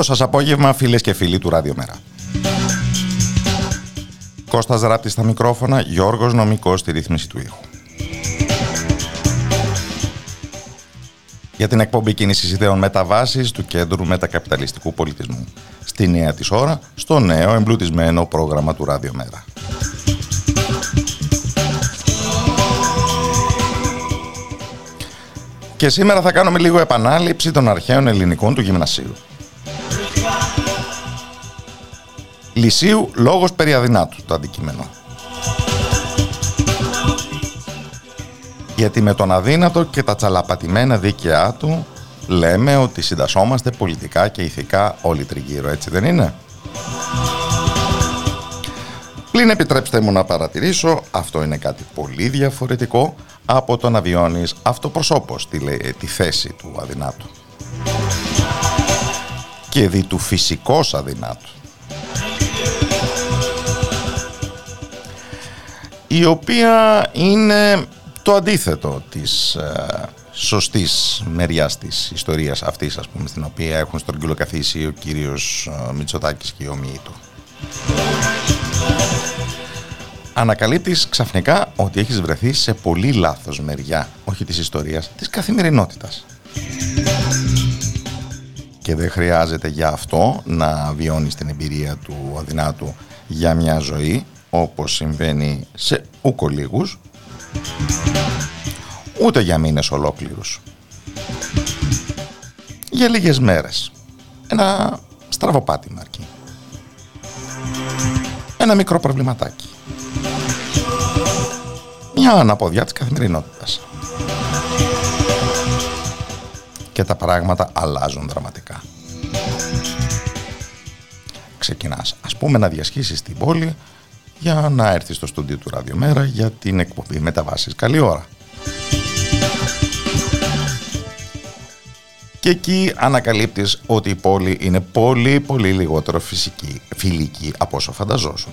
Καλό σας απόγευμα φίλες και φίλοι του Ραδιομέρα. Κώστας Ράπτης στα μικρόφωνα, Γιώργος Νομικός στη ρύθμιση του ήχου. Για την εκπομπή κίνησης ιδεών μεταβάσεις του Κέντρου Μετακαπιταλιστικού Πολιτισμού. Στη νέα της ώρα, στο νέο εμπλουτισμένο πρόγραμμα του Ραδιομέρα. Και σήμερα θα κάνουμε λίγο επανάληψη των αρχαίων ελληνικών του γυμνασίου. Λυσίου λόγος περί αδυνάτου το αντικείμενο. Γιατί με τον αδύνατο και τα τσαλαπατημένα δίκαιά του λέμε ότι συντασσόμαστε πολιτικά και ηθικά όλοι τριγύρω, έτσι δεν είναι; Πλην επιτρέψτε μου να παρατηρήσω, αυτό είναι κάτι πολύ διαφορετικό από το να βιώνεις αυτοπροσώπως τη, τη θέση του αδυνάτου. Και δι του φυσικός αδυνάτου. Η οποία είναι το αντίθετο της ε, σωστής μεριάς της ιστορίας αυτής, ας πούμε, στην οποία έχουν στρογγυλοκαθίσει ο κύριος ε, Μητσοτάκης και οι ομοίοι του. Ανακαλύπτεις ξαφνικά ότι έχεις βρεθεί σε πολύ λάθος μεριά, όχι της ιστορίας, της καθημερινότητας. Και δεν χρειάζεται για αυτό να βιώνεις την εμπειρία του αδυνάτου για μια ζωή, όπως συμβαίνει σε ούκο λίγους, ούτε για μήνες ολόκληρους. Για λίγες μέρες. Ένα στραβοπάτημα αρκεί. Ένα μικρό προβληματάκι. Μια αναποδιά της καθημερινότητας. Και τα πράγματα αλλάζουν δραματικά. Ξεκινάς, ας πούμε, να διασχίσεις την πόλη για να έρθει στο στούντιο του Ραδιομέρα για την εκπομπή Μεταβάσεις. Καλή ώρα. Και εκεί ανακαλύπτεις ότι η πόλη είναι πολύ πολύ λιγότερο φυσική, φιλική από όσο φανταζόσουν.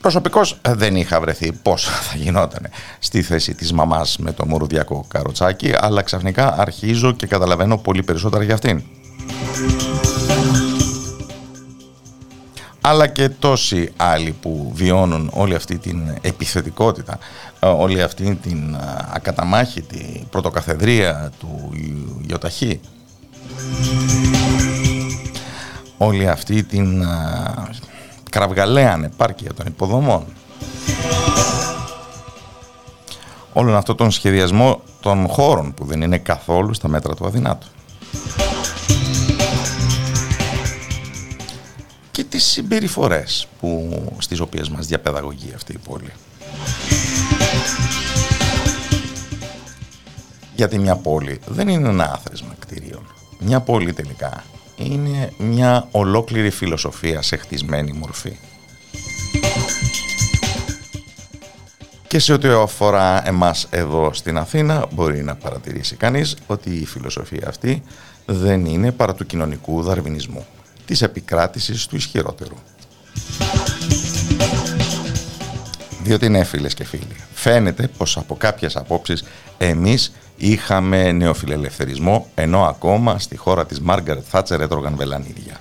Προσωπικώς ε, δεν είχα βρεθεί πώς θα γινόταν στη θέση της μαμάς με το μουρουδιακό καροτσάκι, αλλά ξαφνικά αρχίζω και καταλαβαίνω πολύ περισσότερα για αυτήν αλλά και τόσοι άλλοι που βιώνουν όλη αυτή την επιθετικότητα, ε, όλη αυτή την ε, ακαταμάχητη πρωτοκαθεδρία του Ιωταχή, όλη αυτή την ε, κραυγαλαία ανεπάρκεια των υποδομών, όλον αυτό τον σχεδιασμό των χώρων που δεν είναι καθόλου στα μέτρα του αδυνάτου. Τις συμπεριφορές που, στις οποίες μας διαπαιδαγωγεί αυτή η πόλη. Γιατί μια πόλη δεν είναι ένα άθροισμα κτηρίων. Μια πόλη τελικά είναι μια ολόκληρη φιλοσοφία σε χτισμένη μορφή. Και σε ό,τι αφορά εμάς εδώ στην Αθήνα μπορεί να παρατηρήσει κανείς ότι η φιλοσοφία αυτή δεν είναι παρά του κοινωνικού δαρβινισμού, της επικράτησης του ισχυρότερου. Διότι ναι φίλες και φίλοι, φαίνεται πως από κάποιες απόψεις εμείς είχαμε νεοφιλελευθερισμό ενώ ακόμα στη χώρα της Μάργαρετ Θάτσερ έτρωγαν βελανίδια.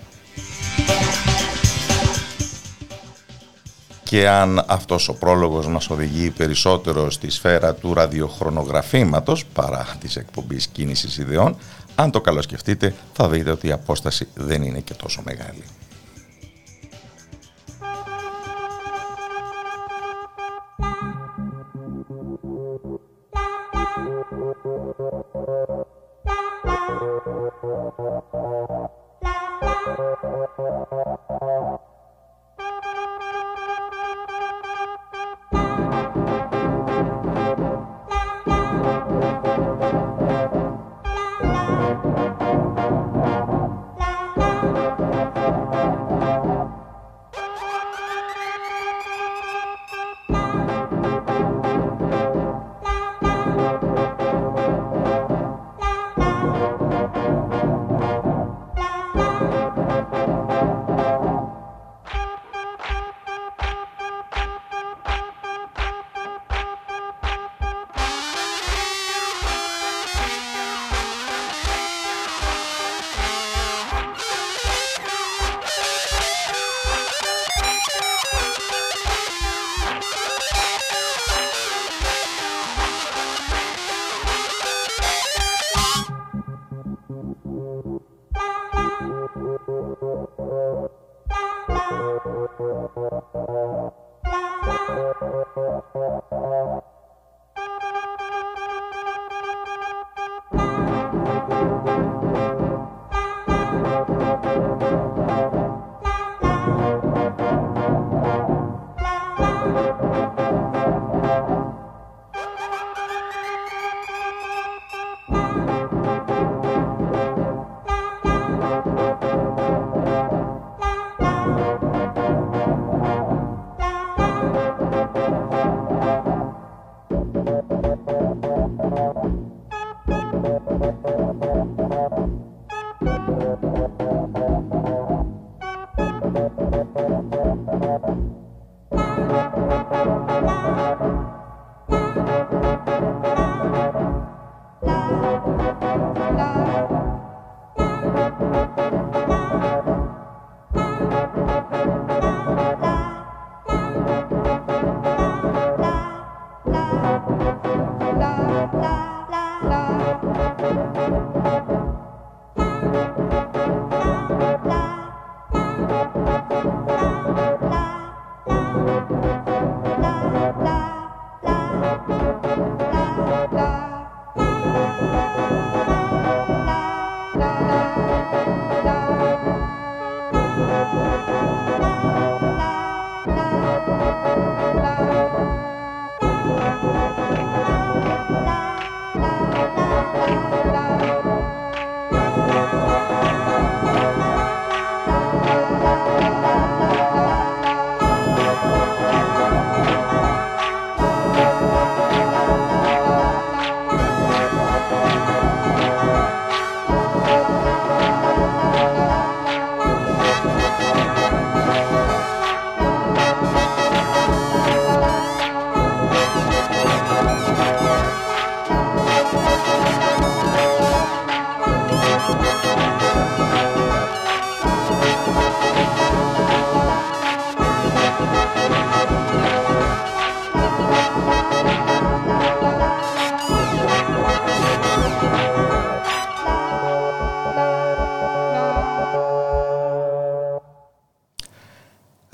και αν αυτός ο πρόλογος μας οδηγεί περισσότερο στη σφαίρα του ραδιοχρονογραφήματος παρά της εκπομπής κίνησης ιδεών, αν το καλοσκεφτείτε θα δείτε ότι η απόσταση δεν είναι και τόσο μεγάλη.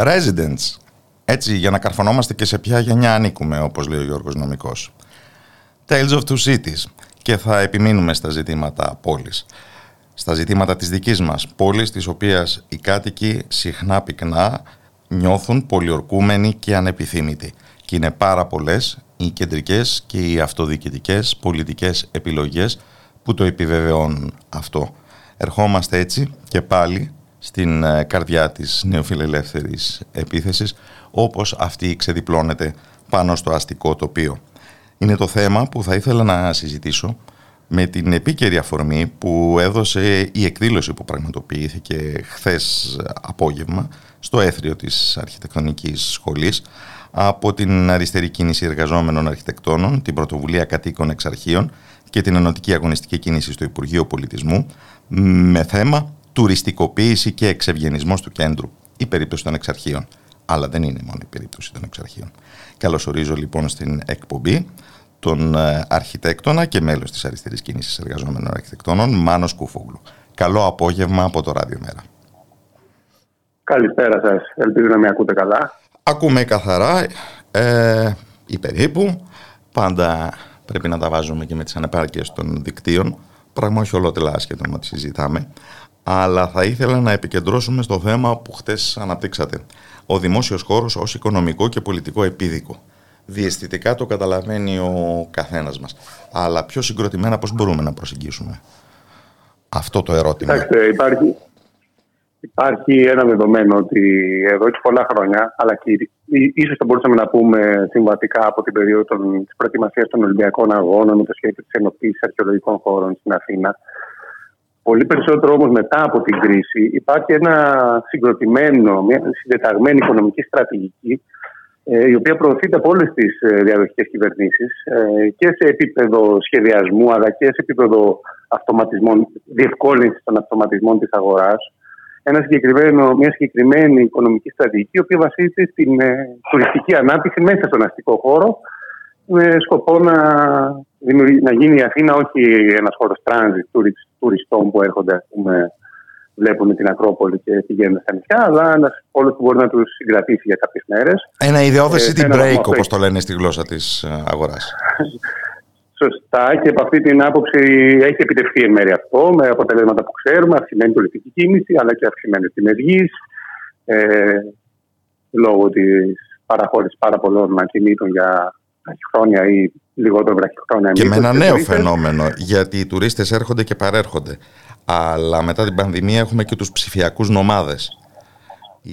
Residents. Έτσι, για να καρφωνόμαστε και σε ποια γενιά ανήκουμε, όπως λέει ο Γιώργος Νομικός. Tales of Two Cities. Και θα επιμείνουμε στα ζητήματα πόλης. Στα ζητήματα της δικής μας πόλης, της οποίας οι κάτοικοι συχνά πυκνά νιώθουν πολιορκούμενοι και ανεπιθύμητοι. Και είναι πάρα πολλές οι κεντρικές και οι αυτοδιοικητικές πολιτικές επιλογές που το επιβεβαιώνουν αυτό. Ερχόμαστε έτσι και πάλι στην ε, καρδιά της νεοφιλελεύθερης επίθεσης όπως αυτή ξεδιπλώνεται πάνω στο αστικό τοπίο. Είναι το θέμα που θα ήθελα να συζητήσω με την επίκαιρη αφορμή που έδωσε η εκδήλωση που πραγματοποιήθηκε χθες απόγευμα στο έθριο της Αρχιτεκτονικής Σχολής από την Αριστερή Κίνηση Εργαζόμενων Αρχιτεκτόνων, την Πρωτοβουλία Κατοίκων Εξαρχείων και την Ενωτική Αγωνιστική Κίνηση στο Υπουργείο Πολιτισμού με θέμα τουριστικοποίηση και εξευγενισμός του κέντρου, η περίπτωση των εξαρχείων. Αλλά δεν είναι μόνο η περίπτωση των εξαρχείων. Καλωσορίζω λοιπόν στην εκπομπή τον ε, αρχιτέκτονα και μέλος της Αριστερής Κίνησης Εργαζόμενων Αρχιτεκτόνων, Μάνος Κούφογλου. Καλό απόγευμα από το Ράδιο Μέρα. Καλησπέρα σας. Ελπίζω να με ακούτε καλά. Ακούμε καθαρά ε, ή περίπου. Πάντα πρέπει να τα βάζουμε και με τις ανεπάρκειες των δικτύων. Πράγμα όχι ολότελα άσχετο να τη συζητάμε. Αλλά θα ήθελα να επικεντρώσουμε στο θέμα που χτες αναπτύξατε. Ο δημόσιος χώρος ως οικονομικό και πολιτικό επίδικο διαισθητικά το καταλαβαίνει ο καθένας μας. Αλλά πιο συγκροτημένα πώς μπορούμε να προσεγγίσουμε αυτό το ερώτημα; Κοιτάξτε, υπάρχει, υπάρχει ένα δεδομένο ότι εδώ και πολλά χρόνια, αλλά και ίσως θα μπορούσαμε να πούμε συμβατικά από την περίοδο της προετοιμασίας των Ολυμπιακών Αγώνων με το σχέδιο της ενοποίησης αρχαιολογικών χώρων στην Αθήνα, Πολύ περισσότερο όμως μετά από την κρίση υπάρχει ένα συγκροτημένο, μια συντεταγμένη οικονομική στρατηγική ε, η οποία προωθείται από όλες τις ε, διαδοχικές κυβερνήσεις ε, και σε επίπεδο σχεδιασμού αλλά και σε επίπεδο αυτοματισμών, διευκόλυνσης των αυτοματισμών της αγοράς. Μια συγκεκριμένη οικονομική στρατηγική, η οποία βασίζεται στην τουριστική ανάπτυξη μέσα στον αστικό χώρο, με σκοπό να, να γίνει η Αθήνα όχι ένας χώρος transit τουριστών που έρχονται πούμε, βλέπουν την Ακρόπολη και πηγαίνουν στα νησιά, αλλά ένας πόλος που μπορεί να τους συγκρατήσει για κάποιες μέρες. Ένα ιδεώδες την break, όπως το λένε στη γλώσσα της ε, αγοράς. Σωστά και από αυτή την άποψη έχει επιτευχθεί εν μέρει αυτό με αποτελέσματα που ξέρουμε, αυξημένη πολιτική κίνηση αλλά και αυξημένες τιμέ γη ε, λόγω της παραχώρησης πάρα πολλών ακινήτων για βραχυχρόνια ή λιγότερο βραχυχρόνια. Και με ένα νέο φαινόμενο, γιατί οι τουρίστες έρχονται και παρέρχονται. Αλλά μετά την πανδημία έχουμε και τους ψηφιακούς νομάδες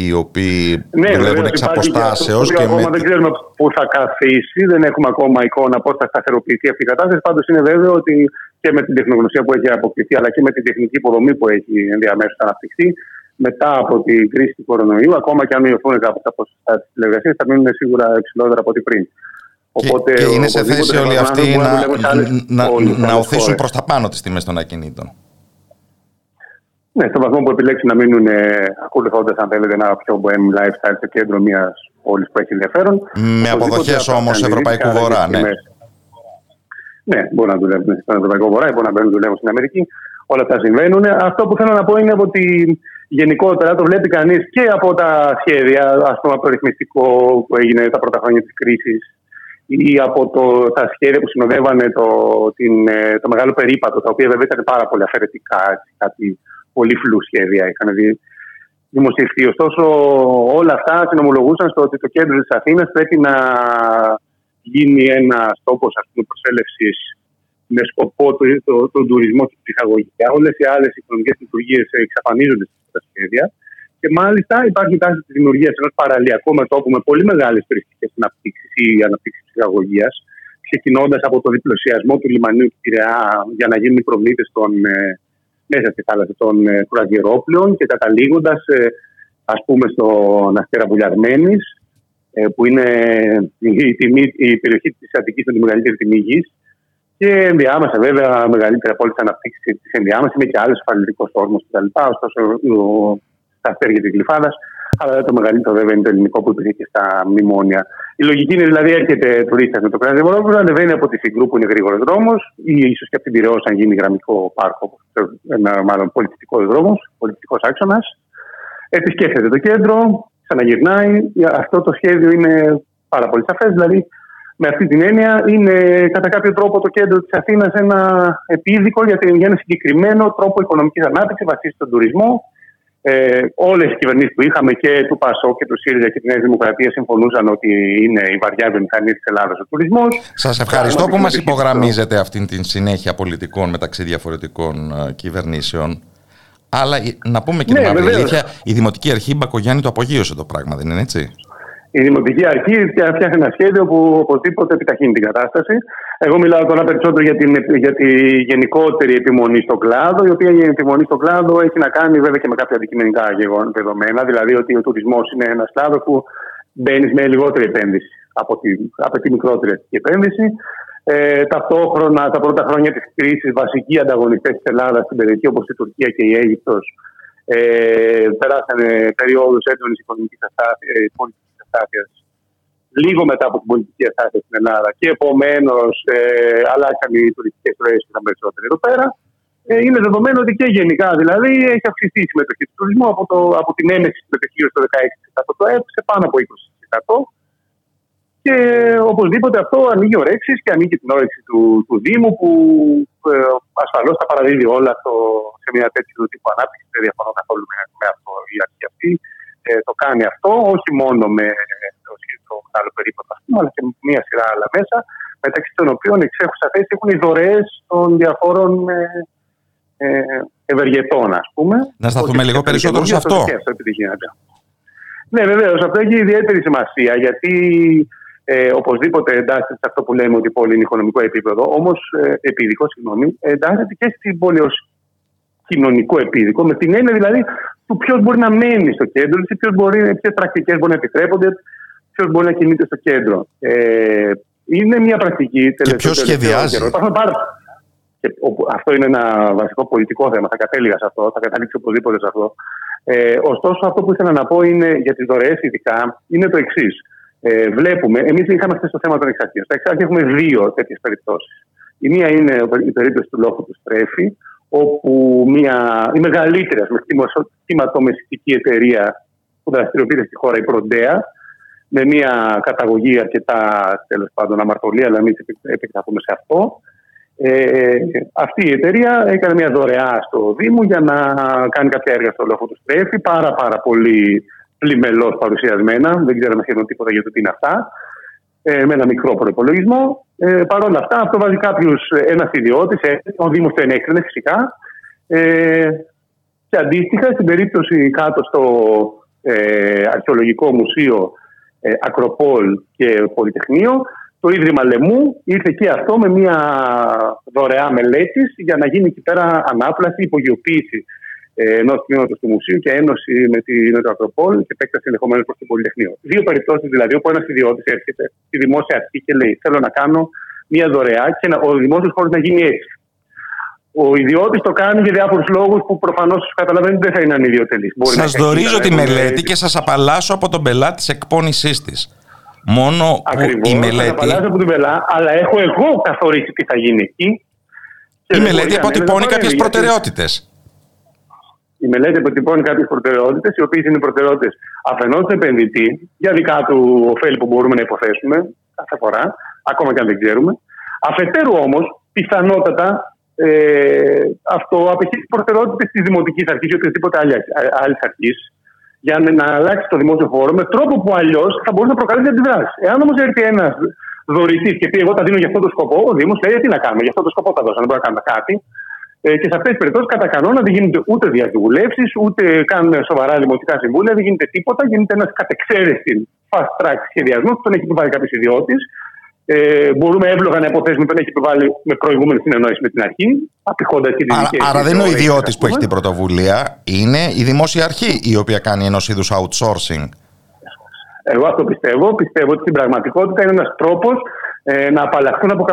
οι οποίοι ναι, δουλεύουν εξ αποστάσεως. Και ακόμα δεν ξέρουμε πού θα καθίσει, δεν έχουμε ακόμα εικόνα πώς θα σταθεροποιηθεί αυτή η κατάσταση. Πάντως είναι βέβαιο ότι και με την τεχνογνωσία που έχει αποκτηθεί, αλλά και με την τεχνική υποδομή που έχει ενδιαμέσως αναπτυχθεί, μετά από την κρίση του κορονοϊού, ακόμα και αν μειωθούν κάπω τα ποσοστά της τηλεργασίας, θα μείνουν σίγουρα υψηλότερα από ό,τι πριν. Οπότε, και, είναι σε θέση όλοι αυτοί να, να, να, να οθήσουν προς τα πάνω τις τιμές των ακινήτων. Ναι, στον βαθμό που επιλέξει να μείνουν ε, ακολουθώντας, αν θέλετε, ένα πιο bohem lifestyle στο κέντρο μιας πόλης που έχει ενδιαφέρον. Με αποδοχές όμως Ευρωπαϊκού Βορρά, ναι. Ναι, μπορεί να δουλεύουν στον Ευρωπαϊκό Βορρά, μπορεί να μπαίνουν δουλεύουν στην Αμερική. Όλα αυτά συμβαίνουν. Αυτό που θέλω να πω είναι ότι γενικότερα το βλέπει κανείς και από τα σχέδια, ας πούμε από το ρυθμιστικό που έγινε τα πρώτα χρόνια της κρίσης ή από το, τα σχέδια που συνοδεύανε το, την, ε, το μεγάλο περίπατο, τα οποία βέβαια ήταν πάρα πολύ αφαιρετικά, κάτι πολύ φλού σχέδια είχαν δημοσιευτεί. Ωστόσο, όλα αυτά συνομολογούσαν στο ότι το κέντρο της Αθήνας πρέπει να γίνει ένα τόπο προσέλευσης με σκοπό τον το, το, τουρισμό και την ψυχαγωγία. Όλες οι άλλες οικονομικές λειτουργίες εξαφανίζονται στα σχέδια. Και μάλιστα υπάρχει τάση της δημιουργίας ενός παραλιακού μετώπου με πολύ μεγάλες τουριστικές αναπτύξεις ή αναπτύξεις ψυχαγωγίας, ξεκινώντας από το διπλωσιασμό του λιμανιού του Πειραιά για να γίνουν οι προμήθειες των ε, μέσα στη θάλασσα των κουραγερόπλων και καταλήγοντας, ε, ας πούμε, στον Αστέρα Βουλιαρμένη, ε, που είναι η, τιμή, η περιοχή της Αττικής με τη μεγαλύτερη τιμή γης. Και ενδιάμεσα, βέβαια, μεγαλύτερη από όλε τι αναπτύξει της ενδιάμεσα είναι και άλλος ασφαλιστικό όρμο κτλ. Ωστόσο, τα αστέρια της Γλυφάδας. Αλλά το μεγαλύτερο, βέβαια, είναι το ελληνικό που υπήρχε και στα μνημόνια. Η λογική είναι δηλαδή έρχεται τουρίστας με το κράτο Ευρώπη, ανεβαίνει από τη Συγκρού που είναι γρήγορος δρόμος, ή ίσως και από την Πυραιό, αν γίνει γραμμικό πάρκο, ένα μάλλον πολιτικό δρόμος, πολιτικό άξονας. Επισκέφτεται το κέντρο, ξαναγυρνάει. Αυτό το σχέδιο είναι πάρα πολύ σαφές. Δηλαδή, με αυτή την έννοια, είναι κατά κάποιο τρόπο το κέντρο της Αθήνας ένα επίδικο για, ένα συγκεκριμένο τρόπο οικονομικής ανάπτυξης βασίζεται στον τουρισμό ε, Όλε οι κυβερνήσει που είχαμε και του ΠΑΣΟ και του ΣΥΡΙΖΑ και τη Νέα Δημοκρατία συμφωνούσαν ότι είναι η βαριά βιομηχανία τη Ελλάδα ο τουρισμό. Σα ευχαριστώ που μα υπογραμμίζετε αυτή την συνέχεια πολιτικών μεταξύ διαφορετικών ε, κυβερνήσεων. Αλλά να πούμε και ναι, την αλήθεια, η Δημοτική Αρχή Μπακογιάννη το απογείωσε το πράγμα, δεν είναι έτσι. Η Δημοτική Αρχή φτιάχνει ένα σχέδιο που οπωσδήποτε επιταχύνει την κατάσταση. Εγώ μιλάω τώρα περισσότερο για, την, για τη γενικότερη επιμονή στον κλάδο, η οποία η επιμονή στον κλάδο έχει να κάνει βέβαια και με κάποια αντικειμενικά δεδομένα. Δηλαδή ότι ο τουρισμός είναι ένας κλάδος που μπαίνει με λιγότερη επένδυση από τη, από τη μικρότερη επένδυση. Ε, ταυτόχρονα, τα πρώτα χρόνια της κρίσης, βασικοί ανταγωνιστές της Ελλάδας στην περιοχή όπως η Τουρκία και η Αίγυπτος ε, περάσανε περιόδου έντονης οικονομικής αστάθεια λίγο μετά από την πολιτική αστάθεια στην Ελλάδα και επομένως ε, αλλάξαν οι τουριστικές ροές και ήταν περισσότεροι εδώ πέρα. Ε, είναι δεδομένο ότι και γενικά δηλαδή έχει αυξηθεί η συμμετοχή του τουρισμού από, το, από την έμεση συμμετοχή στο 16% του ΕΠ σε πάνω από 20%. Και οπωσδήποτε αυτό ανοίγει ορέξει και ανοίγει την όρεξη του, του Δήμου που ε, ασφαλώς θα παραδίδει όλα αυτό σε μια τέτοια τύπου ανάπτυξη. Δεν διαφωνώ καθόλου με, με αυτό η αρχή αυτή. Ε, το κάνει αυτό, όχι μόνο με το, το μεγάλο περίπτωμα, αλλά και με μια σειρά άλλα μέσα, μεταξύ των οποίων εξέχουσα θέση έχουν οι δωρεές των διαφόρων ε, ε, ευεργετών, ας πούμε. Να σταθούμε λίγο περισσότερο σε αυτό. αυτό ναι, βεβαίως. Αυτό έχει ιδιαίτερη σημασία γιατί ε, οπωσδήποτε εντάσσεται σε αυτό που λέμε ότι η πόλη είναι οικονομικό επίπεδο. Όμως, ε, επίδικο, συγγνώμη, εντάσσεται και στην πόλη ως κοινωνικό επίδικο, με την έννοια δηλαδή του ποιος μπορεί να μένει στο κέντρο, ποιες πρακτικές μπορεί να επιτρέπονται, ποιος μπορεί να κινείται στο κέντρο. Ε, είναι μια πρακτική τελευταία. Και ποιος σχεδιάζει. Πάρα... Και, αυτό είναι ένα βασικό πολιτικό θέμα. Θα κατέληγα σε αυτό, θα καταλήξω οπωσδήποτε σε αυτό. Ε, ωστόσο, αυτό που ήθελα να πω είναι για τις δωρεές, ειδικά, είναι το εξής ε, βλέπουμε, εμείς είχαμε χθες το θέμα των εξαρχείων. Στα εξάρχεια έχουμε δύο τέτοιες περιπτώσεις. Η μία είναι η περίπτωση του λόγου του Στρέφη, όπου μια, η μεγαλύτερη κτηματομεσητική εταιρεία που δραστηριοποιείται στη χώρα, η Προντέα, με μια καταγωγή αρκετά τέλος πάντων αμαρτωλή, αλλά μην επεκταθούμε σε αυτό. Ε, αυτή η εταιρεία έκανε μια δωρεά στο Δήμο για να κάνει κάποια έργα στο λόγο του Στρέφη. Πάρα, πάρα πολύ πλημελώς παρουσιασμένα. Δεν ξέραμε σχεδόν τίποτα για το τι είναι αυτά. Ε, με ένα μικρό προπολογισμό. Ε, Παρ' όλα αυτά, αυτό βάζει κάποιους ένας ιδιώτης. Ε, ο Δήμος το ενέκρινε φυσικά. Ε, και αντίστοιχα, στην περίπτωση κάτω στο ε, Αρχαιολογικό Μουσείο ε, Ακροπόλ και Πολυτεχνείο, το Ίδρυμα Λεμού ήρθε και αυτό με μια δωρεά μελέτης για να γίνει εκεί πέρα ανάπλαση, υπογειοποίηση ε, ενός τμήματος του μουσείου και ένωση με, τη, με το Ακροπόλ και επέκταση ενδεχομένως προς το Πολυτεχνείο. Δύο περιπτώσεις δηλαδή όπου ένας ιδιώτης έρχεται στη δημόσια αρχή και λέει: Θέλω να κάνω μια δωρεά και να, ο δημόσιος χώρος να γίνει έτσι. Ο ιδιώτης το κάνει για διάφορους λόγους που προφανώς καταλαβαίνετε δεν θα είναι ανιδιοτελής. Σας δορίζω τη μελέτη και σας απαλλάσσω από τον πελάτη της εκπόνησής της. Μόνο Ακριβώς, η μελέτη. απαλλάσσω από την πελά, αλλά έχω εγώ καθορίσει τι θα γίνει εκεί. Η μελέτη αποτυπώνει κάποιες προτεραιότητες η μελέτη αποτυπώνει κάποιες προτεραιότητες, οι οποίες είναι προτεραιότητες αφενός του επενδυτή, για δικά του ωφέλη που μπορούμε να υποθέσουμε κάθε φορά, ακόμα και αν δεν ξέρουμε. Αφετέρου όμως, πιθανότατα ε, αυτό απαιτεί προτεραιότητες της δημοτικής αρχής ή οποιασδήποτε άλλη αρχής για να αλλάξει το δημόσιο χώρο με τρόπο που αλλιώς θα μπορούσε να προκαλέσει αντιδράσεις. Εάν όμως έρθει ένας δωρητής και πει: Εγώ τα δίνω για αυτό το σκοπό, ο Δήμος λέει: «Ε, Τι να κάνουμε, για αυτό το σκοπό θα δώσω, δεν μπορούμε να κάνουμε κάτι. Ε, και σε αυτές τις περιπτώσεις, κατά κανόνα, δεν γίνονται ούτε διαβουλεύσεις, ούτε κάνουν σοβαρά δημοτικά συμβούλια, δεν γίνεται τίποτα. Γίνεται ένας κατεξαίρεστη fast track σχεδιασμός που τον έχει επιβάλει κάποιος ιδιώτης. Ε, μπορούμε εύλογα να υποθέσουμε ότι τον έχει επιβάλει με προηγούμενη συνεννόηση με την αρχή, απηχώντας και Άρα, άρα δεν είναι ο ιδιώτης που έχει την πρωτοβουλία, είναι η δημόσια αρχή η οποία κάνει ενός είδους outsourcing. Εγώ αυτό πιστεύω. Πιστεύω ότι στην πραγματικότητα είναι ένας τρόπος ε, να απαλλαχθούν από,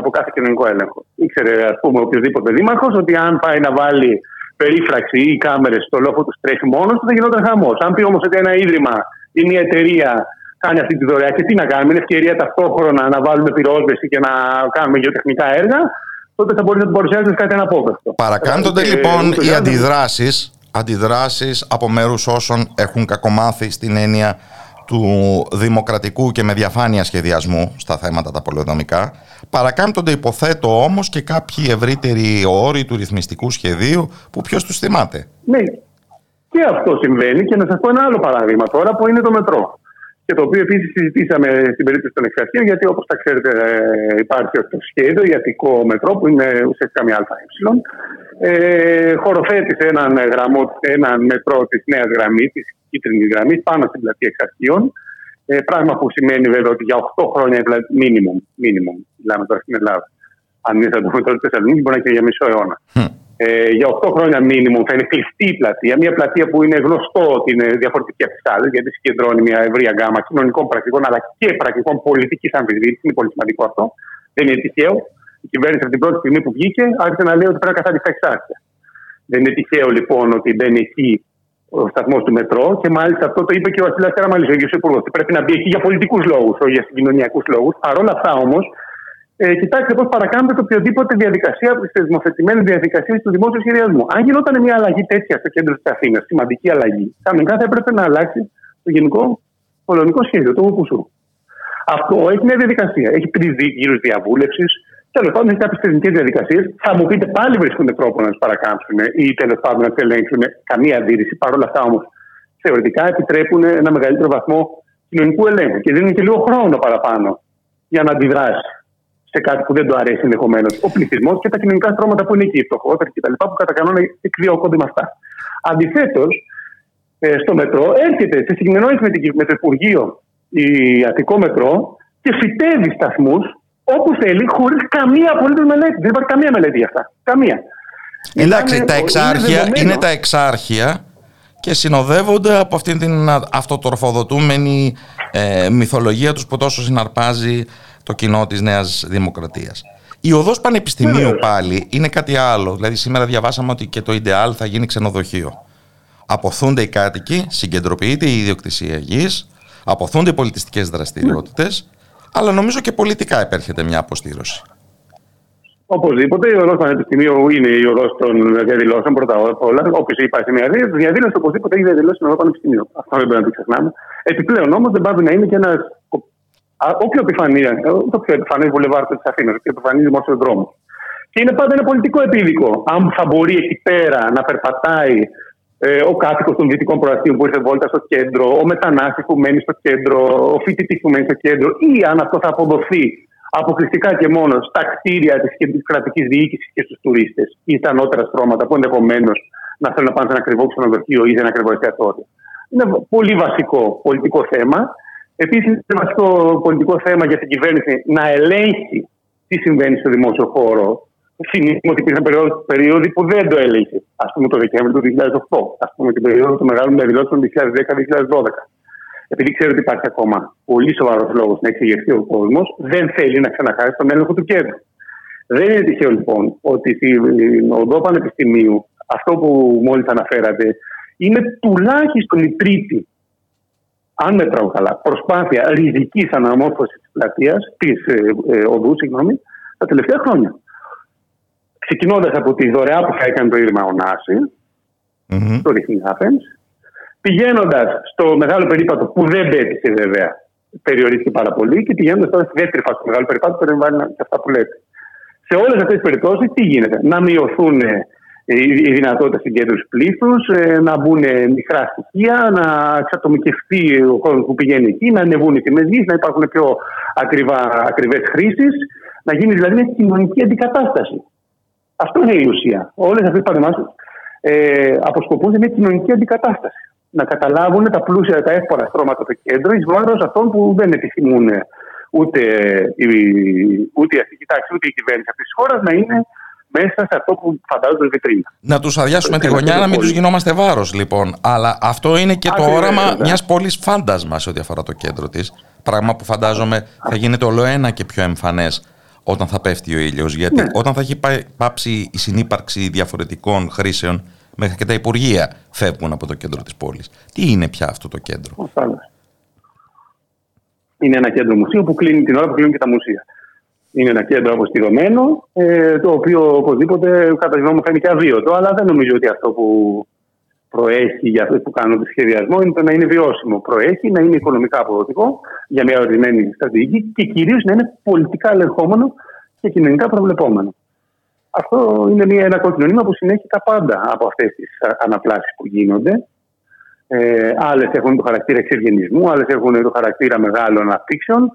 από κάθε κοινωνικό έλεγχο. Ήξερε, ας πούμε, οποιοδήποτε δήμαρχος ότι αν πάει να βάλει περίφραξη ή κάμερες στο λόγο τους τρέχει μόνος του, θα γινόταν χαμός. Αν πει όμως ότι ένα ίδρυμα ή μια εταιρεία κάνει αυτή τη δωρεά και τι να κάνουμε, είναι ευκαιρία ταυτόχρονα να βάλουμε πυρόσβεση και να κάνουμε γεωτεχνικά έργα, τότε θα μπορεί να την παρουσιάζεις κάτι αναπόφευκτο. Παρακάνονται λοιπόν οι αντιδράσεις αντιδράσεις από μέρους όσων έχουν κακομάθει στην έννοια του δημοκρατικού και με διαφάνεια σχεδιασμού στα θέματα τα πολεοδομικά. Παρακάμπτονται υποθέτω όμως και κάποιοι ευρύτεροι όροι του ρυθμιστικού σχεδίου που ποιος τους θυμάται. Ναι, και αυτό συμβαίνει και να σας πω ένα άλλο παράδειγμα τώρα που είναι το μετρό. Και το οποίο επίσης συζητήσαμε στην περίπτωση των εξαρτήων, γιατί όπως τα ξέρετε, ε, υπάρχει το σχέδιο για Αττικό μετρό, που είναι ουσιαστικά μια ΑΕ. Ε, χωροθέτησε έναν, γραμμό, έναν μετρό της νέας γραμμής, της κίτρινης γραμμής, πάνω στην πλατεία εξαρχείων. Ε, πράγμα που σημαίνει βέβαια ότι για 8 χρόνια minimum, minimum μιλάμε τώρα στην Ελλάδα. Αν είναι θα το μετρό τη Θεσσαλονίκη, μπορεί να είναι και για μισό αιώνα. Ε, για 8 χρόνια minimum θα είναι κλειστή η πλατεία. Μια πλατεία που είναι γνωστό ότι είναι διαφορετική από τις άλλες, γιατί συγκεντρώνει μια ευρεία γάμα κοινωνικών πρακτικών αλλά και πρακτικών πολιτικής αμφισβήτησης. Είναι πολύ σημαντικό αυτό. Δεν είναι τυχαίο. Η κυβέρνηση από την πρώτη στιγμή που βγήκε άρχισε να λέει ότι πρέπει να καθαρίσει τα εξάρτητα. Δεν είναι τυχαίο λοιπόν ότι μπαίνει εκεί ο σταθμός του μετρό και μάλιστα αυτό το είπε και ο Βασιλιάς Καραμαλής, ο ίδιος Υπουργός. Πρέπει να μπει εκεί για πολιτικούς λόγους, όχι για συγκοινωνιακούς λόγους. Παρ' όλα αυτά όμως, ε, κοιτάξτε πώς παρακάμπτεται οποιοδήποτε διαδικασία από τι θεσμοθετημένε διαδικασίες του δημόσιου σχεδιασμού. Αν γινόταν μια αλλαγή τέτοια στο κέντρο της Αθήνας, σημαντική αλλαγή, κανονικά θα έπρεπε να αλλάξει το γενικό πολωνικό σχέδιο, το ΟΚΟΥΣΟΥ. Αυτό έχει μια διαδικασία. Έχει τρει γύρους διαβούλευσης. Τέλος πάντων, έχει κάποιες τεχνικές διαδικασίες. Θα μου πείτε πάλι βρίσκονται τρόπο να τι παρακάμψουν ή τέλος πάντων να τι ελέγξουν. Καμία αντίρρηση. Παρ' όλα αυτά όμως, θεωρητικά επιτρέπουν ένα μεγαλύτερο βαθμό κοινωνικού ελέγχου και δίνουν και λίγο χρόνο παραπάνω για να αντιδράσει σε κάτι που δεν του αρέσει ενδεχομένως ο πληθυσμός και τα κοινωνικά στρώματα που είναι εκεί, οι φτωχότεροι κτλ. που κατά κανόνα εκδιώκονται με αυτά. Αντιθέτως, ε, στο μετρό έρχεται σε συγκοινωνία με, με το Υπουργείο η Αττικό Μετρό και φυτεύει σταθμούς όπου θέλει, χωρίς καμία απολύτως μελέτη. Δεν υπάρχει καμία μελέτη για αυτά. Καμία. Εντάξει, τα εξάρχεια είναι, είναι τα εξάρχεια και συνοδεύονται από αυτήν την αυτοτροφοδοτούμενη ε, μυθολογία τους που τόσο συναρπάζει το κοινό της Νέας Δημοκρατίας. Η οδός πανεπιστημίου πάλι είναι κάτι άλλο. Δηλαδή σήμερα διαβάσαμε ότι και το Ιντεάλ θα γίνει ξενοδοχείο. Αποθούνται οι κάτοικοι, συγκεντρωποιείται η ιδιοκτησία γης, αποθούνται οι πολιτιστικές δραστηριότητες, αλλά νομίζω και πολιτικά επέρχεται μια αποστήρωση. Οπωσδήποτε, η οδός Πανεπιστημίου είναι η οδός των διαδηλώσεων πρώτα απ' όλα. Όποιο υπάρχει μια διαδήλωση, οπωσδήποτε έχει διαδηλώσει στην οδό Πανεπιστημίου. Αυτό δεν πρέπει να το ξεχνάμε. Επιπλέον όμως δεν πάει να είναι και ένας όποιο επιφανή, το πιο επιφανή βουλευάρτο της Αθήνας, το επιφανής δημόσιος δρόμος. Και είναι πάντα ένα πολιτικό επίδικο. Αν θα μπορεί εκεί πέρα να περπατάει ε, ο κάτοικος των δυτικών προαστίων που ήρθε βόλτα στο κέντρο, ο μετανάστης που μένει στο κέντρο, ο φοιτητής που μένει στο κέντρο, ή αν αυτό θα αποδοθεί αποκλειστικά και μόνο στα κτίρια της κρατικής διοίκησης και στους τουρίστες ή στα ανώτερα στρώματα που ενδεχομένως να θέλουν να πάνε σε ένα ακριβό ξενοδοχείο ή σε ένα ακριβό εστιατόριο. Είναι πολύ βασικό πολιτικό θέμα Επίσης, είναι βασικό πολιτικό θέμα για την κυβέρνηση να ελέγχει τι συμβαίνει στο δημόσιο χώρο. Θυμίζουμε ότι υπήρχαν περίοδοι που δεν το έλεγχε. Α πούμε το Δεκέμβριο του 2008, ας πούμε την περίοδο των μεγάλων διαδηλώσεων του 2010-2012. Επειδή ξέρω ότι υπάρχει ακόμα πολύ σοβαρός λόγος να εξηγηθεί ο κόσμος, δεν θέλει να ξαναχάσει τον έλεγχο του κέντρου. Δεν είναι τυχαίο λοιπόν ότι στην οδό Πανεπιστημίου αυτό που μόλις αναφέρατε είναι τουλάχιστον η τρίτη αν μετράω καλά, προσπάθεια ριζικής αναμόρφωσης της πλατείας, της ε, ε, οδού, συγγνώμη, τα τελευταία χρόνια. Ξεκινώντας από τη δωρεά που θα έκανε το Ίδρυμα Ωνάση, mm-hmm. το Ρυθμί Άθενς, πηγαίνοντας στο μεγάλο περίπατο που δεν πέτυχε βέβαια, περιορίστηκε πάρα πολύ, και πηγαίνοντας τώρα στη δεύτερη φάση του μεγάλου περίπατου, περιλαμβάνει και αυτά που λέτε. Σε όλες αυτές τις περιπτώσεις, τι γίνεται, να μειωθούν η δυνατότητα συγκέντρωση πλήθους, ε, να μπουν μικρά στοιχεία, να εξατομικευτεί ο κόσμο που πηγαίνει εκεί, να ανεβούν οι τιμές γης, να υπάρχουν πιο ακριβές χρήσεις, να γίνει δηλαδή μια κοινωνική αντικατάσταση. Αυτό είναι η ουσία. Όλες αυτές οι παρεμβάσεις ε, αποσκοπούν σε μια κοινωνική αντικατάσταση. Να καταλάβουν τα πλούσια, τα εύπορα στρώματα του κέντρου εις βάρος αυτών που δεν επιθυμούν ούτε η, ούτε η αστική τάξη ούτε η κυβέρνηση αυτής της χώρας να είναι μέσα σε αυτό που φαντάζονται βιτρίνα. Να τους αδειάσουμε τη γωνιά, να μην τους γινόμαστε βάρος λοιπόν. Αλλά αυτό είναι και το όραμα μιας πόλης φάντασμα σε ό,τι αφορά το κέντρο της. Πράγμα που φαντάζομαι θα γίνεται όλο ένα και πιο εμφανές όταν θα πέφτει ο ήλιος. Γιατί ναι. όταν θα έχει πάψει η συνύπαρξη διαφορετικών χρήσεων, μέχρι και τα υπουργεία φεύγουν από το κέντρο της πόλης. Τι είναι πια αυτό το κέντρο; Είναι ένα κέντρο μουσείου που κλείνει την ώρα που κλείνουν και τα μουσεία. Είναι ένα κέντρο αποστηρωμένο, ε, το οποίο οπωσδήποτε κατά τη γνώμη μου θα είναι και αβίωτο, αλλά δεν νομίζω ότι αυτό που προέχει για αυτό που κάνουν το σχεδιασμό είναι το να είναι βιώσιμο. Προέχει να είναι οικονομικά αποδοτικό για μια ορισμένη στρατηγική και κυρίως να είναι πολιτικά ελεγχόμενο και κοινωνικά προβλεπόμενο. Αυτό είναι μια, ένα κόκκινο που συνέχει τα πάντα από αυτές τις αναπλάσεις που γίνονται. Ε, άλλες έχουν το χαρακτήρα εξεργενισμού, άλλες έχουν το χαρακτήρα μεγάλων αναπτύξεων.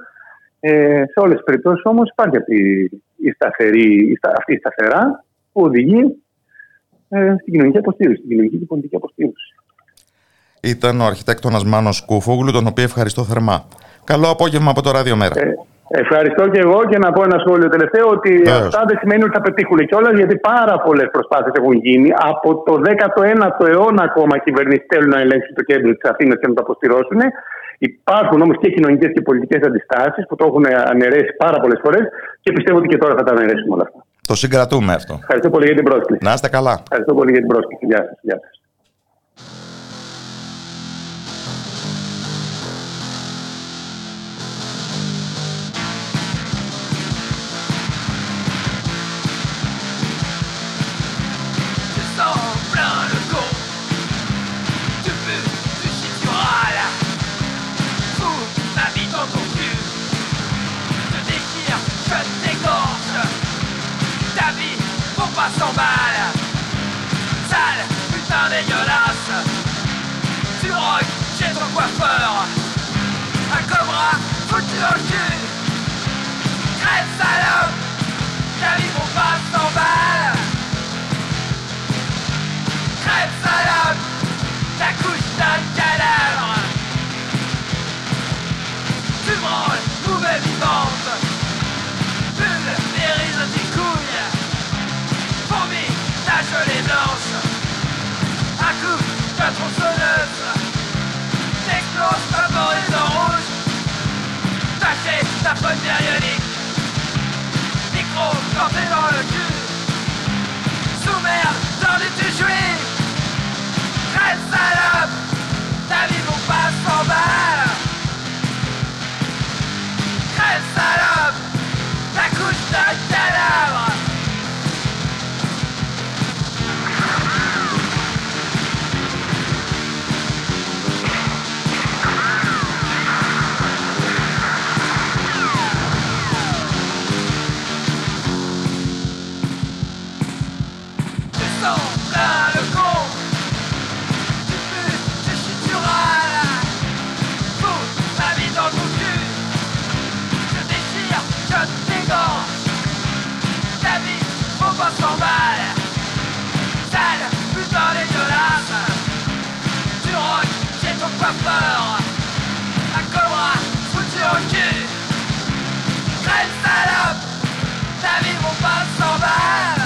Ε, σε όλες τις περιπτώσεις όμως υπάρχει αυτή η, σταθερή, αυτή η σταθερά που οδηγεί ε, στην κοινωνική αποστήρωση, στην κοινωνική και πολιτική αποστήρωση. ήταν ο αρχιτέκτονας Μάνος Κούφογλου, τον οποίο ευχαριστώ θερμά. Καλό απόγευμα από το Ράδιο Μέρα. Ε, ευχαριστώ και εγώ και να πω ένα σχόλιο τελευταίο ότι αυτά δεν σημαίνει ότι θα πετύχουν κιόλας γιατί πάρα πολλές προσπάθειες έχουν γίνει. Από το 19ο αιώνα ακόμα οι κυβερνήσεις θέλουν να ελέγξουν το κέντρο της Αθήνας και να το αποστηρώσουν. Υπάρχουν όμως και κοινωνικές και πολιτικές αντιστάσεις που το έχουν αναιρέσει πάρα πολλές φορές και πιστεύω ότι και τώρα θα τα αναιρέσουμε όλα αυτά. Το συγκρατούμε αυτό. Ευχαριστώ πολύ για την πρόσκληση. Να είστε καλά. Ευχαριστώ πολύ για την πρόσκληση. Γεια σας. Γεια σας. au coiffeur. Un cobra foutu dans le cul. Crête salope, ta vie pour pas s'en planté dans le cul. pas peur. La cobra, foutu au cul. Crête salope, ta vie mon pas s'en va.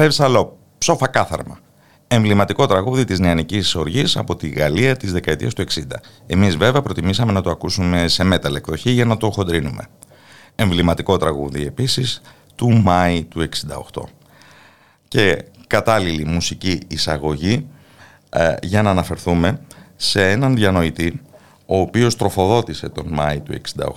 Ρεύσαλο, ψόφα κάθαρμα. Εμβληματικό τραγούδι της νεανικής οργής από τη Γαλλία της δεκαετίας του 60. Εμείς βέβαια προτιμήσαμε να το ακούσουμε σε μέταλλ εκδοχή για να το χοντρίνουμε. Εμβληματικό τραγούδι επίσης του Μάη του 68. Και κατάλληλη μουσική εισαγωγή ε, για να αναφερθούμε σε έναν διανοητή ο οποίος τροφοδότησε τον Μάη του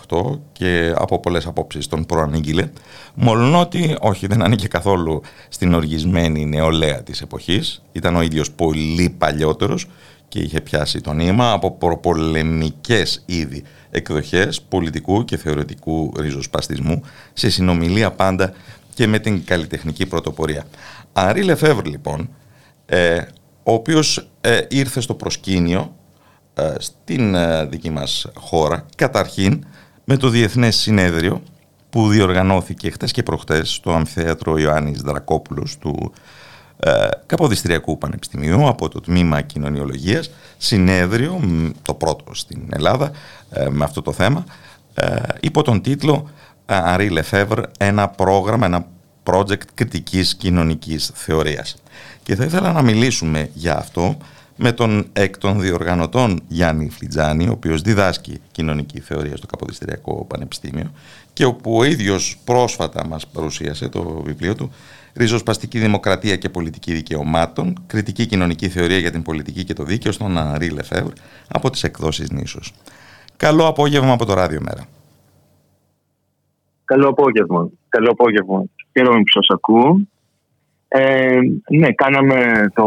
68 και από πολλές απόψεις τον προανήγγειλε, μόλον ότι όχι δεν ανήκε καθόλου στην οργισμένη νεολαία της εποχής, ήταν ο ίδιος πολύ παλιότερος και είχε πιάσει το νήμα από προπολεμικές ήδη εκδοχές πολιτικού και θεωρητικού ριζοσπαστισμού σε συνομιλία πάντα και με την καλλιτεχνική πρωτοπορία. Αρή Λεφεύρ λοιπόν, ε, ο οποίος ε, ήρθε στο προσκήνιο ε, στην ε, δική μας χώρα. Καταρχήν με το Διεθνές Συνέδριο που διοργανώθηκε χτες και προχτές στο Αμφιθέατρο Ιωάννης Δρακόπουλος του ε, Καποδιστριακού Πανεπιστημίου από το Τμήμα Κοινωνιολογίας. Συνέδριο, το πρώτο στην Ελλάδα ε, με αυτό το θέμα υπό τον τίτλο Αρή Λεφεύρ ένα πρόγραμμα, ένα project κριτικής κοινωνικής θεωρίας. Και θα ήθελα να μιλήσουμε για αυτό με τον εκ των διοργανωτών Γιάννη Φλιτζάνη, ο οποίος διδάσκει κοινωνική θεωρία στο Καποδιστριακό Πανεπιστήμιο και όπου ο ίδιος πρόσφατα μας παρουσίασε το βιβλίο του ριζοσπαστική δημοκρατία και πολιτική δικαιωμάτων, κριτική κοινωνική θεωρία για την πολιτική και το δίκαιο στον Αναρή Λεφεύρ από τις εκδόσεις Νήσος. Καλό απόγευμα από το Ράδιο Μέρα. Καλό απόγευμα. Καλό απόγευμα. Χαίρομαι που σας ακούω. Ε, ναι, κάναμε το,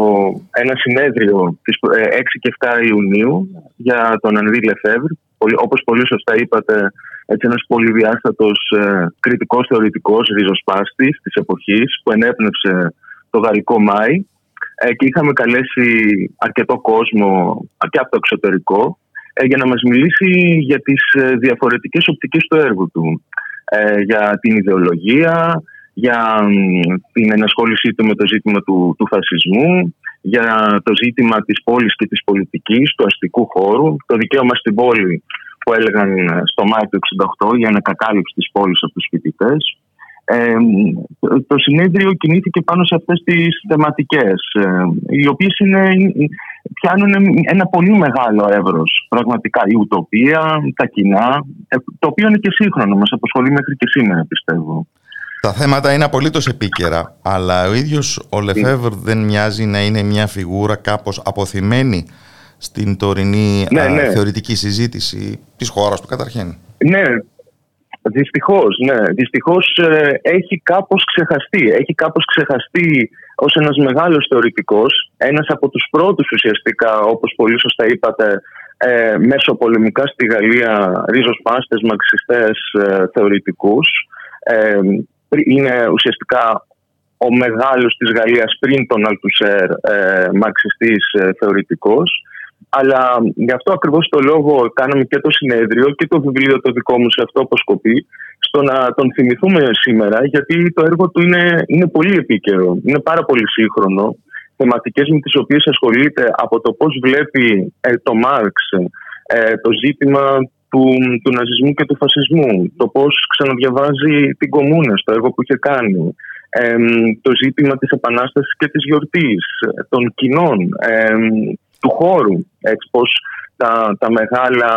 ένα συνέδριο τις 6 ε, και 7 Ιουνίου για τον Ανδρή Λεφεύρ. Όπως πολύ σωστά είπατε, έτσι ένας πολυδιάστατος ε, κριτικός θεωρητικός ριζοσπάστης της εποχής που ενέπνευσε το γαλλικό Μάη ε, και είχαμε καλέσει αρκετό κόσμο και από το εξωτερικό ε, για να μας μιλήσει για τις ε, διαφορετικές οπτικές του έργου του. για την ιδεολογία, για την ενασχόλησή του με το ζήτημα του, του φασισμού, για το ζήτημα της πόλης και της πολιτικής, του αστικού χώρου, το δικαίωμα στην πόλη που έλεγαν στο Μάιο του 1968 για ανακατάληψη της πόλης από τους φοιτητές. Ε, το συνέδριο κινήθηκε πάνω σε αυτές τις θεματικές, ε, οι οποίες είναι, πιάνουν ένα πολύ μεγάλο εύρος. Πραγματικά η ουτοπία, τα κοινά, ε, το οποίο είναι και σύγχρονο, μας απασχολεί μέχρι και σήμερα πιστεύω. Τα θέματα είναι απολύτως επίκαιρα, αλλά ο ίδιος ο Λεφεύρ δεν μοιάζει να είναι μια φιγούρα κάπως αποθυμένη στην τωρινή ναι, ναι. θεωρητική συζήτηση της χώρας του καταρχήν. Ναι, δυστυχώς, ναι. Δυστυχώς ε, έχει κάπως ξεχαστεί. Έχει κάπως ξεχαστεί ως ένας μεγάλος θεωρητικός, ένας από τους πρώτους ουσιαστικά, όπως πολύ σωστά είπατε, ε, μέσω πολεμικά στη Γαλλία, ρίζος πάστες, μαξιστές ε, θεωρητικούς. Ε, είναι ουσιαστικά ο μεγάλος της Γαλλίας πριν τον Αλτουσέρ ε, μαξιστής ε, θεωρητικός. Αλλά γι' αυτό ακριβώς το λόγο κάναμε και το συνέδριο και το βιβλίο το δικό μου σε αυτό αποσκοπεί στο να τον θυμηθούμε σήμερα γιατί το έργο του είναι, είναι πολύ επίκαιρο, είναι πάρα πολύ σύγχρονο θεματικές με τις οποίες ασχολείται από το πώς βλέπει ε, το Μάρξ το ζήτημα του, του ναζισμού και του φασισμού. Το πώς ξαναδιαβάζει την κομμούνα στο έργο που είχε κάνει. το ζήτημα της επανάστασης και της γιορτής, των κοινών, του χώρου. Έτσι πώς τα, τα μεγάλα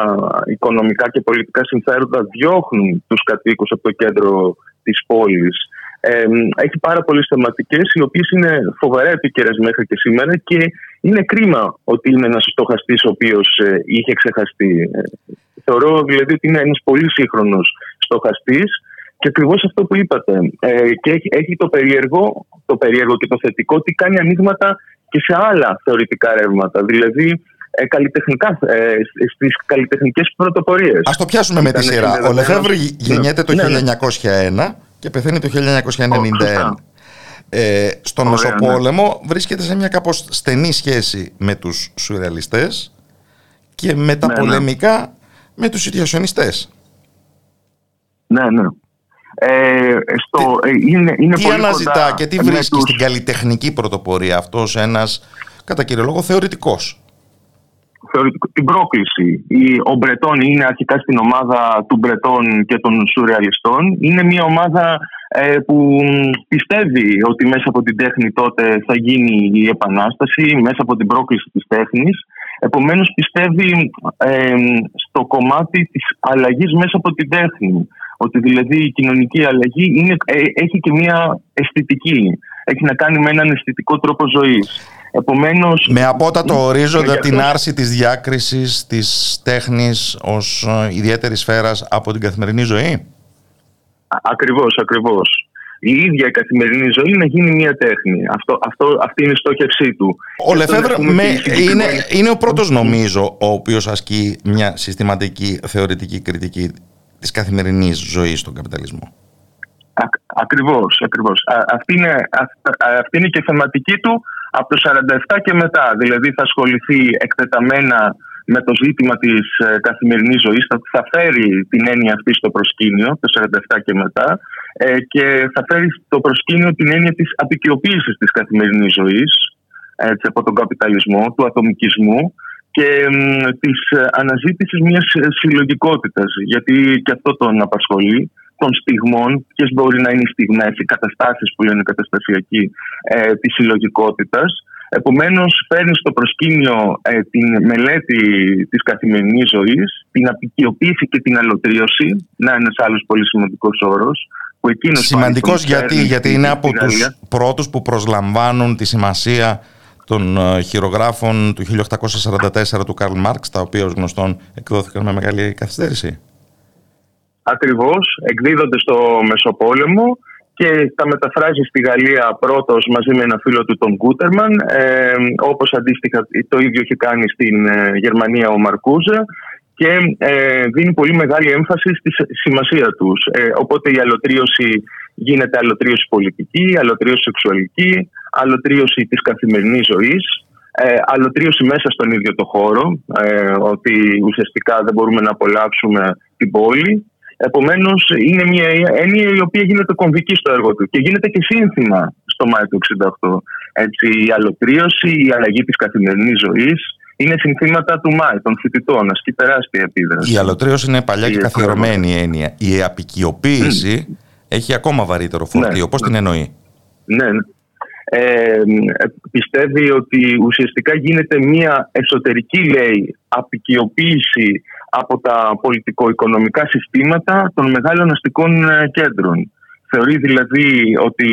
οικονομικά και πολιτικά συμφέροντα διώχνουν τους κατοίκους από το κέντρο της πόλης. έχει πάρα πολλές θεματικές οι οποίες είναι φοβερά επίκαιρες μέχρι και σήμερα και είναι κρίμα ότι είναι ένας στοχαστής ο οποίος ε, είχε ξεχαστεί. Ε, θεωρώ δηλαδή ότι είναι ένας πολύ σύγχρονος στοχαστής και ακριβώς αυτό που είπατε. Ε, και έχει, έχει το, περίεργο, το περίεργο και το θετικό ότι κάνει ανοίγματα και σε άλλα θεωρητικά ρεύματα. Δηλαδή ε, καλλιτεχνικά, ε, στις καλλιτεχνικές πρωτοπορίες. Ας το πιάσουμε με τη σειρά. Ο Λεφεύρη γεννιέται το 1901 ναι, ναι. και πεθαίνει το 1991. Ε, στον Μεσοπόλεμο βρίσκεται σε μια κάπως στενή σχέση με τους σουρεαλιστές και με τα ναι, πολεμικά με τους ιδιασιονιστές. Ναι, ναι. Ε, στο, τι, ε, είναι, είναι τι αναζητά και τι βρίσκει τους... στην καλλιτεχνική πρωτοπορία αυτός ένας κατά κύριο λόγο θεωρητικός; Θεωρητικό, την πρόκληση. Ο Μπρετόν είναι αρχικά στην ομάδα του Μπρετόν και των Σουρεαλιστών. Είναι μια ομάδα ε, που πιστεύει ότι μέσα από την τέχνη τότε θα γίνει η επανάσταση, μέσα από την πρόκληση της τέχνης Επομένως πιστεύει στο κομμάτι της αλλαγής μέσα από την τέχνη. Ότι δηλαδή η κοινωνική αλλαγή είναι, ε, έχει και μια αισθητική. Έχει να κάνει με έναν αισθητικό τρόπο ζωής. Επομένως, με απότατο ορίζοντα την άρση της διάκρισης της τέχνης ως ε, ιδιαίτερης σφαίρας από την καθημερινή ζωή; Ακριβώς, ακριβώς η ίδια η καθημερινή ζωή να γίνει μια τέχνη. Αυτό, αυτό, αυτή είναι η στόχευσή του. Ο Λεφεύρ είναι, είναι ο πρώτος νομίζω ο οποίος ασκεί μια συστηματική θεωρητική κριτική της καθημερινής ζωής στον καπιταλισμό. Α, ακριβώς, ακριβώς. αυτή, είναι, αυτή είναι και η θεματική του από το 1947 και μετά. Δηλαδή θα ασχοληθεί εκτεταμένα με το ζήτημα της ε, καθημερινής ζωής θα, θα φέρει την έννοια αυτή στο προσκήνιο το 1947 και μετά ε, και θα φέρει στο προσκήνιο την έννοια της απεικιοποίησης της καθημερινής ζωής έτσι, από τον καπιταλισμό, του ατομικισμού και μ, της ε, αναζήτησης μιας συλλογικότητας. Γιατί και αυτό τον απασχολεί των στιγμών, ποιες μπορεί να είναι οι στιγμές, οι καταστάσεις που λένε καταστασιακοί ε, της συλλογικότητας Επομένως, φέρνει στο προσκήνιο ε, την μελέτη της καθημερινής ζωής, την απεικιοποίηση και την αλωτρίωση, να είναι ένα άλλο πολύ σημαντικός όρος, που εκείνος Σημαντικός γιατί, γιατί είναι από τους πρώτους που προσλαμβάνουν τη σημασία των ε, χειρογράφων του 1844 του Καρλ Μάρξ, τα οποία ως γνωστόν εκδόθηκαν με μεγάλη καθυστέρηση. Ακριβώς, εκδίδονται στο Μεσοπόλεμο και τα μεταφράζει στη Γαλλία πρώτος μαζί με ένα φίλο του τον Κούτερμαν ε, όπως αντίστοιχα το ίδιο έχει κάνει στην ε, Γερμανία ο Μαρκούζα και ε, δίνει πολύ μεγάλη έμφαση στη σημασία τους. Ε, οπότε η αλωτρίωση γίνεται αλωτρίωση πολιτική, αλωτρίωση σεξουαλική, αλωτρίωση της καθημερινής ζωής, ε, αλωτρίωση μέσα στον ίδιο το χώρο, ε, ότι ουσιαστικά δεν μπορούμε να απολαύσουμε την πόλη. Επομένως είναι μια έννοια η οποία γίνεται κομβική στο έργο του και γίνεται και σύνθημα στο Μάιο του 1968. Έτσι, η αλωτρίωση, η αλλαγή της καθημερινής ζωής, είναι συνθήματα του ΜΑΙ, των φοιτητών, ασκεί τεράστια επίδραση. Η αλωτρίωση είναι παλιά και καθιερωμένη έννοια. Η απικιοποίηση έχει ακόμα βαρύτερο φορτίο. Ναι, Πώς την εννοεί; Ναι, ναι. Ε, πιστεύει ότι ουσιαστικά γίνεται μια εσωτερική λέει απικιοποίηση από τα πολιτικο-οικονομικά συστήματα των μεγάλων αστικών ε, κέντρων. Θεωρεί δηλαδή ότι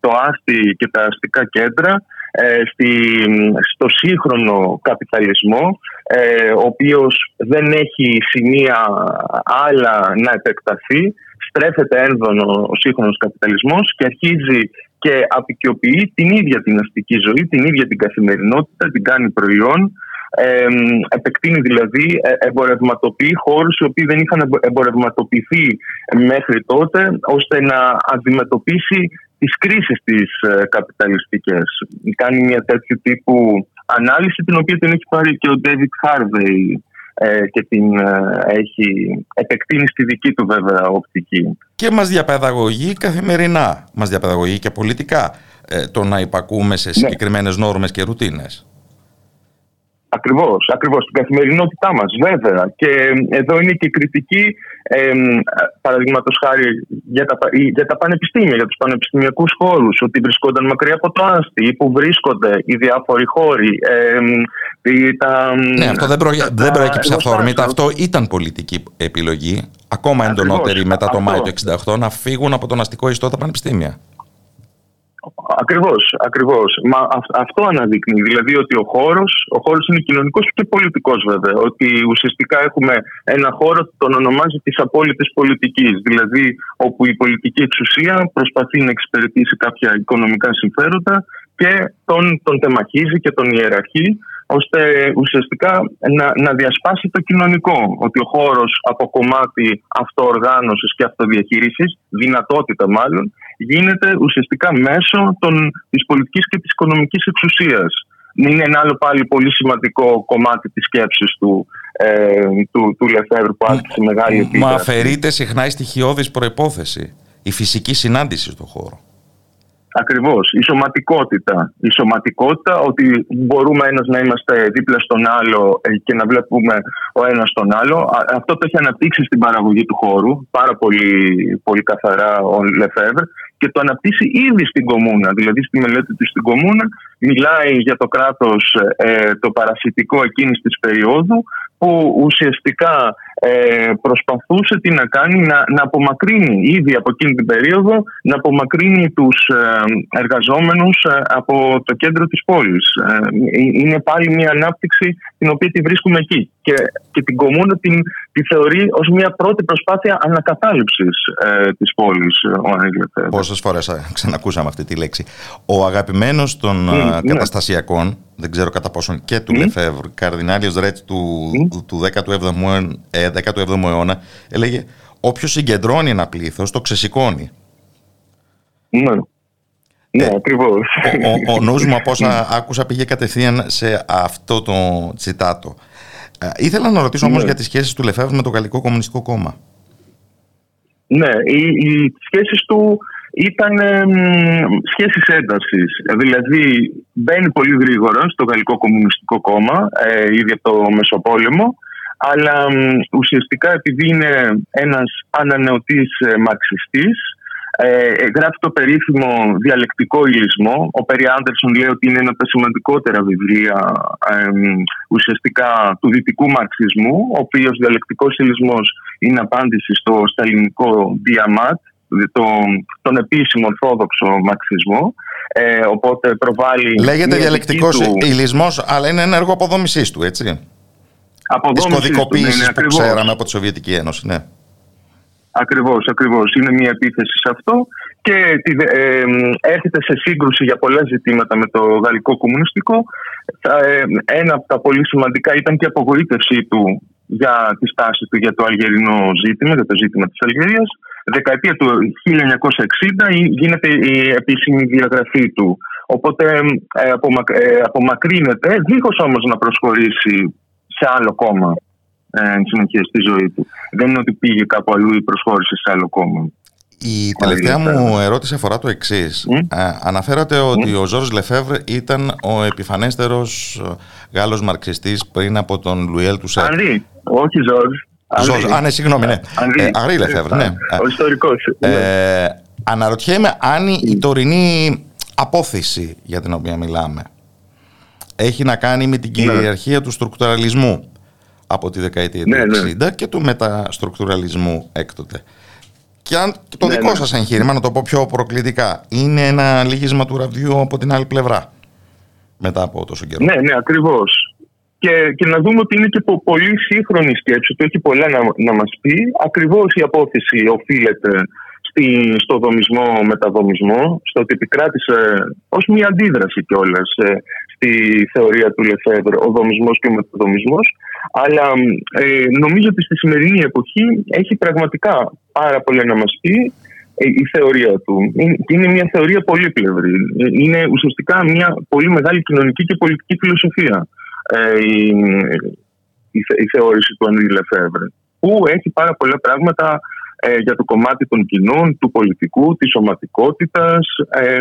το άστι και τα αστικά κέντρα ε, στη, στο σύγχρονο καπιταλισμό ε, ο οποίος δεν έχει σημεία άλλα να επεκταθεί στρέφεται ένδονο ο σύγχρονος καπιταλισμός και αρχίζει και απεικιοποιεί την ίδια την αστική ζωή, την ίδια την καθημερινότητα, την κάνει προϊόν ε, επεκτείνει δηλαδή, ε, εμπορευματοποιεί χώρους οι οποίοι δεν είχαν εμπορευματοποιηθεί μέχρι τότε ώστε να αντιμετωπίσει τις κρίσεις τις ε, καπιταλιστικές. Κάνει μια τέτοιου τύπου ανάλυση την οποία την έχει πάρει και ο David Harvey ε, και την ε, έχει επεκτείνει στη δική του βέβαια οπτική. Και μας διαπαιδαγωγεί καθημερινά, μας διαπαιδαγωγεί και πολιτικά το να υπακούμε σε ναι. συγκεκριμένες ναι. νόρμες και ρουτίνες. Ακριβώς, ακριβώς στην καθημερινότητά μας, βέβαια. Και εδώ είναι και η κριτική, ε, παραδείγματος χάρη, για τα, για τα πανεπιστήμια, για τους πανεπιστημιακούς χώρους, ότι βρισκόνταν μακριά από το άστι ή που βρίσκονται οι διάφοροι χώροι. Ε, τα, ναι, αυτό δεν, προ, δεν προέκυψε αυθόρμητα. Αυτό ήταν πολιτική επιλογή, ακόμα εντονότερη μετά το Μάιο του 1968, να φύγουν από τον αστικό ιστό τα πανεπιστήμια. Ακριβώς, ακριβώς. Μα αυτό αναδεικνύει. Δηλαδή ότι ο χώρος ο χώρος είναι κοινωνικός και πολιτικός βέβαια. Ότι ουσιαστικά έχουμε ένα χώρο που τον ονομάζει της απόλυτης πολιτικής. Δηλαδή όπου η πολιτική εξουσία προσπαθεί να εξυπηρετήσει κάποια οικονομικά συμφέροντα και τον, τον τεμαχίζει και τον ιεραρχεί ώστε ουσιαστικά να, να διασπάσει το κοινωνικό. Ότι ο χώρος από κομμάτι αυτοοργάνωσης και αυτοδιαχείρισης, δυνατότητα μάλλον, γίνεται ουσιαστικά μέσω των, της πολιτικής και της οικονομικής εξουσίας. Είναι ένα άλλο πάλι πολύ σημαντικό κομμάτι της σκέψης του, ε, του, του Λεφεύρου που άσκησε μεγάλη επίδραση. Μα αφαιρείται συχνά η στοιχειώδης προϋπόθεση, η φυσική συνάντηση στον χώρο. Ακριβώς. Η σωματικότητα. Η σωματικότητα ότι μπορούμε ένας να είμαστε δίπλα στον άλλο ε, και να βλέπουμε ο ένας τον άλλο. Αυτό το έχει αναπτύξει στην παραγωγή του χώρου πάρα πολύ, πολύ καθαρά ο Λεφεύρ και το αναπτύσσει ήδη στην κομμούνα. Δηλαδή στη μελέτη του στην κομμούνα μιλάει για το κράτος ε, το παρασιτικό εκείνης της περίοδου που ουσιαστικά ε, προσπαθούσε τι να κάνει, να, να απομακρύνει ήδη από εκείνη την περίοδο, να απομακρύνει τους ε, εργαζόμενους ε, από το κέντρο της πόλης. Ε, είναι πάλι μια ανάπτυξη την οποία τη βρίσκουμε εκεί και, και την κομμούνα την, τη θεωρεί ως μια πρώτη προσπάθεια ανακατάληψης της πόλης ο Ανέγλεφε. Πόσες φορές ξανακούσαμε αυτή τη λέξη. Ο αγαπημένος των mm, καταστασιακών δεν ξέρω κατά πόσον και του mm. Λεφεύρ, καρδινάλιος Ρέτς του, mm. του 17ου, ε, 17ου αιώνα, έλεγε όποιος συγκεντρώνει ένα πλήθος το ξεσηκώνει. Ναι. Ναι, ε, ακριβώς. Ο, ο, ο νους μου από όσα άκουσα πήγε κατευθείαν σε αυτό το τσιτάτο. Ε, ήθελα να ρωτήσω όμως ναι. για τις σχέσεις του Λεφεύρ με το Γαλλικό Κομμουνιστικό Κόμμα. Ναι, οι, οι σχέσεις του ήταν ε, σχέσεις έντασης. Δηλαδή μπαίνει πολύ γρήγορα στο Γαλλικό Κομμουνιστικό Κόμμα, ε, ήδη από το Μεσοπόλεμο, αλλά ουσιαστικά επειδή είναι ένας ανανεωτής ε, μαξιστής, ε, γράφει το περίφημο διαλεκτικό υλισμό. Ο Περί Άντερσον λέει ότι είναι ένα από τα σημαντικότερα βιβλία ε, ουσιαστικά του δυτικού μαρξισμού, ο οποίος διαλεκτικός υλισμός είναι απάντηση στο σταλινικό διαμάτ, τον επίσημο ορθόδοξο μαρξισμό. Ε, οπότε προβάλλει. Λέγεται διαλεκτικός του... ηλισμό, αλλά είναι ένα έργο αποδόμησής του, έτσι. Αποδόμησης Της κωδικοποίηση ναι, που ξέραμε από τη Σοβιετική Ένωση, ναι. Ακριβώς, ακριβώς. Είναι μια επίθεση σε αυτό και ε, έρχεται σε σύγκρουση για πολλά ζητήματα με το γαλλικό κομμουνιστικό. Ε, ένα από τα πολύ σημαντικά ήταν και η απογοήτευσή του για τη στάση του για το αλγερινό ζήτημα, για το ζήτημα της Αλγερίας. Δεκαετία του 1960 γίνεται η επίσημη διαγραφή του. Οπότε ε, ε, απομακρύνεται, δίχως όμως να προσχωρήσει σε άλλο κόμμα ε, συνεχεία στη ζωή του. Δεν είναι ότι πήγε κάπου αλλού ή προσχώρησε σε άλλο κόμμα. Η τελευταία μου ερώτηση αφορά το εξής. αναφέρατε ότι ο Ζόρζ Λεφεύρ ήταν ο επιφανέστερος Γάλλος μαρξιστής πριν από τον Λουιέλ του Σέρ. Ανρί, όχι Ζόρζ. Ζόρζ, α, ναι, συγγνώμη, ναι. Ανρί Λεφεύρ, ναι. Ο ιστορικός. Ε, αναρωτιέμαι αν η τωρινή απόθεση για την οποία μιλάμε έχει να κάνει με την ναι. κυριαρχία του στρουκτουραλισμού από τη δεκαετία του 60 ναι. και του μεταστρουκτουραλισμού έκτοτε. Και αν το ναι, δικό ναι. σας εγχείρημα, να το πω πιο προκλητικά, είναι ένα λύγισμα του ραβδιού από την άλλη πλευρά μετά από τόσο καιρό. Ναι, ναι, ακριβώς. Και, και να δούμε ότι είναι και πολύ σύγχρονη σκέψη, το έχει πολλά να, να μας πει. Ακριβώς η απόθεση οφείλεται στη, στο δομισμό μεταδομισμό, στο ότι επικράτησε ως μια αντίδραση κιόλας ε, στη θεωρία του Λεφέβρ ο δομισμός και ο μεταδομισμός αλλά ε, νομίζω ότι στη σημερινή εποχή έχει πραγματικά πάρα πολλά να μας πει ε, η θεωρία του. Είναι μια θεωρία πολύπλευρη. Είναι ουσιαστικά μια πολύ μεγάλη κοινωνική και πολιτική φιλοσοφία ε, η, η, η, θεώρηση του Ανδρή Λεφέβρ που έχει πάρα πολλά πράγματα ε, για το κομμάτι των κοινών, του πολιτικού, της σωματικότητας ε,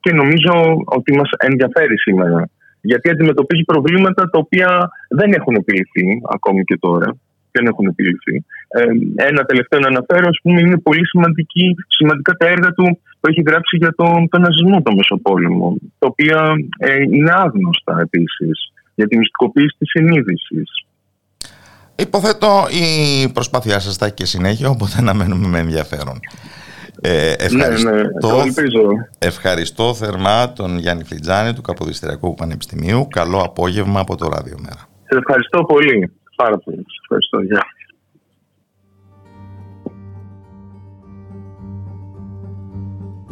και νομίζω ότι μας ενδιαφέρει σήμερα. Γιατί αντιμετωπίζει προβλήματα τα οποία δεν έχουν επιληθεί ακόμη και τώρα. Δεν έχουν επιληθεί. Ε, ένα τελευταίο να αναφέρω, ας πούμε, είναι πολύ σημαντική, σημαντικά τα έργα του που έχει γράψει για τον, τον ναζισμό το Μεσοπόλεμο, τα οποία ε, είναι άγνωστα επίσης για τη μυστικοποίηση της συνείδησης. Υποθέτω η προσπάθειά σας θα έχει και συνέχεια, οπότε να μένουμε με ενδιαφέρον. Ε, ευχαριστώ, ναι, ναι, ευχαριστώ θερμά τον Γιάννη Φλιτζάνη του Καποδιστριακού Πανεπιστημίου. Καλό απόγευμα από το Ράδιο Μέρα. Σε ευχαριστώ πολύ. Πάρα πολύ. ευχαριστώ. Γεια.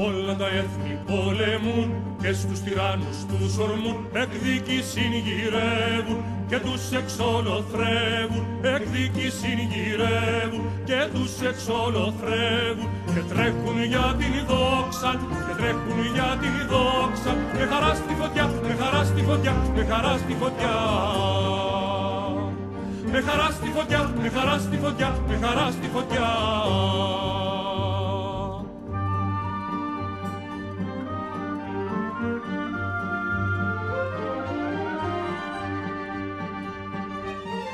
Όλα τα έθνη πολεμούν και στους τυράννους τους ορμούν. Εκδίκηση γυρεύουν και τους εξολοθρεύουν. Εκδίκηση γυρεύουν και τους εξολοθρεύουν. Και τρέχουν για την δόξα και τρέχουν για την δόξα. Με χαρά στη φωτιά, με χαρά στη φωτιά, με χαρά στη φωτιά. Με χαρά στη φωτιά, με χαρά στη φωτιά, με χαρά στη φωτιά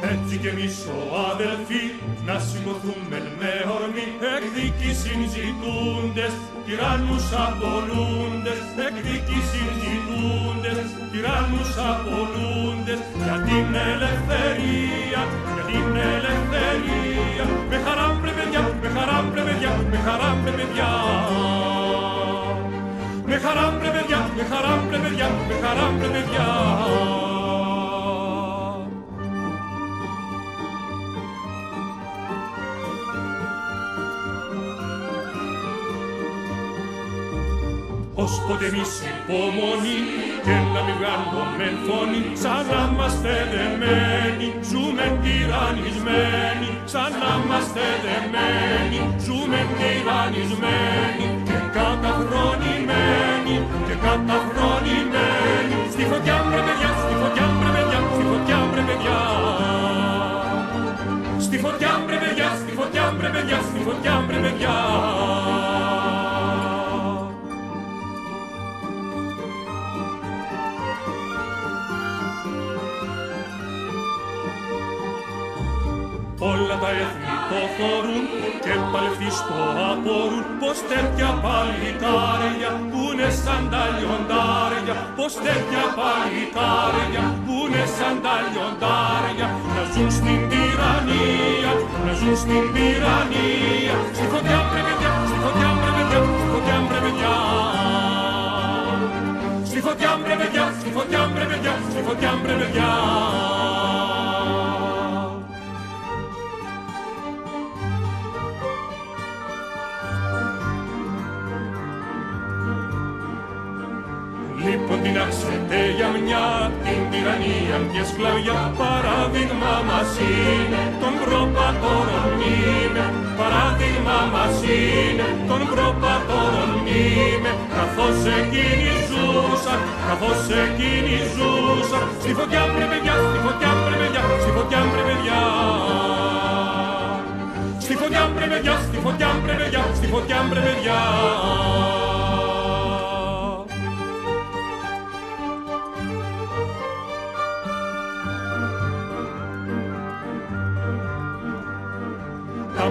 Έτσι κι εμείς ο αδελφοί να σηκωθούμε με ορμή εκδίκησιν ζητούντες, τυράννους απολούντες, εκδίκησιν ζητούντες, τυράννους απολούντες για την ελευθερία, για την ελευθερία. Με χαρά πρε παιδιά, με χαρά πρε παιδιά, με χαρά πρε παιδιά. Με χαρά πρε παιδιά, με χαρά πρε παιδιά, με χαρά πρε παιδιά. Ποτέ εμείς υπομονή και να μην βγάλουμε φωνή. Σαν να είμαστε δεμένοι, ζούμε τυραννισμένοι. Σαν να είμαστε δεμένοι, ζούμε τυραννισμένοι. Και καταχρονημένοι και καταχρονημένοι στη φωτιά μπρε παιδιά, στη φωτιά μπρε παιδιά, στη φωτιά μπρε παιδιά. Στη φωτιά μπρε παιδιά, στη φωτιά μπρε παιδιά, στη φωτιά μπρε παιδιά έθνη το χωρούν και παλευτοί στο απορούν πως τέτοια παλικάρια που είναι σαν τα λιοντάρια πως τέτοια παλικάρια που είναι σαν τα λιοντάρια να ζουν στην τυραννία, να ζουν στην τυραννία στη φωτιά πρέπει φωτιά μπρε παιδιά, στη φωτιά μπρε παιδιά. Στη φωτιά μπρε παιδιά, στη φωτιά μπρε παιδιά, στη φωτιά μπρε παιδιά. Λοιπόν την άξετε για μια την τυραννία και σκλαβιά παράδειγμα μας είναι. Τον προπατόρων μνήμε παράδειγμα μας είναι. Τον προπατόρων μνήμε καθώς εκείνοι ζούσαν καθώς εκείνοι ζούσαν στη φωτιά μπρε παιδιά, στη φωτιά μπρε παιδιά, στη φωτιά μπρε παιδιά. Στη φωτιά μπρε παιδιά, στη φωτιά μπρε παιδιά, στη φωτιά μπρε παιδιά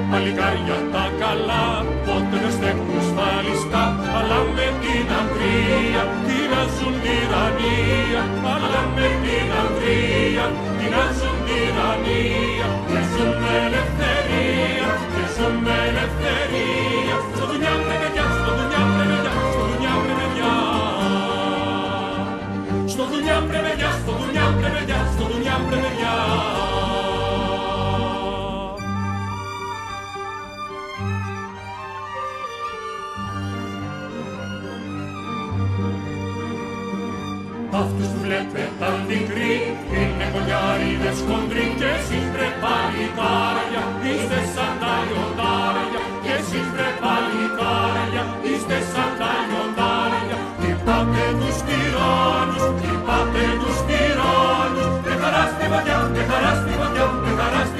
παλικάρια τα καλά πότε δεν στέκουν σφαλιστά αλλά με την αγρία τυράζουν τυραννία αλλά με την αγρία τυράζουν τυραννία και ζουν με ελευθερία και ζουν με ελευθερία. Στο δουλειά βρε παιδιά, στο δουλειά βρε παιδιά, στο δουλειά βρε παιδιά. Στο δουλειά βρε παιδιά, στο δουλειά βρε παιδιά, στο δουλειά βρε βλέπετε αντικροί είναι κολιάριδες χοντροί και εσείς βρε παλικάρια είστε σαν τα λιοντάρια και εσείς βρε παλικάρια είστε σαν τα λιοντάρια. Χτυπάτε τους τυράννους, χτυπάτε τους τυράννους με χαράς στη φωτιά, με χαράς στη φωτιά, με χαράς στη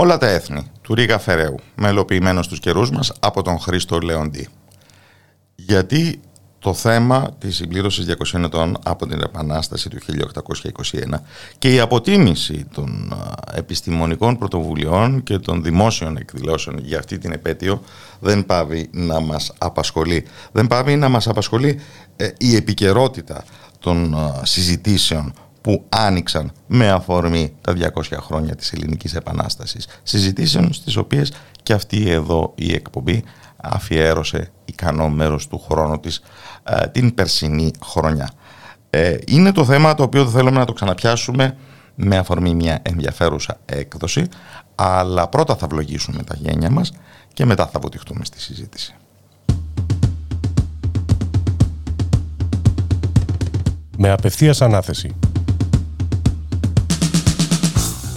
Όλα τα έθνη του Ρίγα Φεραίου, μελοποιημένος στους καιρούς μας από τον Χρήστο Λεοντή. Γιατί το θέμα της συμπλήρωσης 200 ετών από την Επανάσταση του 1821 και η αποτίμηση των επιστημονικών πρωτοβουλειών και των δημόσιων εκδηλώσεων για αυτή την επέτειο δεν πάβει να μας απασχολεί. Δεν πάβει να μας απασχολεί ε, η επικαιρότητα των συζητήσεων που άνοιξαν με αφορμή τα 200 χρόνια της Ελληνικής Επανάστασης. Συζητήσεων στις οποίες και αυτή εδώ η εκπομπή αφιέρωσε ικανό μέρος του χρόνου της ε, την περσινή χρονιά. Ε, είναι το θέμα το οποίο θέλουμε να το ξαναπιάσουμε με αφορμή μια ενδιαφέρουσα έκδοση αλλά πρώτα θα βλογίσουμε τα γένια μας και μετά θα βοτυχτούμε στη συζήτηση. Με απευθείας ανάθεση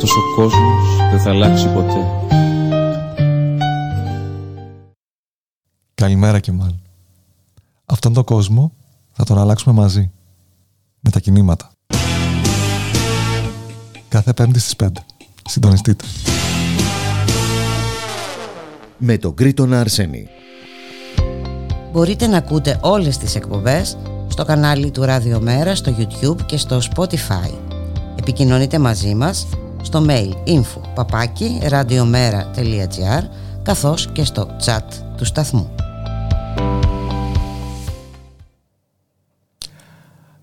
Αυτός ο κόσμος δεν θα αλλάξει ποτέ. Καλημέρα και μάλλον. Αυτόν τον κόσμο θα τον αλλάξουμε μαζί. Με τα κινήματα. Κάθε πέμπτη στις 5. Συντονιστείτε. Με τον Κρήτονα Αρσένη. Μπορείτε να ακούτε όλες τις εκπομπές στο κανάλι του Ραδιομέρα, στο YouTube και στο Spotify. Επικοινωνείτε μαζί μας στο mail info παπάκι radiomera.gr καθώς και στο chat του σταθμού.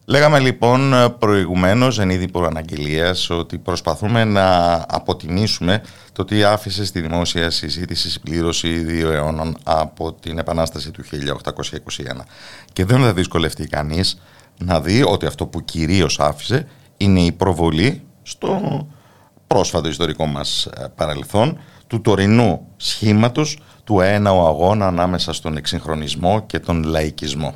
Λέγαμε λοιπόν προηγουμένως εν είδη προαναγγελίας ότι προσπαθούμε να αποτιμήσουμε το τι άφησε στη δημόσια συζήτηση συμπλήρωση δύο αιώνων από την Επανάσταση του 1821. Και δεν θα δυσκολευτεί κανείς να δει ότι αυτό που κυρίως άφησε είναι η προβολή στο πρόσφατο ιστορικό μας παρελθόν του τωρινού σχήματος του έναου αγώνα ανάμεσα στον εξυγχρονισμό και τον λαϊκισμό.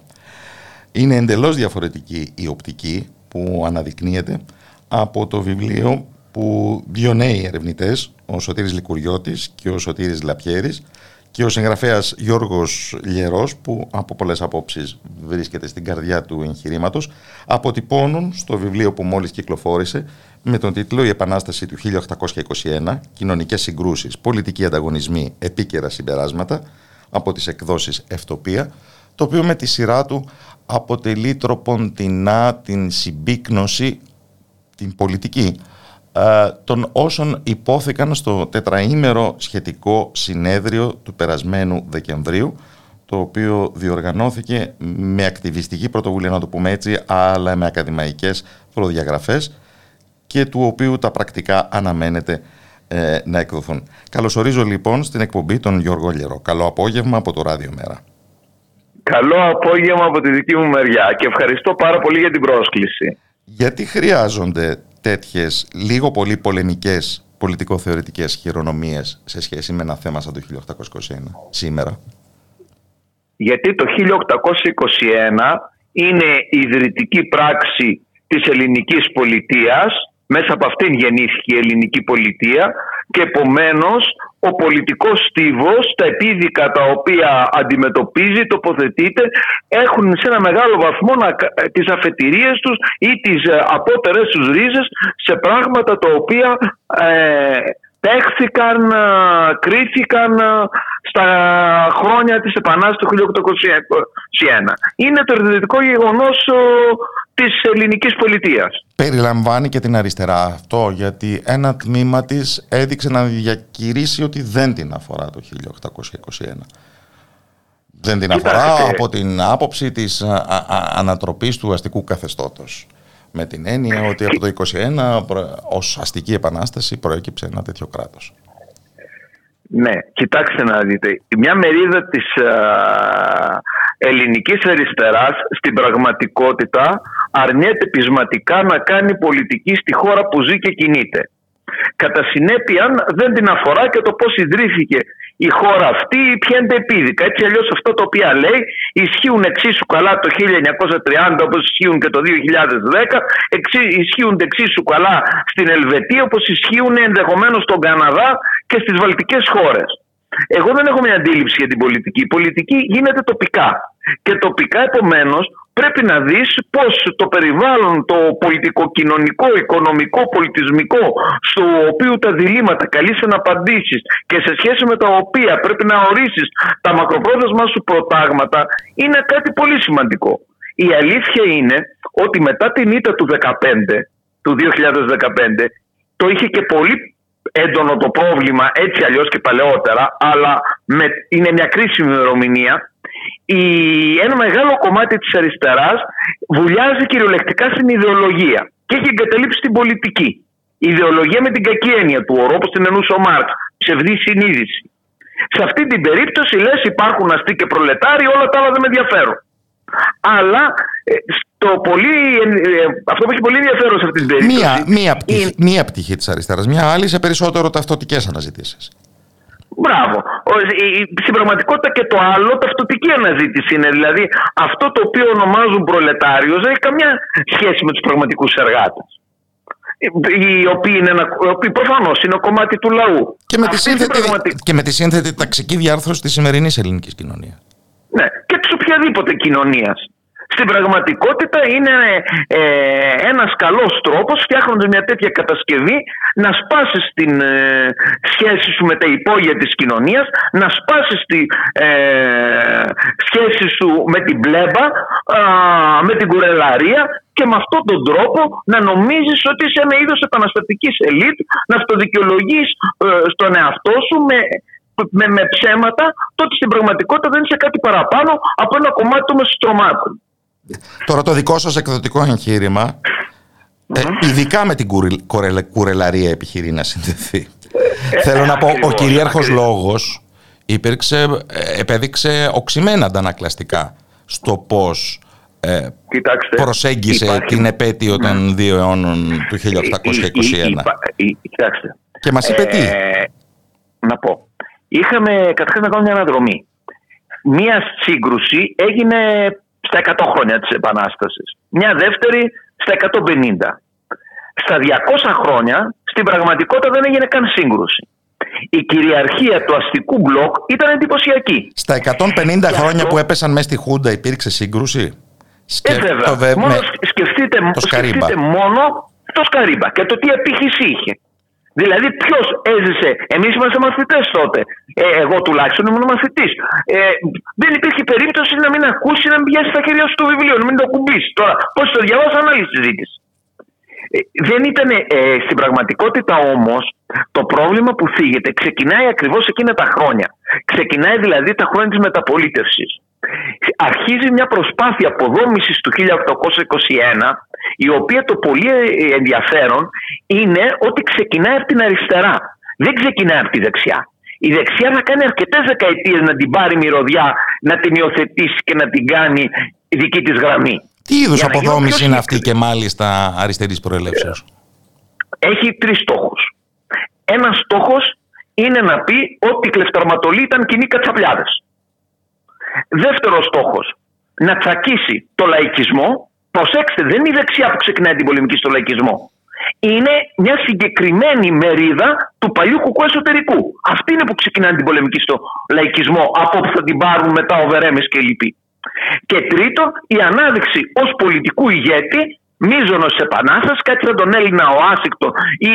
Είναι εντελώς διαφορετική η οπτική που αναδεικνύεται από το βιβλίο που δύο νέοι ερευνητές, ο Σωτήρης Λικουριώτης και ο Σωτήρης Λαπιέρης, και ο συγγραφέας Γιώργος Λιερός που από πολλές απόψεις βρίσκεται στην καρδιά του εγχειρήματος, αποτυπώνουν στο βιβλίο που μόλις κυκλοφόρησε με τον τίτλο «Η Επανάσταση του 1821. Κοινωνικές συγκρούσεις, πολιτικοί ανταγωνισμοί, επίκαιρα συμπεράσματα» από τις εκδόσεις Ευτοπία το οποίο με τη σειρά του αποτελεί τροποντινά την συμπίκνωση, την πολιτική ε, των όσων υπόθηκαν στο τετραήμερο σχετικό συνέδριο του περασμένου Δεκεμβρίου το οποίο διοργανώθηκε με ακτιβιστική πρωτοβουλία, να το πούμε έτσι, αλλά με ακαδημαϊκές προδιαγραφές και του οποίου τα πρακτικά αναμένεται ε, να εκδοθούν. Καλωσορίζω λοιπόν στην εκπομπή τον Γιώργο Λερό. Καλό απόγευμα από το Ράδιο Μέρα. Καλό απόγευμα από τη δική μου μεριά και ευχαριστώ πάρα πολύ για την πρόσκληση. Γιατί χρειάζονται τέτοιες λίγο πολύ πολεμικές πολιτικο-θεωρητικές χειρονομίες σε σχέση με ένα θέμα σαν το 1821 σήμερα; Γιατί το 1821 είναι η ιδρυτική πράξη της ελληνικής πολιτείας μέσα από αυτήν γεννήθηκε η ελληνική πολιτεία και επομένως ο πολιτικός στίβος, τα επίδικα τα οποία αντιμετωπίζει, τοποθετείται, έχουν σε ένα μεγάλο βαθμό να, τις αφετηρίες τους ή τις ε, απότερες τους ρίζες σε πράγματα τα οποία ε, παίχθηκαν, ε, κρίθηκαν ε, στα χρόνια της Επανάστασης του 1821. Είναι το ιδρυτικό γεγονός της ελληνικής πολιτείας. Περιλαμβάνει και την αριστερά αυτό, γιατί ένα τμήμα της έδειξε να διακηρύσει ότι δεν την αφορά το 1821. Δεν την αφορά από την άποψη της ανατροπής του αστικού καθεστώτος. Με την έννοια ότι από το 21 ως αστική επανάσταση προέκυψε ένα τέτοιο κράτος. Ναι, κοιτάξτε να δείτε. Μια μερίδα της ελληνικής αριστεράς στην πραγματικότητα αρνιέται πεισματικά να κάνει πολιτική στη χώρα που ζει και κινείται. Κατά συνέπεια δεν την αφορά και το πώς ιδρύθηκε η χώρα αυτή, ποια είναι τα επίδικα. Έτσι αλλιώς αυτά τα οποία λέει ισχύουν εξίσου καλά το 1930 όπως ισχύουν και το 2010, ισχύουν εξίσου καλά στην Ελβετία όπως ισχύουν ενδεχομένως στον Καναδά και στις βαλτικές χώρες. Εγώ δεν έχω μια αντίληψη για την πολιτική. Η πολιτική γίνεται τοπικά. Και τοπικά επομένως πρέπει να δεις πώς το περιβάλλον, το πολιτικό, κοινωνικό, οικονομικό, πολιτισμικό στο οποίο τα διλήμματα καλείσαι να απαντήσεις και σε σχέση με τα οποία πρέπει να ορίσεις τα μακροπρόθεσμα σου προτάγματα είναι κάτι πολύ σημαντικό. Η αλήθεια είναι ότι μετά την ήττα του 2015, του 2015 το είχε και πολύ έντονο το πρόβλημα έτσι αλλιώς και παλαιότερα αλλά με, είναι μια κρίσιμη ημερομηνία η, ένα μεγάλο κομμάτι της αριστεράς βουλιάζει κυριολεκτικά στην ιδεολογία και έχει εγκαταλείψει την πολιτική. Η ιδεολογία με την κακή έννοια του όρου, όπως την εννοούσε ο Μάρξ, ψευδή συνείδηση. Σε αυτή την περίπτωση λες υπάρχουν αστεί και προλετάροι, όλα τα άλλα δεν με ενδιαφέρουν. Αλλά ε, το πολύ, ε, αυτό που έχει πολύ ενδιαφέρον σε αυτή την περίπτωση. Μία, μία, πτυχή, είναι... μία πτυχή της αριστεράς, μία άλλη σε περισσότερο ταυτοτικές αναζητήσεις. Μπράβο. Στην πραγματικότητα και το άλλο ταυτοτική αναζήτηση είναι. Δηλαδή αυτό το οποίο ονομάζουν προλετάριο δεν έχει καμιά σχέση με τους πραγματικούς εργάτες. Οι οποίοι, είναι ένα, οποίοι προφανώς είναι κομμάτι του λαού. Και με, τη σύνθετη, και με τη σύνθετη ταξική διάρθρωση της σημερινής ελληνικής κοινωνίας. Ναι, και της οποιαδήποτε κοινωνίας. Στην πραγματικότητα είναι ε, ένας καλός τρόπος φτιάχνοντας μια τέτοια κατασκευή να σπάσεις την ε, σχέση σου με τα υπόγεια της κοινωνίας, να σπάσεις τη ε, σχέση σου με την πλέμπα, με την κουρελαρία και με αυτόν τον τρόπο να νομίζεις ότι είσαι ένα είδος επαναστατικής ελίτ, να αυτοδικαιολογείς ε, στον εαυτό σου με με, με ψέματα, τότε στην πραγματικότητα δεν είσαι κάτι παραπάνω από ένα κομμάτι των μεσοστρωμάτων. Τώρα το δικό σας εκδοτικό εγχείρημα ε, ειδικά με την κουρελαρία επιχειρεί να συνδεθεί. Ε, Θέλω να πω, ο κυρίαρχος λόγος υπήρξε, ε, επέδειξε οξυμένα αντανακλαστικά στο πώς ε, προσέγγισε την επέτειο των ναι. δύο αιώνων του 1821. Κοιτάξτε. Και μας είπε τι; Να πω. Είχαμε καταρχάς να κάνουμε μια αναδρομή. Μία σύγκρουση έγινε στα 100 χρόνια της Επανάστασης. Μια δεύτερη στα 150. Στα 200 χρόνια στην πραγματικότητα δεν έγινε καν σύγκρουση. Η κυριαρχία του αστικού μπλοκ ήταν εντυπωσιακή. Στα 150 χρόνια που έπεσαν μέσα στη Χούντα υπήρξε σύγκρουση; Ε, βέβαια. Μόνο σκεφτείτε, το σκεφτείτε μόνο το Σκαρίμπα και το τι επίχυση είχε. Δηλαδή, ποιος έζησε; Εμείς είμαστε μαθητές τότε. Ε, εγώ τουλάχιστον ήμουν μαθητής. Ε, δεν υπήρχε περίπτωση να μην ακούσει να μην πιάσει στα χέρια σου το βιβλίο, να μην το κουμπίσεις. Τώρα, πώς το διαβάσαν άλλη συζήτηση. Ε, δεν ήταν ε, στην πραγματικότητα όμως το πρόβλημα που θίγεται ξεκινάει ακριβώς εκείνα τα χρόνια. Ξεκινάει δηλαδή τα χρόνια της μεταπολίτευσης. Αρχίζει μια προσπάθεια αποδόμησης του 1821 η οποία το πολύ ενδιαφέρον είναι ότι ξεκινάει από την αριστερά. Δεν ξεκινάει από τη δεξιά. Η δεξιά θα κάνει αρκετές δεκαετίες να την πάρει μυρωδιά, να την υιοθετήσει και να την κάνει δική της γραμμή. Τι είδους αποδόμηση είναι αυτή και μάλιστα αριστερής προελεύσεως; Έχει τρεις στόχους. Ένας στόχος είναι να πει ότι η κλεφταρματολή ήταν κοινή κατσαπλιάδε. Δεύτερος στόχος, να τσακίσει το λαϊκισμό Προσέξτε, δεν είναι η δεξιά που ξεκινάει την πολεμική στο λαϊκισμό. Είναι μια συγκεκριμένη μερίδα του παλιού κουκού εσωτερικού. Αυτή είναι που ξεκινάει την πολεμική στο λαϊκισμό, από όπου θα την πάρουν μετά ο Βερέμες και λοιποί. Και τρίτο, η ανάδειξη ως πολιτικού ηγέτη μίζωνος επανάστασης, κάτι σαν τον Έλληνα Οάσικτο ή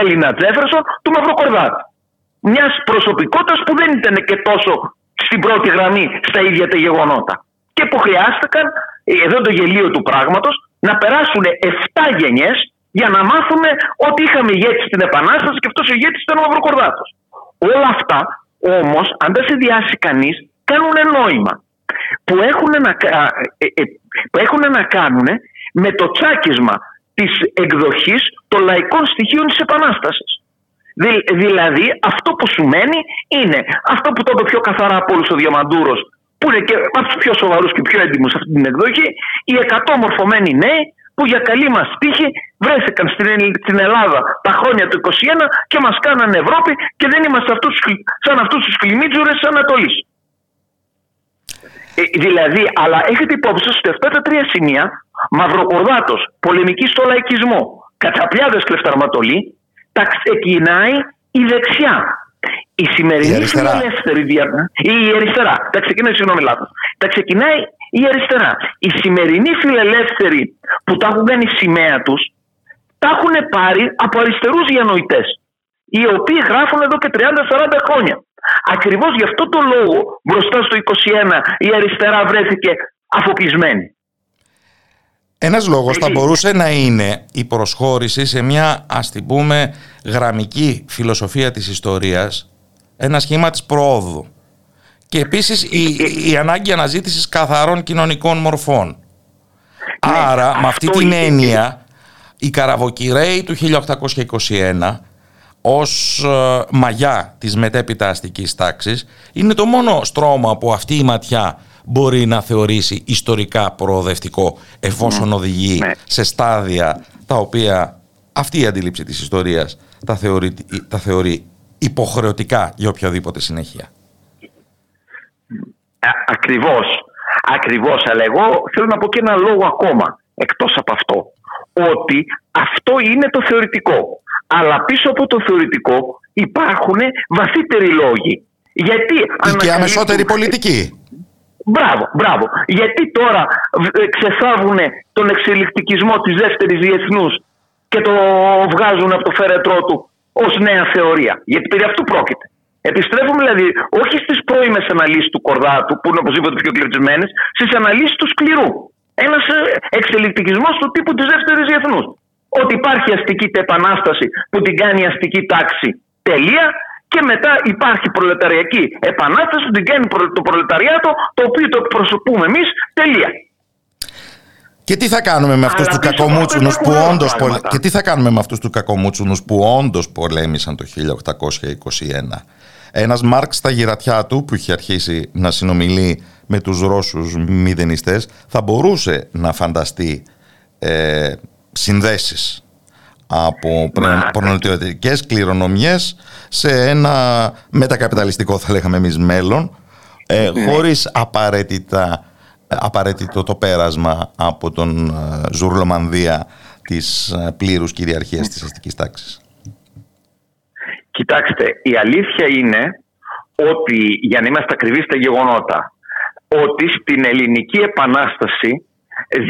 Έλληνα Τζέφερσον του Μαυροκορδάτη. Μιας προσωπικότητας που δεν ήταν και τόσο στην πρώτη γραμμή στα ίδια τα γεγονότα. Και που χρειάστηκαν εδώ το γελίο του πράγματος, να περάσουν 7 γενιές για να μάθουμε ότι είχαμε ηγέτη στην Επανάσταση και αυτός ο ηγέτης ήταν ο Μαυροκορδάτος. Όλα αυτά όμως, αν δεν συνδυάσει κανείς, κάνουν νόημα. Που έχουν να, ε, ε, που έχουν να κάνουν με το τσάκισμα της εκδοχής των λαϊκών στοιχείων της Επανάστασης. Δηλαδή αυτό που σου μένει είναι αυτό που το είπε πιο καθαρά από όλους ο Διαμαντούρος που είναι και από τους πιο σοβαρούς και πιο έντιμους σε αυτή την εκδοχή, οι 100 μορφωμένοι νέοι που για καλή μας τύχη βρέθηκαν στην Ελλάδα τα χρόνια του 21 και μας κάνανε Ευρώπη και δεν είμαστε αυτούς, σαν αυτούς τους κλιμίτζουρες τη Ανατολή. Ε, δηλαδή, αλλά έχετε υπόψη ότι αυτά τα τρία σημεία, Μαυροκορδάτος, πολεμική στο λαϊκισμό, κατσαπλιάδες κλεφταρματολή, τα ξεκινάει η δεξιά. Η σημερινή η φιλελεύθερη διαδρομή. Η αριστερά. Τα ξεκινάει, συγγνώμη, λάθος. Τα ξεκινάει η αριστερά. Η σημερινή φιλελεύθεροι που τα έχουν κάνει σημαία τους, τα έχουν πάρει από αριστερούς διανοητές. Οι οποίοι γράφουν εδώ και 30-40 χρόνια. Ακριβώς γι' αυτό το λόγο μπροστά στο 21 η αριστερά βρέθηκε αφοπισμένη. Ένας λόγος θα μπορούσε να είναι η προσχώρηση σε μια ας την πούμε γραμμική φιλοσοφία της ιστορίας ένα σχήμα της προόδου. Και επίσης η, η ανάγκη αναζήτησης καθαρών κοινωνικών μορφών. Ναι, Άρα με αυτή την έννοια οι Καραβοκυραίοι του 1821 ως ε, μαγιά της μετέπειτα αστικής τάξης είναι το μόνο στρώμα που αυτή η ματιά μπορεί να θεωρήσει ιστορικά προοδευτικό εφόσον ναι. οδηγεί ναι. σε στάδια τα οποία αυτή η αντίληψη της ιστορίας τα θεωρεί, τα θεωρεί υποχρεωτικά για οποιαδήποτε συνέχεια. Ακριβώς, ακριβώς. Αλλά εγώ θέλω να πω και ένα λόγο ακόμα εκτός από αυτό. Ότι αυτό είναι το θεωρητικό. Αλλά πίσω από το θεωρητικό υπάρχουν βαθύτεροι λόγοι. Γιατί Ή και αμεσότερη πολιτική. Μπράβο, μπράβο. Γιατί τώρα ξεφάβουν τον εξελικτικισμό της δεύτερης διεθνούς και το βγάζουν από το φέρετρό του ως νέα θεωρία. Γιατί περί αυτού πρόκειται. Επιστρέφουμε δηλαδή όχι στις πρώιμες αναλύσεις του Κορδάτου, που είναι οπωσδήποτε πιο κλεψιμένε, στις αναλύσεις του σκληρού. Ένας ε, εξελικτικισμός του τύπου της δεύτερης διεθνούς. Ότι υπάρχει αστική επανάσταση που την κάνει η αστική τάξη. Τελεία. Και μετά υπάρχει προλεταριακή επανάσταση που την κάνει το προλεταριάτο, το οποίο το εκπροσωπούμε εμείς. Τελεία. Και τι θα κάνουμε με αυτούς τους κακομούτσουνους που όντως και τι θα κάνουμε με αυτούς τους κακομούτσουνους που όντως πολέμησαν το 1821. Ένας Μάρξ στα γυρατιά του που είχε αρχίσει να συνομιλεί με τους Ρώσους μηδενιστές θα μπορούσε να φανταστεί ε, συνδέσεις από προνοτιωτικές κληρονομιές σε ένα μετακαπιταλιστικό θα λέγαμε εμείς μέλλον ε, ναι. χωρίς απαραίτητα απαραίτητο το πέρασμα από τον ε, Ζουρλομανδία της ε, πλήρους κυριαρχίας της αστικής τάξης. Κοιτάξτε, η αλήθεια είναι ότι, για να είμαστε ακριβείς στα γεγονότα, ότι στην ελληνική επανάσταση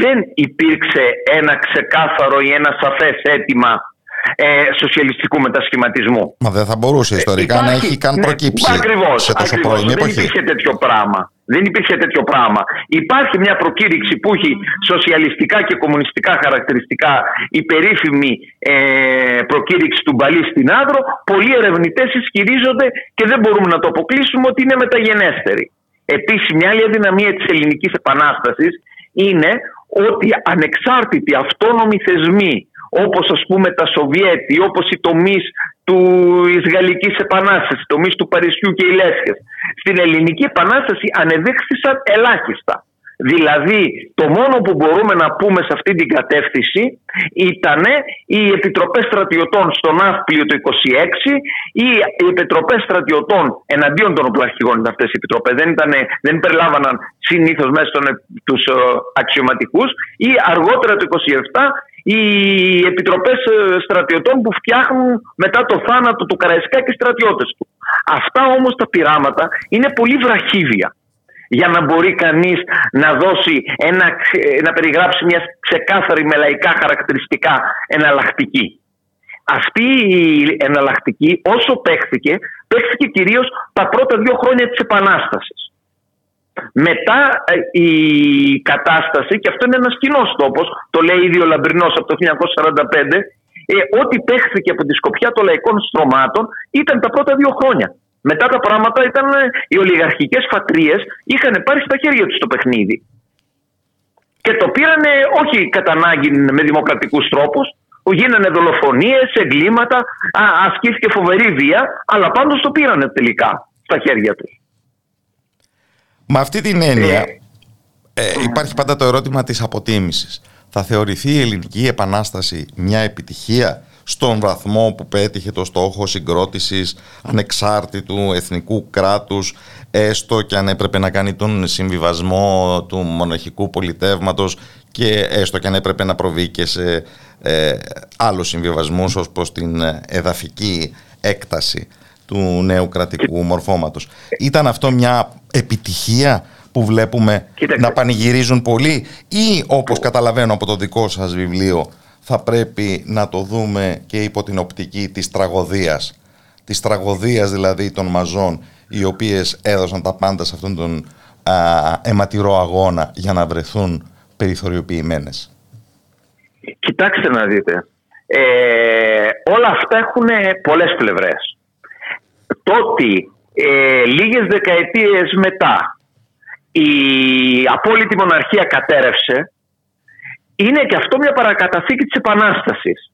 δεν υπήρξε ένα ξεκάθαρο ή ένα σαφές αίτημα ε, σοσιαλιστικού μετασχηματισμού. Μα δεν θα μπορούσε ιστορικά να έχει καν ναι, προκύψει ακριβώς, σε τόσο πρώην Δεν υπήρχε τέτοιο πράγμα. Δεν υπήρχε τέτοιο πράγμα. Υπάρχει μια προκήρυξη που έχει σοσιαλιστικά και κομμουνιστικά χαρακτηριστικά, η περίφημη ε, προκήρυξη του Μπαλί στην Άδρο. Πολλοί ερευνητές ισχυρίζονται και δεν μπορούμε να το αποκλείσουμε ότι είναι μεταγενέστερη. Επίσης, μια άλλη αδυναμία της ελληνικής επανάστασης είναι ότι ανεξάρτητοι αυτόνομοι θεσμοί όπως ας πούμε τα Σοβιέτη, όπως οι τομείς του Γαλλικής Επανάστασης, οι τομείς του Παρισιού και οι Λέσχες. Στην Ελληνική Επανάσταση ανεδείχθησαν ελάχιστα. Δηλαδή το μόνο που μπορούμε να πούμε σε αυτή την κατεύθυνση ήταν οι επιτροπές στρατιωτών στο Ναύπλιο το 26 ή οι επιτροπές στρατιωτών εναντίον των οπλαρχηγών ήταν αυτές οι επιτροπές. Δεν, ήτανε, δεν περιλάμβαναν συνήθως μέσα των, τους ε, αξιωματικούς ή αργότερα το 27 οι επιτροπές ε, στρατιωτών που φτιάχνουν μετά το θάνατο του Καραϊσκά και στρατιώτες του. Αυτά όμως τα πειράματα είναι πολύ βραχύβια για να μπορεί κανείς να δώσει ένα, να περιγράψει μια ξεκάθαρη με λαϊκά χαρακτηριστικά εναλλακτική. Αυτή η εναλλακτική όσο παίχθηκε, παίχθηκε κυρίως τα πρώτα δύο χρόνια της Επανάστασης. Μετά ε, η κατάσταση, και αυτό είναι ένας κοινός τόπος, το λέει ήδη ο Λαμπρινός από το 1945, ε, ό,τι παίχθηκε από τη σκοπιά των λαϊκών στρωμάτων ήταν τα πρώτα δύο χρόνια. Μετά τα πράγματα ήταν ε, οι ολιγαρχικές φατρίες είχαν πάρει στα χέρια τους το παιχνίδι. Και το πήρανε όχι κατά ανάγκη με δημοκρατικούς τρόπους, γίνανε δολοφονίες, εγκλήματα, α, ασκήθηκε φοβερή βία, αλλά πάντως το πήρανε τελικά στα χέρια τους. Με αυτή την έννοια ε, ε υπάρχει πάντα το ερώτημα της αποτίμησης. Θα θεωρηθεί η ελληνική επανάσταση μια επιτυχία; Στον βαθμό που πέτυχε το στόχο συγκρότησης ανεξάρτητου εθνικού κράτους έστω και αν έπρεπε να κάνει τον συμβιβασμό του μοναχικού πολιτεύματος και έστω και αν έπρεπε να προβεί και σε ε, άλλους συμβιβασμούς ως προς την εδαφική έκταση του νέου κρατικού μορφώματος. Ήταν αυτό μια επιτυχία που βλέπουμε να πανηγυρίζουν πολλοί ή όπως καταλαβαίνω από το δικό σας βιβλίο θα πρέπει να το δούμε και υπό την οπτική της τραγωδίας. Της τραγωδίας δηλαδή των μαζών οι οποίες έδωσαν τα πάντα σε αυτόν τον α, αιματηρό αγώνα για να βρεθούν περιθωριοποιημένες. Κοιτάξτε να δείτε. Ε, όλα αυτά έχουν πολλές πλευρές. Το ότι ε, λίγες δεκαετίες μετά η απόλυτη μοναρχία κατέρευσε είναι και αυτό μια παρακαταθήκη της Επανάστασης.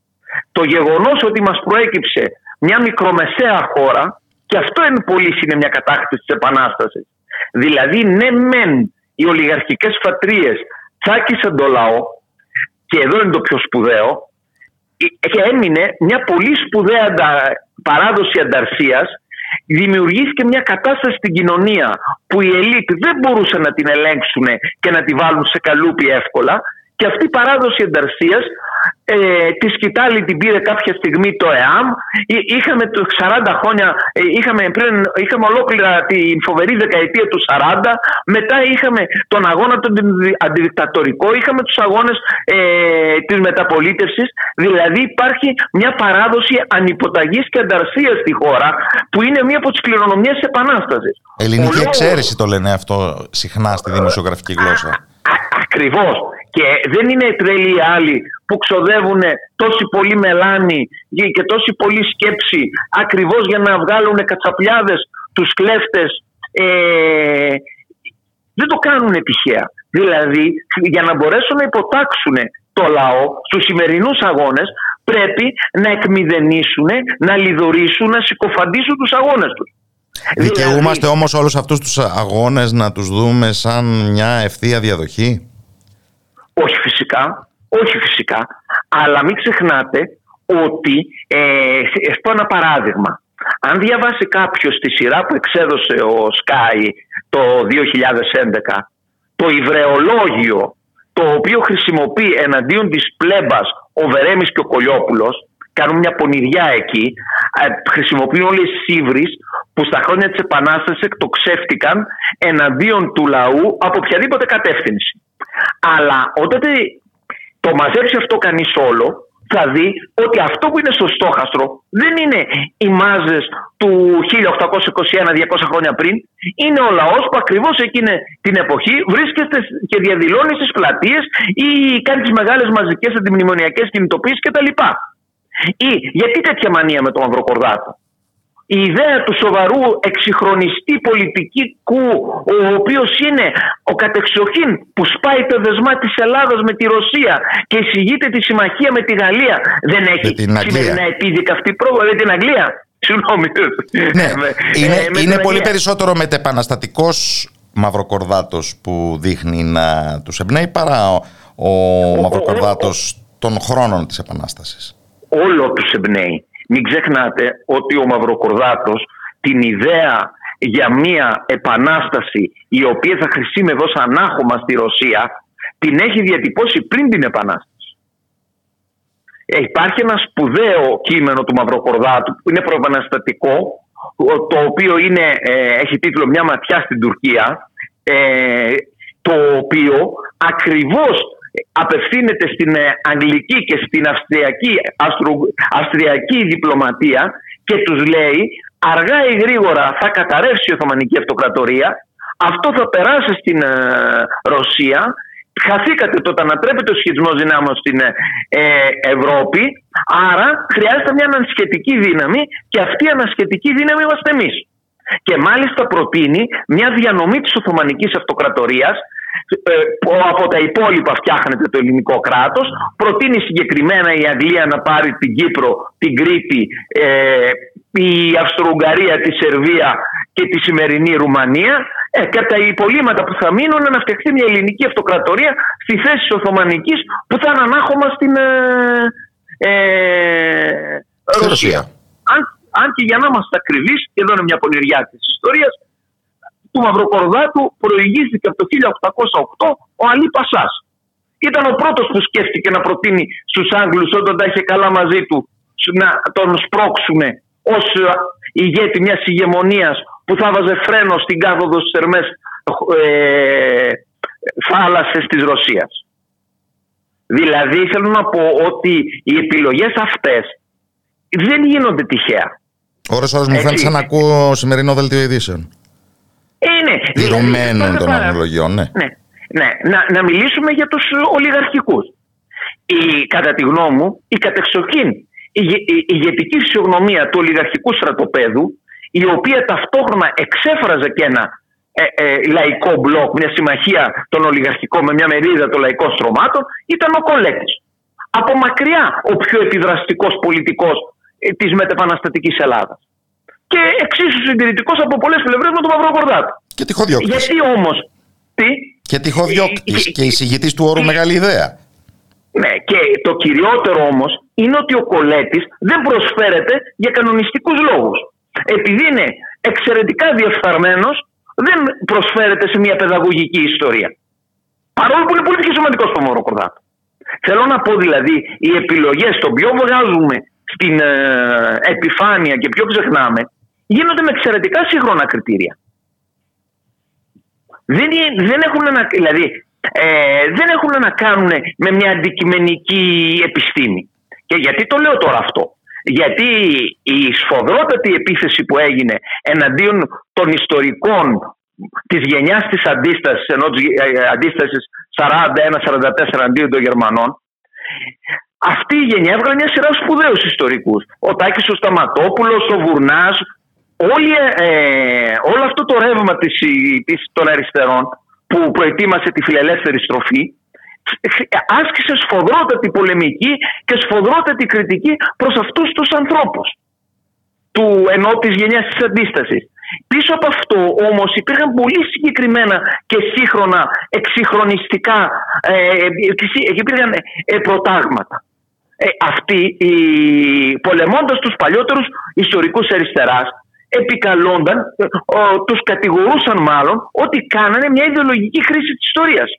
Το γεγονός ότι μας προέκυψε μια μικρομεσαία χώρα και αυτό είναι πολύ είναι μια κατάκτηση της Επανάστασης. Δηλαδή ναι μεν οι ολιγαρχικές φατρίες τσάκισαν το λαό και εδώ είναι το πιο σπουδαίο και έμεινε μια πολύ σπουδαία παράδοση ανταρσίας δημιουργήθηκε μια κατάσταση στην κοινωνία που οι ελίτ δεν μπορούσαν να την ελέγξουν και να τη βάλουν σε καλούπι εύκολα και αυτή η παράδοση ενταρσίας ε, τη σκητάλη την πήρε κάποια στιγμή το ΕΑΜ. Είχαμε το 40 χρόνια, ε, είχαμε, πριν, είχαμε ολόκληρα την φοβερή δεκαετία του 40, μετά είχαμε τον αγώνα τον αντιδικτατορικό, είχαμε τους αγώνες ε, της μεταπολίτευσης, δηλαδή υπάρχει μια παράδοση ανυποταγής και ανταρσίας στη χώρα που είναι μία από τις κληρονομιές της Επανάστασης. Ελληνική εξαίρεση το λένε αυτό συχνά στη δημοσιογραφική γλώσσα. Ακριβώς. Και δεν είναι τρελοί άλλοι που ξοδεύουν τόση πολύ μελάνη και τόση πολύ σκέψη ακριβώς για να βγάλουν κατσαπλιάδες τους κλέφτες. Ε, δεν το κάνουν τυχαία. Δηλαδή για να μπορέσουν να υποτάξουν το λαό στους σημερινούς αγώνες πρέπει να εκμηδενήσουν, να λιδωρήσουν, να συκοφαντήσουν τους αγώνες τους. Δικαιούμαστε δηλαδή... όμως όλους αυτούς τους αγώνες να τους δούμε σαν μια ευθεία διαδοχή; Όχι φυσικά, όχι φυσικά, αλλά μην ξεχνάτε ότι, ε, πω ένα παράδειγμα, αν διαβάσει κάποιος τη σειρά που εξέδωσε ο Sky το 2011, το υβρεολόγιο το οποίο χρησιμοποιεί εναντίον της πλέμπας ο Βερέμης και ο Κολιόπουλος, κάνουν μια πονηριά εκεί. Ε, χρησιμοποιούν όλε τι ύβρι που στα χρόνια της Επανάστασης εκτοξεύτηκαν εναντίον του λαού από οποιαδήποτε κατεύθυνση. Αλλά όταν το μαζέψει αυτό κανείς όλο, θα δει ότι αυτό που είναι στο στόχαστρο δεν είναι οι μάζες του 1821-200 χρόνια πριν, είναι ο λαός που ακριβώς εκείνη την εποχή βρίσκεται και διαδηλώνει στις πλατείες ή κάνει τις μεγάλες μαζικές αντιμνημονιακές κινητοποίησεις κτλ. Ή γιατί τέτοια μανία με τον Μαυροκορδάτο η ιδέα του σοβαρού εξυγχρονιστή πολιτικού ο οποίος είναι ο κατεξοχήν που σπάει το δεσμά της Ελλάδας με τη Ρωσία και εισηγείται τη συμμαχία με τη Γαλλία δεν έχει σημερινά επίδικα αυτή πρόβλημα με την Αγγλία Συγγνώμη. Ναι, είναι, ε, είναι πολύ περισσότερο μετεπαναστατικός Μαυροκορδάτος που δείχνει να τους εμπνέει παρά ο, ο, ο Μαυροκορδάτος των χρόνων της Επανάστασης. Όλο τους εμπνέει. Μην ξεχνάτε ότι ο Μαυροκορδάτος την ιδέα για μια επανάσταση η οποία θα χρησιμεύει ως ανάχωμα στη Ρωσία την έχει διατυπώσει πριν την επανάσταση. Ε, υπάρχει ένα σπουδαίο κείμενο του Μαυροκορδάτου που είναι προεπαναστατικό το οποίο είναι, ε, έχει τίτλο «Μια ματιά στην Τουρκία» ε, το οποίο ακριβώς απευθύνεται στην ε, αγγλική και στην αυστριακή, αυστριακή διπλωματία και τους λέει αργά ή γρήγορα θα καταρρεύσει η Οθωμανική Αυτοκρατορία αυτό θα περάσει στην ε, Ρωσία χαθήκατε το να ανατρέπεται ο σχετισμός δυνάμεων στην ε, Ευρώπη άρα χρειάζεται μια ανασχετική δύναμη και αυτή η ανασχετική δύναμη είμαστε εμείς και μάλιστα προτείνει μια διανομή της Οθωμανικής Αυτοκρατορίας ε, από τα υπόλοιπα φτιάχνεται το ελληνικό κράτος. Προτείνει συγκεκριμένα η Αγγλία να πάρει την Κύπρο, την Κρήτη ε, η Αυστρο-Ουγγαρία, τη Σερβία και τη σημερινή Ρουμανία. Ε, και τα υπολείμματα που θα μείνουν να φτιαχτεί μια ελληνική αυτοκρατορία στη θέση της Οθωμανικής που θα είναι ανάχωμα στην ε, Ρωσία. Αν, αν και για να είμαστε ακριβείς, και εδώ είναι μια πονηριά της ιστορίας, του Μαυροκορδάτου προηγήθηκε από το 1808 ο Αλή Πασάς. Ήταν ο πρώτος που σκέφτηκε να προτείνει στους Άγγλους όταν τα είχε καλά μαζί του να τον σπρώξουν ως ε, ηγέτη μιας ηγεμονίας που θα βάζε φρένο στην κάθοδο στις θερμές ε, θάλασσες της Ρωσίας. Δηλαδή θέλω να πω ότι οι επιλογές αυτές δεν γίνονται τυχαία. Ώρες ώρες μου φαίνεται σαν να ακούω σημερινό δελτίο ειδήσεων. Ε, ναι. Δεδομένων των αναλογιών, ναι. ναι. ναι. Να, να μιλήσουμε για τους ολιγαρχικούς. Η, κατά τη γνώμη μου, η κατεξοχήν η, η, η ηγετική φυσιογνωμία του ολιγαρχικού στρατοπέδου, η οποία ταυτόχρονα εξέφραζε και ένα ε, ε, λαϊκό μπλοκ, μια συμμαχία των ολιγαρχικών με μια μερίδα των λαϊκών στρωμάτων, ήταν ο Κολέκης. Από μακριά ο πιο επιδραστικός πολιτικός ε, της μετεπαναστατικής Ελλάδας και εξίσου συντηρητικός από πολλές πλευρές με τον Μαυροκορδάτο. Και τυχοδιώκτη. Γιατί όμως. Τι; Και τυχοδιώκτη και, και εισηγητή του όρου Μεγάλη Ιδέα. Ναι, και το κυριότερο όμως είναι ότι ο Κολέτης δεν προσφέρεται για κανονιστικούς λόγους. Επειδή είναι εξαιρετικά διεφθαρμένος, δεν προσφέρεται σε μια παιδαγωγική ιστορία. Παρόλο που είναι πολύ πιο σημαντικός στο Μαυροκορδάτο. Θέλω να πω δηλαδή, οι επιλογές των πιο βγάζουμε στην ε, επιφάνεια και πιο ξεχνάμε, γίνονται με εξαιρετικά σύγχρονα κριτήρια. Δεν, δεν, έχουν να, δηλαδή, ε, δεν έχουν να κάνουν με μια αντικειμενική επιστήμη. Και γιατί το λέω τώρα αυτό; Γιατί η σφοδρότατη επίθεση που έγινε εναντίον των ιστορικών της γενιάς της αντίστασης, ενώ της ε, αντίστασης 41-44 αντίον των Γερμανών, αυτή η γενιά έβγαλε μια σειρά σπουδαίους ιστορικούς. Ο Τάκης ο Σταματόπουλος, ο Βουρνάς, όλη, ε, όλο αυτό το ρεύμα της, της, των αριστερών που προετοίμασε τη φιλελεύθερη στροφή άσκησε σφοδρότατη πολεμική και σφοδρότατη κριτική προς αυτούς τους ανθρώπους του ενώ της γενιάς της αντίστασης. Πίσω από αυτό όμως υπήρχαν πολύ συγκεκριμένα και σύγχρονα εξυγχρονιστικά ε, ε υπήρχαν ε, προτάγματα. Ε, αυτοί οι, πολεμώντας τους παλιότερους ιστορικούς αριστεράς επικαλώνταν, ε, τους κατηγορούσαν μάλλον ότι κάνανε μια ιδεολογική χρήση της ιστορίας.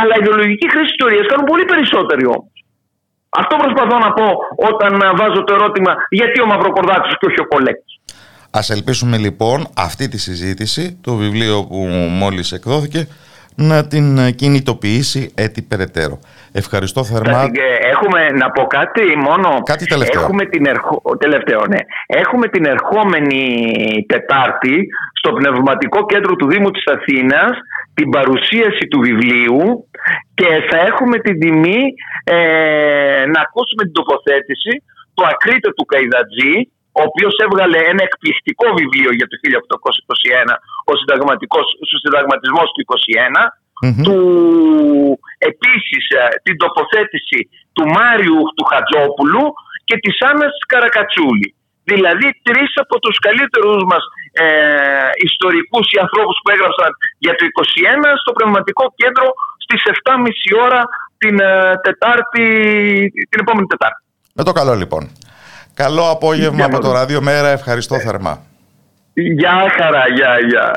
Αλλά η ιδεολογική χρήση της ιστορίας κάνουν πολύ περισσότεροι όμως. Αυτό προσπαθώ να πω όταν βάζω το ερώτημα γιατί ο Μαυροκορδάτης και όχι ο Κολέκης. Ας ελπίσουμε λοιπόν αυτή τη συζήτηση, το βιβλίο που μόλις εκδόθηκε, να την κινητοποιήσει έτσι περαιτέρω. Ευχαριστώ θερμά. Έχουμε να πω κάτι μόνο. Κάτι τελευταίο. Έχουμε την, ερχο... τελευταίο, ναι. Έχουμε την ερχόμενη Τετάρτη στο Πνευματικό Κέντρο του Δήμου της Αθήνας την παρουσίαση του βιβλίου και θα έχουμε την τιμή ε, να ακούσουμε την τοποθέτηση του Ακρίτε του Καϊδατζή ο οποίος έβγαλε ένα εκπληκτικό βιβλίο για το 1821, ο, συνταγματικός, ο συνταγματισμός του 21, του, επίσης ε, την τοποθέτηση του Μάριου του Χατζόπουλου και της Άννας Καρακατσούλη. Δηλαδή τρεις από τους καλύτερους μας ε, ιστορικούς ή ανθρώπους που έγραψαν για το 21 στο Πνευματικό Κέντρο στις 7.30 ώρα την, ε, τετάρτη, την επόμενη Τετάρτη. Με το καλό λοιπόν. Καλό απόγευμα από το Ράδιο Μέρα. Ευχαριστώ θερμά. Γεια χαρά, γεια, γεια.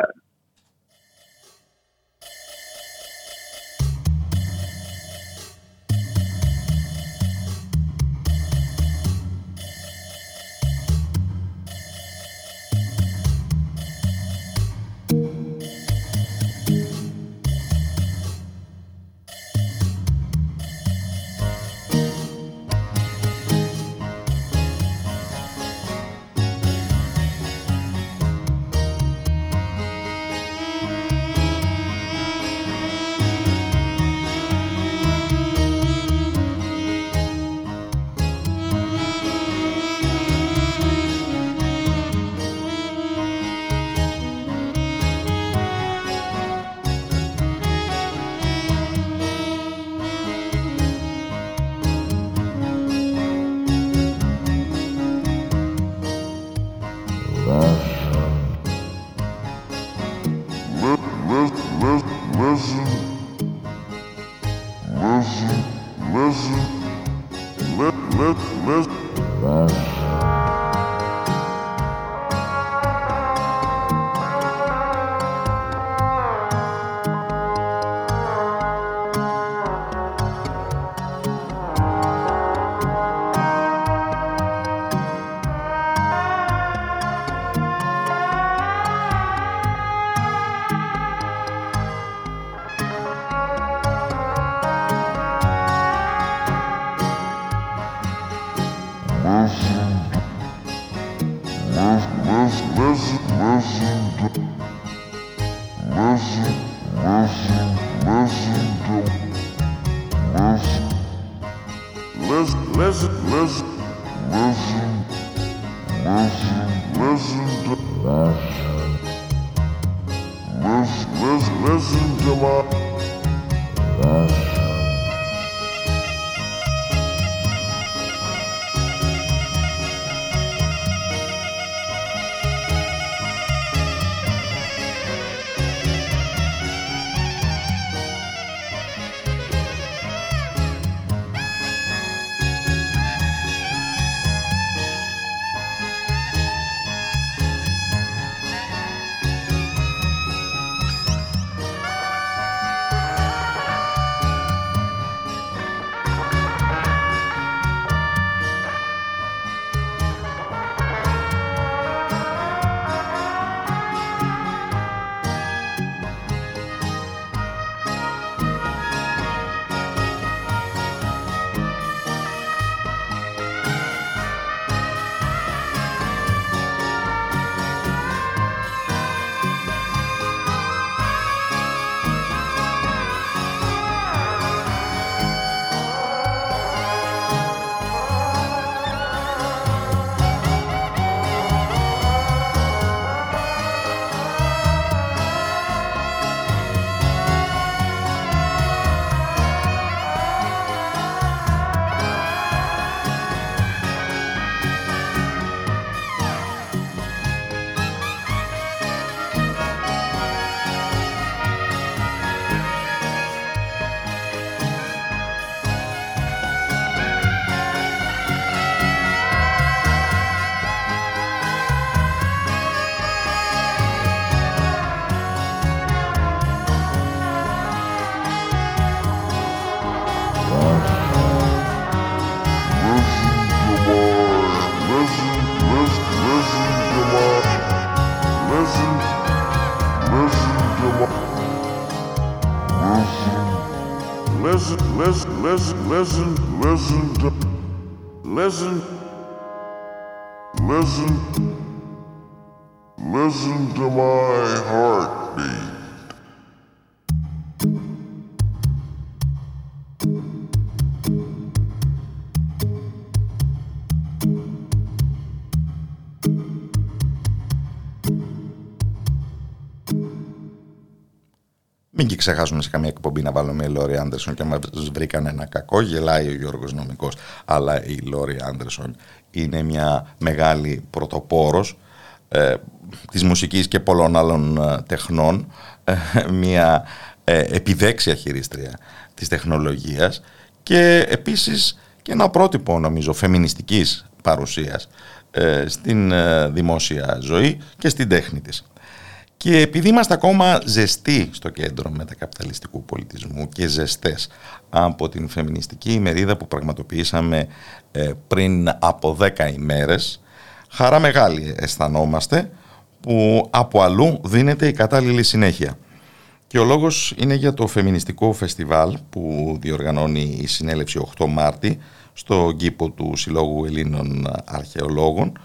Listen, listen, listen to, listen, listen, listen to my heartbeat. Μην και ξεχάσουμε σε καμία εκπομπή να βάλουμε η Λόρι Άντερσον και μας βρήκαν ένα κακό. Γελάει ο Γιώργος Νομικός. Αλλά η Λόρι Άντερσον είναι μια μεγάλη πρωτοπόρος ε, της μουσικής και πολλών άλλων ε, τεχνών. Ε, μια ε, επιδέξια χειρίστρια της τεχνολογίας και επίσης και ένα πρότυπο νομίζω φεμινιστικής παρουσίας ε, στην δημόσια ζωή και στην τέχνη της. Και επειδή είμαστε ακόμα ζεστοί στο κέντρο μετακαπιταλιστικού πολιτισμού και ζεστές από την φεμινιστική ημερίδα που πραγματοποιήσαμε ε, πριν από 10 ημέρες, χαρά μεγάλη αισθανόμαστε που από αλλού δίνεται η κατάλληλη συνέχεια. Και ο λόγος είναι για το φεμινιστικό φεστιβάλ που διοργανώνει η συνέλευση 8 Μάρτη στο κήπο του Συλλόγου Ελλήνων Αρχαιολόγων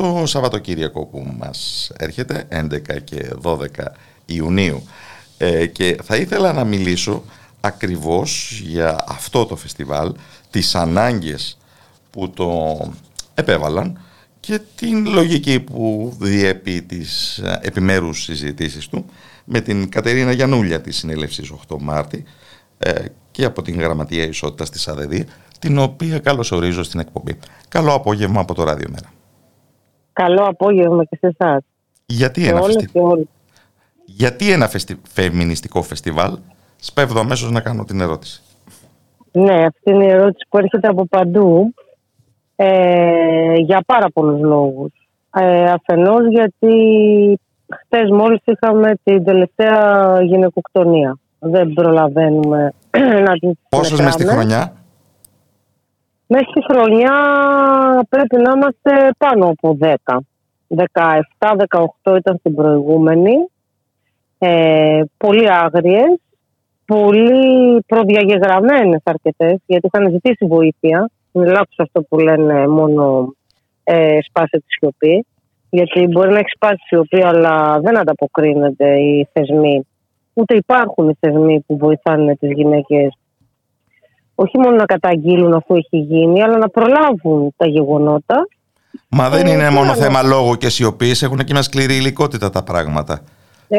το Σαββατοκύριακο που μας έρχεται 11 και 12 Ιουνίου ε, και θα ήθελα να μιλήσω ακριβώς για αυτό το φεστιβάλ τις ανάγκες που το επέβαλαν και την λογική που διέπει τις ε, επιμέρους συζητήσεις του με την Κατερίνα Γιανούλια της συνέλευσης 8 Μάρτη ε, και από την Γραμματεία Ισότητας της ΑΔΔ την οποία καλωσορίζω στην εκπομπή. Καλό απόγευμα από το Ράδιο Μέρα. Καλό απόγευμα και σε εσάς. Γιατί, ένα, Γιατί ένα φεστι... φεμινιστικό φεστιβάλ, σπέβδω αμέσως να κάνω την ερώτηση. Ναι, αυτή είναι η ερώτηση που έρχεται από παντού ε, για πάρα πολλούς λόγους. Ε, αφενός γιατί χτες μόλις είχαμε την τελευταία γυναικοκτονία. Δεν προλαβαίνουμε να την Πόσες μες στη χρονιά; Μέσα στη χρονιά πρέπει να είμαστε πάνω από 10. 17-18 ήταν στην προηγούμενη. Ε, πολύ άγριες, πολύ προδιαγεγραμμένες αρκετές, γιατί είχαν ζητήσει βοήθεια. Είναι λάθος αυτό που λένε μόνο ε, σπάσε τη σιωπή. Γιατί μπορεί να έχεις σπάσει τη σιωπή, αλλά δεν ανταποκρίνονται οι θεσμοί. Ούτε υπάρχουν οι θεσμοί που βοηθάνε τις γυναίκες όχι μόνο να καταγγείλουν αφού έχει γίνει, αλλά να προλάβουν τα γεγονότα. Μα δεν ε, είναι μόνο θέμα λόγου και σιωπής, έχουν και μια σκληρή υλικότητα τα πράγματα.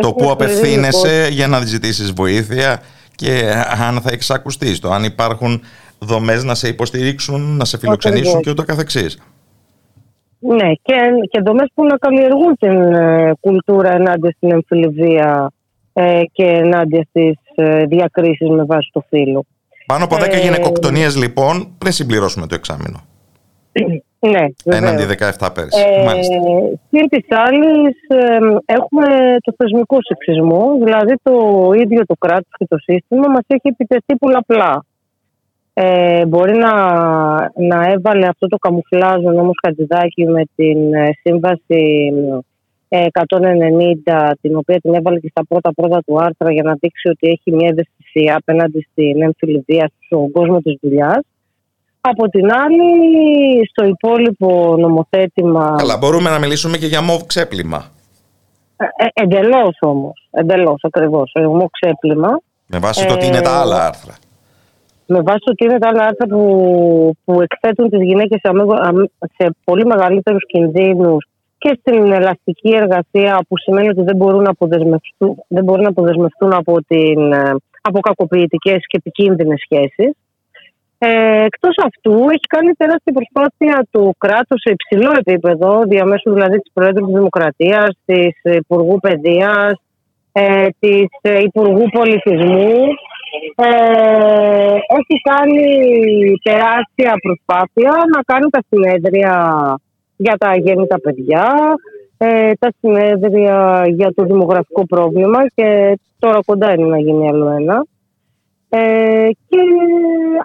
το που απευθύνεσαι για να ζητήσεις βοήθεια και αν θα εξακουστείς το, αν υπάρχουν δομές να σε υποστηρίξουν, να σε φιλοξενήσουν και ούτω καθεξής. Ναι, και, και δομές που να καλλιεργούν την ε, κουλτούρα ενάντια στην εμφυλιβία ε, και ενάντια στις ε, διακρίσεις με βάση το φύλλο. Πάνω από 10 ε... γυναικοκτονίες λοιπόν πριν συμπληρώσουμε το εξάμεινο. Ναι, Έναντι 17 πέρυσι. Ε, Συν της άλλης, έχουμε το θεσμικό σεξισμό, δηλαδή το ίδιο το κράτος και το σύστημα μας έχει επιτεθεί πολλαπλά. Ε, μπορεί να, να έβαλε αυτό το καμουφλάζ ο νόμος Χατζηδάκη με την ε, σύμβαση 190, την οποία την έβαλε και στα πρώτα πρώτα του άρθρα για να δείξει ότι έχει μια ευαισθησία απέναντι στην έμφυλη βία στον κόσμο της δουλειάς. Από την άλλη, στο υπόλοιπο νομοθέτημα... Αλλά μπορούμε να μιλήσουμε και για μοβ ξέπλυμα. Ε, ε εντελώς όμως, εντελώς ακριβώς, ε, μοβ ξέπλυμα. Με βάση το ότι είναι τα άλλα άρθρα. Με βάση το ότι είναι τα άλλα άρθρα που, που εκθέτουν τις γυναίκες σε, σε πολύ μεγαλύτερους κινδύνους και στην ελαστική εργασία που σημαίνει ότι δεν μπορούν να αποδεσμευτούν, δεν μπορούν να αποδεσμευτούν από, την, ε, από κακοποιητικές και επικίνδυνες σχέσεις. Ε, Εκτός αυτού, έχει κάνει τεράστια προσπάθεια του κράτους σε υψηλό επίπεδο, διαμέσου δηλαδή της Προέδρου της Δημοκρατίας, της Υπουργού Παιδείας, ε, της ε, Υπουργού Πολιτισμού. Ε, έχει κάνει τεράστια προσπάθεια να κάνει τα συνέδρια για τα αγέννητα παιδιά, ε, τα συνέδρια για το δημογραφικό πρόβλημα και τώρα κοντά είναι να γίνει άλλο ένα. Ε, και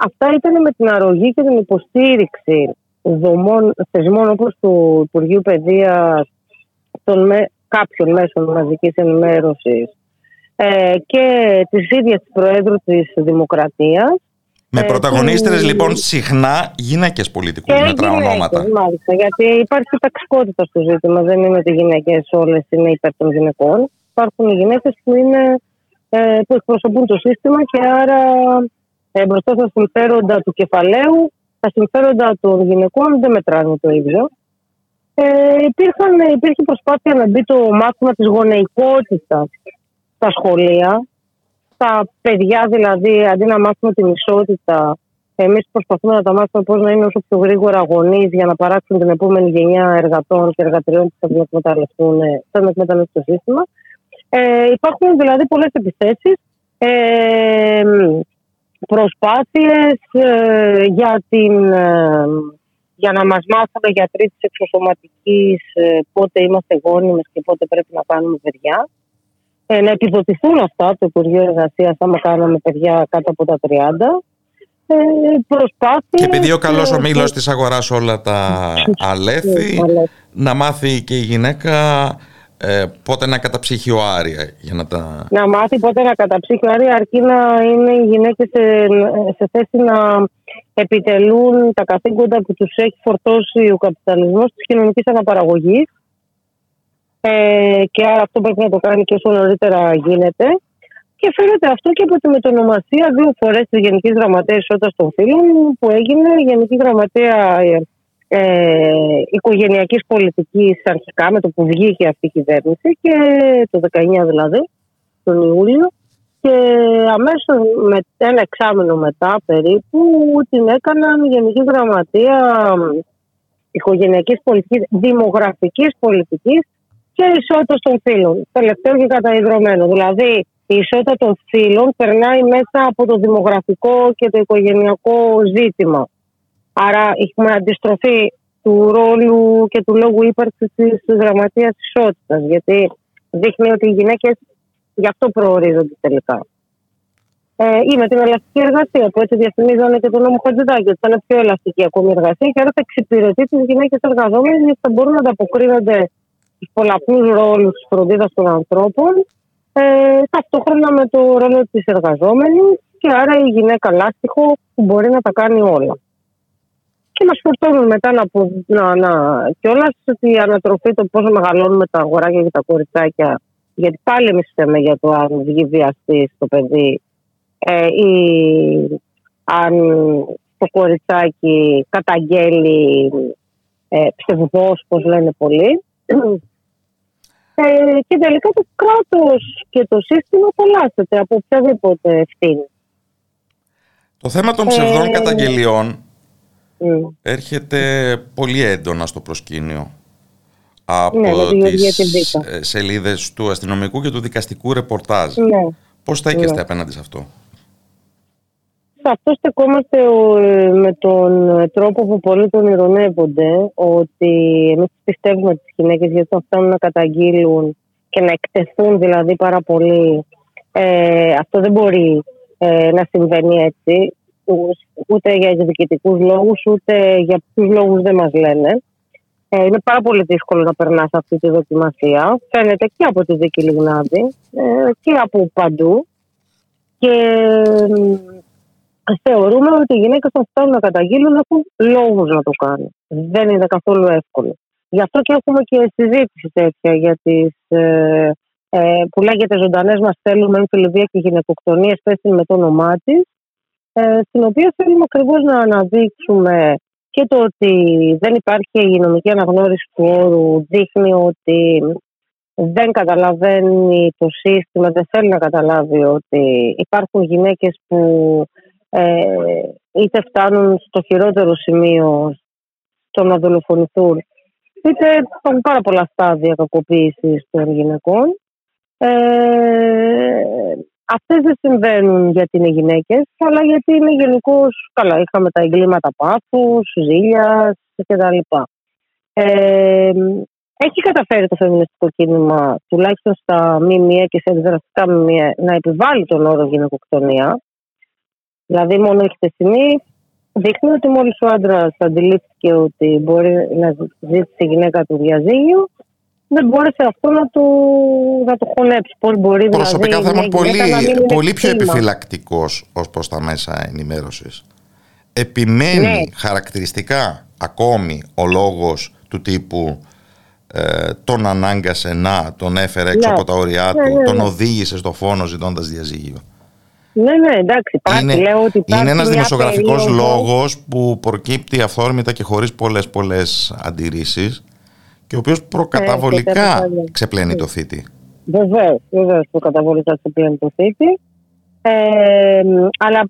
αυτά ήταν με την αρρωγή και την υποστήριξη δομών, θεσμών όπως του Υπουργείου Παιδείας, των με, κάποιων μέσων μαζικής ενημέρωσης ε, και της ίδιας της Προέδρου της Δημοκρατίας Με Ε, πρωταγωνίστρες τι- λοιπόν συχνά γυναίκες πολιτικούς και μετρά γυναίκες, ονόματα. Μάλιστα, γιατί υπάρχει ταξικότητα στο ζήτημα. Δεν είναι ότι οι γυναίκες όλες είναι υπέρ των γυναικών. Υπάρχουν οι γυναίκες που, είναι, ε, που εκπροσωπούν το σύστημα και άρα ε, μπροστά στα συμφέροντα του κεφαλαίου, τα συμφέροντα των γυναικών δεν μετράνε το ίδιο. Ε, υπήρχαν, υπήρχε προσπάθεια να μπει το μάθημα της γονεϊκότητας στα σχολεία. Τα παιδιά δηλαδή, αντί να μάθουμε την ισότητα, εμείς προσπαθούμε να τα μάθουμε πώς να είναι όσο πιο γρήγορα γονείς για να παράξουν την επόμενη γενιά εργατών και εργατριών που θα την εκμεταλλευτούν, ε, θα την εκμεταλλευτούν το σύστημα. Ε, υπάρχουν δηλαδή πολλές επιθέσεις. Ε, προσπάθειες ε, για, την, ε, για να μας μάθουν γιατροί της εξωσωματικής ε, πότε είμαστε γόνιμες και πότε πρέπει να κάνουμε παιδιά. Ε, να επιδοτηθούν αυτά το Υπουργείο Εργασίας άμα κάναμε παιδιά κάτω από τα 30. Ε, προσπάθειες, Και επειδή ο καλός ε, ομίλος της αγοράς όλα τα αλέθη, να μάθει και η γυναίκα ε, πότε να καταψύχει ο Άρια για να τα... να μάθει πότε να καταψύχει ο Άρη, αρκεί να είναι οι γυναίκες σε, σε θέση να επιτελούν τα καθήκοντα που τους έχει φορτώσει ο καπιταλισμός της κοινωνικής αναπαραγωγής ε, και άρα αυτό πρέπει να το κάνει και όσο νωρίτερα γίνεται. Και φαίνεται αυτό και από τη μετονομασία δύο φορές της Γενικής Γραμματέας Ισότητας των Φίλων, που έγινε Γενική Γραμματέα ε, ε, Οικογενειακής Πολιτικής αρχικά, με το που βγήκε αυτή η κυβέρνηση, και το 19 δηλαδή, τον Ιούλιο. Και αμέσως με ένα εξάμεινο μετά περίπου την έκαναν Γενική Γραμματεία Οικογενειακής Πολιτικής, Δημογραφικής Πολιτικής και ισότητα των φύλων. Τελευταίο και καταϊδρωμένο. Δηλαδή, η ισότητα των φύλων περνάει μέσα από το δημογραφικό και το οικογενειακό ζήτημα. Άρα, έχουμε αντιστροφή του ρόλου και του λόγου ύπαρξης της γραμματείας ισότητας. Γιατί δείχνει ότι οι γυναίκες γι' αυτό προορίζονται τελικά. Ε, ή με την ελαστική εργασία που έτσι διαφημίζανε και τον νόμο Χατζηδάκη, ότι θα είναι πιο ελαστική ακόμη η εργασία και άρα θα εξυπηρετεί τις γυναίκες εργαζόμενες γιατί θα μπορούν να ανταποκρίνονται στου πολλαπλούς ρόλους της φροντίδας των ανθρώπων, ε, ταυτόχρονα με το ρόλο της εργαζόμενης και άρα η γυναίκα λάστιχο που μπορεί να τα κάνει όλα. Και μας φορτώνουν μετά να, πω- να, να κιόλας ότι η ανατροφή, το πόσο μεγαλώνουμε τα αγοράκια και τα κοριτσάκια, γιατί πάλι εμείς φταίμε για το αν βγει βιαστή το παιδί ε, ή αν το κοριτσάκι καταγγέλει ε, ψευδός, όπως λένε πολλοί. Ε, και τελικά το κράτος και το σύστημα απαλλάσσεται από οποιαδήποτε ευθύνη. Το θέμα των ψευδών Ε, καταγγελιών Μμ. έρχεται πολύ έντονα στο προσκήνιο από Ναι, με τη Γεωργία τις Τιμπίκα. ε, σελίδες του αστυνομικού και του δικαστικού ρεπορτάζ. Ναι. Πώς στέκεστε Ναι. απέναντι σε αυτό; Σε αυτό στεκόμαστε ο, ε, με τον ε, τρόπο που πολλοί τον ηρωνεύονται ότι εμείς πιστεύουμε τις γυναίκες γιατί όταν φτάνουν να καταγγείλουν και να εκτεθούν δηλαδή πάρα πολύ ε, αυτό δεν μπορεί ε, να συμβαίνει έτσι ου- ούτε για διοικητικούς λόγους ούτε για ποιους λόγους δεν μας λένε. Ε, είναι πάρα πολύ δύσκολο να περνάς αυτή τη δοκιμασία. Φαίνεται και από τη δίκη Λιγνάδη ε, και από παντού. Και θεωρούμε ότι οι γυναίκες όταν φτάνουν να καταγγείλουν έχουν λόγους να το κάνουν. Δεν είναι καθόλου εύκολο. Γι' αυτό και έχουμε και συζήτηση τέτοια για τις, ε, ε, που λέγεται ζωντανές μας θέλουμε εμφυλιβία και γυναικοκτονίες πέσει με το όνομά της. Ε, στην οποία θέλουμε ακριβώς να αναδείξουμε και το ότι δεν υπάρχει η νομική αναγνώριση του όρου δείχνει ότι δεν καταλαβαίνει το σύστημα, δεν θέλει να καταλάβει ότι υπάρχουν γυναίκες που ε, είτε φτάνουν στο χειρότερο σημείο στο να δολοφονηθούν, είτε υπάρχουν πάρα πολλά στάδια κακοποίησης των γυναικών. Ε, αυτές δεν συμβαίνουν γιατί είναι γυναίκες, αλλά γιατί είναι γενικώς καλά. Είχαμε τα εγκλήματα πάθους, ζήλιας κτλ. Ε, έχει καταφέρει το φεμινιστικό κίνημα, τουλάχιστον στα ΜΜΕ και σε αντιδραστικά ΜΜΕ, να επιβάλλει τον όρο γυναικοκτονία. Δηλαδή, μόνο η χτεσινή δείχνει ότι μόλις ο άντρας αντιλήφθηκε ότι μπορεί να ζήσει η γυναίκα του διαζύγιο, δεν μπόρεσε αυτό να το, να το χωνέψει. Πώς μπορεί Προσωπικά δηλαδή, θα ήμουν μια πολύ, γυναίκα να μην είναι πολύ πιο θύμα. επιφυλακτικός ως προς τα μέσα ενημέρωσης. Επιμένει Ναι. χαρακτηριστικά ακόμη ο λόγος του τύπου ε, τον ανάγκασε να, τον έφερε έξω Ναι. από τα όρια Ναι, του, ναι, τον ναι. οδήγησε στο φόνο ζητώντας διαζύγιο. Ναι, ναι, εντάξει, υπάρχει. είναι, λέω ότι υπάρχει είναι ένας μια δημοσιογραφικός περίοδος- λόγος που προκύπτει αυθόρμητα και χωρίς πολλές πολλές αντιρρήσεις και ο οποίος προκαταβολικά κατάλαβα. ξεπλένει το θήτη. Βεβαίως, βεβαίως που καταβολικά σε πλέον το θήτη. Ε, αλλά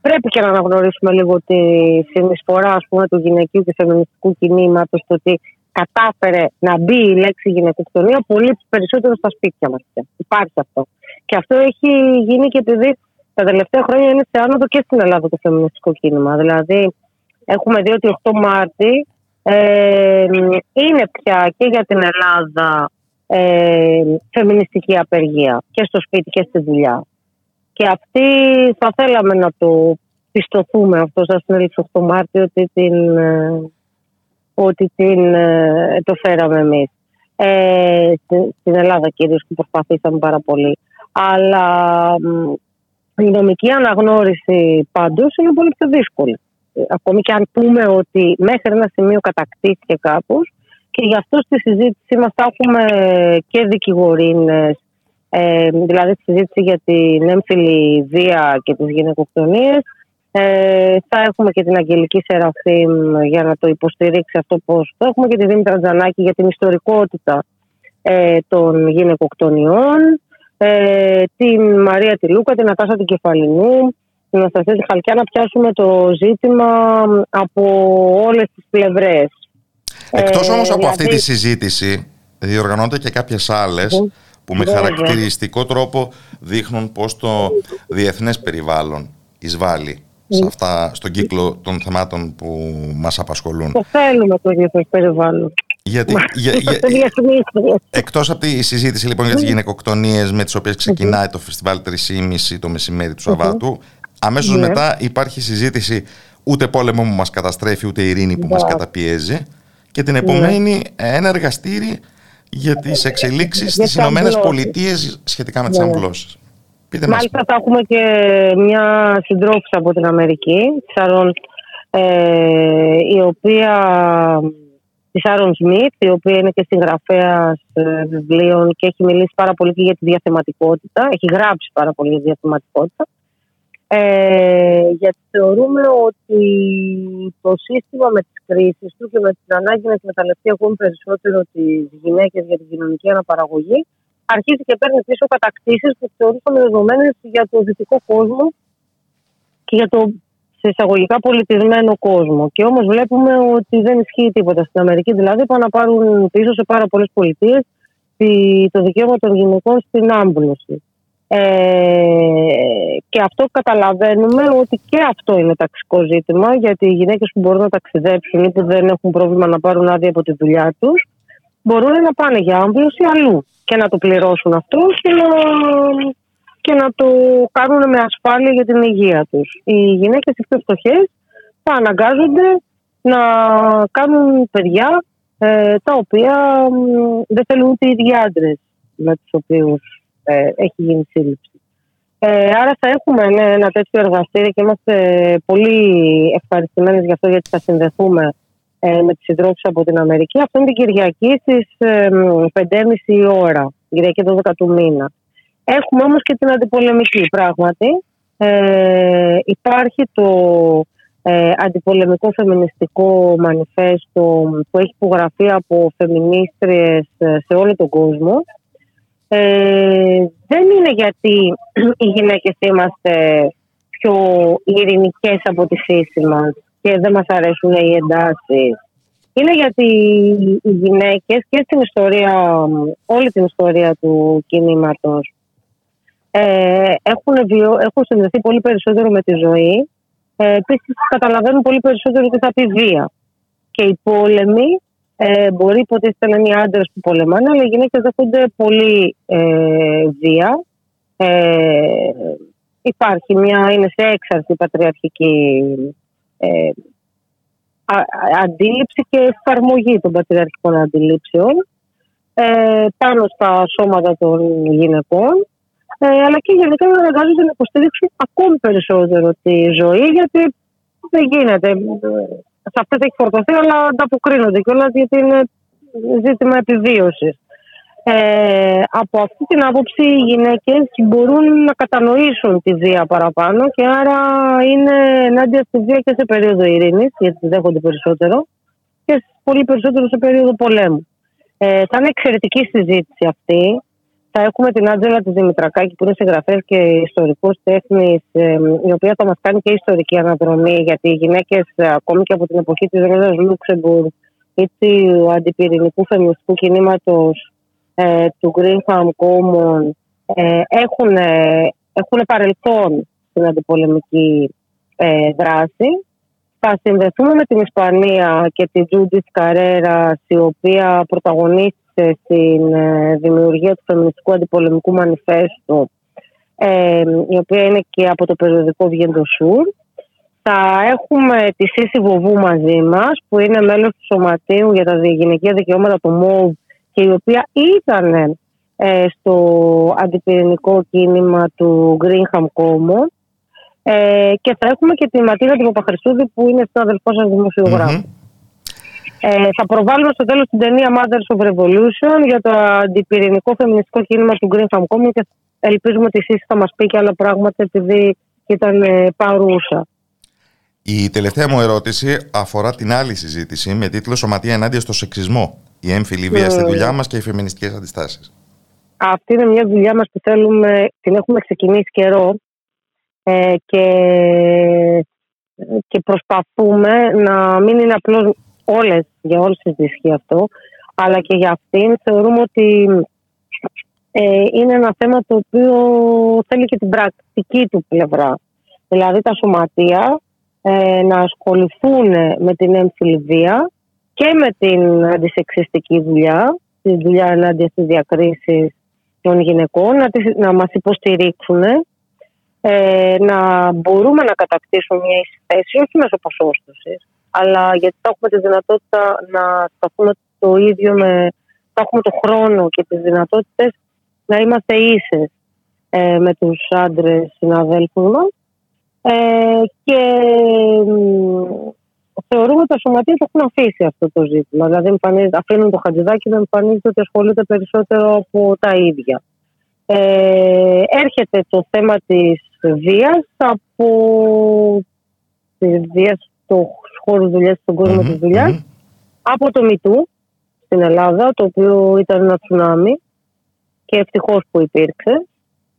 πρέπει και να αναγνωρίσουμε λίγο τη συνεισφορά ας πούμε, του γυναικείου και φεμινιστικού κινήματος το ότι κατάφερε να μπει η λέξη γυναικοκτονία πολύ περισσότερο στα σπίτια μας. πια. Υπάρχει αυτό. Και αυτό έχει γίνει και επειδή τα τελευταία χρόνια είναι σε άνοδο και στην Ελλάδα το φεμινιστικό κίνημα. Δηλαδή, έχουμε δει ότι 8 Μάρτη ε, είναι πια και για την Ελλάδα ε, φεμινιστική απεργία και στο σπίτι και στη δουλειά. Και αυτή θα θέλαμε να το πιστοθούμε αυτό σαν συνέλευση 8 Μάρτη ότι την, ε, ότι την, ε, το φέραμε εμείς. Ε, στη- στην Ελλάδα κυρίως που προσπαθήσαμε πάρα πολύ. Αλλά μ, η νομική αναγνώριση πάντως είναι πολύ πιο δύσκολη. Ε, Ακόμη και αν πούμε ότι μέχρι ένα σημείο κατακτήθηκε κάπως και γι' αυτό στη συζήτησή μας θα έχουμε και δικηγορίνες ε, δηλαδή στη συζήτηση για την έμφυλη βία και τις γυναικοκτονίες ε, θα έχουμε και την Αγγελική Σεραφείμ για να το υποστηρίξει αυτό πώς το έχουμε και τη Δήμητρα Τζανάκη για την ιστορικότητα ε, των γυναικοκτονιών ε, την Μαρία Τιλούκα, την Ατάσα την Κεφαλινού την Αναστασία τη Χαλκιά να πιάσουμε το ζήτημα από όλες τις πλευρές. Εκτός Ε, όμως από αυτή δηλαδή- τη συζήτηση διοργανώνται και κάποιες άλλες που με Βέβαια. χαρακτηριστικό τρόπο δείχνουν πως το διεθνές περιβάλλον εισβάλλει σε αυτά, στον κύκλο των θεμάτων που μας απασχολούν. Το θέλουμε το διεθνές περιβάλλον. Γιατί, για, για, Το διεθνές. εκτός από τη συζήτηση λοιπόν για τις γυναικοκτονίες με τις οποίες ξεκινάει το φεστιβάλ 3,5 το μεσημέρι του Σαββάτου, αμέσως Ναι. μετά υπάρχει συζήτηση ούτε πόλεμο που μας καταστρέφει ούτε ειρήνη που μας Μπράβο. καταπιέζει και την Ναι. επομένη ένα εργαστήρι για τις εξελίξεις Για στις τις Ηνωμένες αμπλώσεις. Πολιτείες σχετικά με τις Ναι. αμπλώσεις. Πείτε μας. Μάλιστα θα έχουμε και μια συντρόφισσα από την Αμερική, τη Σαρών, ε, η οποία της Σάρον Σμιθ, η οποία είναι και συγγραφέα βιβλίων και έχει μιλήσει πάρα πολύ και για τη διαθεματικότητα. Έχει γράψει πάρα πολύ για τη διαθεματικότητα. Ε, γιατί θεωρούμε ότι το σύστημα με τις κρίσεις του και με την ανάγκη να εκμεταλλευτεί ακόμη περισσότερο τις γυναίκες για την κοινωνική αναπαραγωγή αρχίζει και παίρνει πίσω κατακτήσεις που θεωρούσαμε δεδομένες για το δυτικό κόσμο και για το σε εισαγωγικά πολιτισμένο κόσμο. Και όμως βλέπουμε ότι δεν ισχύει τίποτα. Στην Αμερική δηλαδή πάνε να πάρουν πίσω σε πάρα πολλές πολιτείες τη- το δικαίωμα των γυναικών στην άμπλωση. Ε, και αυτό καταλαβαίνουμε ότι και αυτό είναι ταξικό ζήτημα γιατί οι γυναίκες που μπορούν να ταξιδέψουν ή που δεν έχουν πρόβλημα να πάρουν άδεια από τη δουλειά τους μπορούν να πάνε για άμπλωση αλλού και να το πληρώσουν αυτό και να, και να το κάνουν με ασφάλεια για την υγεία τους. Οι γυναίκες οι πιο φτωχές θα αναγκάζονται να κάνουν παιδιά ε, τα οποία μ, δεν θέλουν ούτε οι ίδιοι άντρες με τους οποίους ε, έχει γίνει σύλληψη. Ε, άρα θα έχουμε ναι, ένα τέτοιο εργαστήριο και είμαστε πολύ ευχαριστημένοι γι' αυτό γιατί θα συνδεθούμε ε, με τις συντρόφους από την Αμερική. Αυτό είναι την Κυριακή στις ε, μ, 5.30 η ώρα, Κυριακή 12 του μήνα. Έχουμε όμως και την αντιπολεμική πράγματι. Ε, υπάρχει το ε, αντιπολεμικό φεμινιστικό μανιφέστο που έχει υπογραφεί από φεμινίστριες ε, σε όλο τον κόσμο. Ε, δεν είναι γιατί οι γυναίκες είμαστε πιο ειρηνικές από τη φύση μας και δεν μας αρέσουν οι εντάσεις. Είναι γιατί οι γυναίκες και στην ιστορία, όλη την ιστορία του κινήματος ε, έχουν, βιο, έχουν συνδεθεί πολύ περισσότερο με τη ζωή. Ε, Επίσης καταλαβαίνουν πολύ περισσότερο τι θα πει βία. Και οι πόλεμοι ε, μπορεί υποτίθεται να είναι οι άντρες που πολεμάνε, αλλά οι γυναίκες δέχονται πολύ ε, βία. Ε, υπάρχει μια, είναι σε έξαρση πατριαρχική ε, α, α, αντίληψη και εφαρμογή των πατριαρχικών αντιλήψεων. ε, πάνω στα σώματα των γυναικών ε, αλλά και γενικά να αναγκάζονται να υποστηρίξουν ακόμη περισσότερο τη ζωή γιατί δεν γίνεται. Σε αυτές έχει φορτωθεί αλλά ανταποκρίνονται κιόλας γιατί είναι ζήτημα επιβίωσης. Ε, από αυτή την άποψη οι γυναίκες μπορούν να κατανοήσουν τη βία παραπάνω και άρα είναι ενάντια στη βία και σε περίοδο ειρήνης γιατί τη δέχονται περισσότερο και πολύ περισσότερο σε περίοδο πολέμου. Ε, θα είναι εξαιρετική συζήτηση αυτή. Θα έχουμε την Άντζελα τη Δημητρακάκη που είναι συγγραφέας και ιστορικός τέχνης, ε, η οποία θα μας κάνει και ιστορική αναδρομή γιατί οι γυναίκες, ακόμη και από την εποχή της Ρόζα Λούξεμπουργκ ή του αντιπυρηνικού φεμινιστικού κινήματος ε, του Greenham Common, ε, έχουν, έχουν παρελθόν στην αντιπολεμική δράση. Θα συνδεθούμε με την Ισπανία και την Τζούντις Καρέρα, η οποία πρωταγωνίστησε στην ε, δημιουργία του Φεμινιστικού Αντιπολεμικού Μανιφέστου, ε, η οποία είναι και από το περιοδικό Βιεντοσούρ. Θα έχουμε τη Σύση Βοβού μαζί μας, που είναι μέλος του Σωματείου για τα γυναικεία δικαιώματα του ΜΟΒ και η οποία ήταν ε, στο αντιπυρηνικό κίνημα του Greenham Common ε, και θα έχουμε και τη Ματίνα την Παπαχρηστούδη που είναι στο αδελφό σας δημοσιογραφο Ε, θα προβάλλουμε στο τέλος την ταινία Mothers of Revolution για το αντιπυρηνικό φεμινιστικό κίνημα του Green Farm Common και ελπίζουμε ότι εσείς θα μας πει και άλλα πράγματα επειδή ήταν ε, παρούσα. Η τελευταία μου ερώτηση αφορά την άλλη συζήτηση με τίτλο Σωματεία ενάντια στο σεξισμό. Η έμφυλη βία στη ναι. δουλειά μας και οι φεμινιστικές αντιστάσεις. Αυτή είναι μια δουλειά μας που θέλουμε, την έχουμε ξεκινήσει καιρό ε, και, και προσπαθούμε να μην είναι απλώς όλες, για όλες τις ισχύει αυτό, αλλά και για αυτήν θεωρούμε ότι ε, είναι ένα θέμα το οποίο θέλει και την πρακτική του πλευρά. Δηλαδή τα σωματεία ε, να ασχοληθούν με την έμφυλη και με την αντισεξιστική δουλειά, τη δουλειά ενάντια στις διακρίσεις των γυναικών, να, τις, να μας υποστηρίξουν ε, να μπορούμε να κατακτήσουμε μια ίση θέση, όχι μέσω ποσόστοσης, αλλά γιατί θα έχουμε τη δυνατότητα να σταθούμε το ίδιο με. θα έχουμε το χρόνο και τις δυνατότητες να είμαστε ίσες ε, με τους άντρες συναδέλφους μας. Ε, και θεωρούμε ότι τα σωματεία το έχουν αφήσει αυτό το ζήτημα. Δηλαδή, αφήνουν το χατζηδάκι να εμφανίζεται ότι ασχολείται περισσότερο από τα ίδια. Ε, έρχεται το θέμα της βίας από της βίας στο χώρο δουλειάς, στον κόσμο mm-hmm. της δουλειας από το Μητού στην Ελλάδα, το οποίο ήταν ένα τσουνάμι και ευτυχώς που υπήρξε.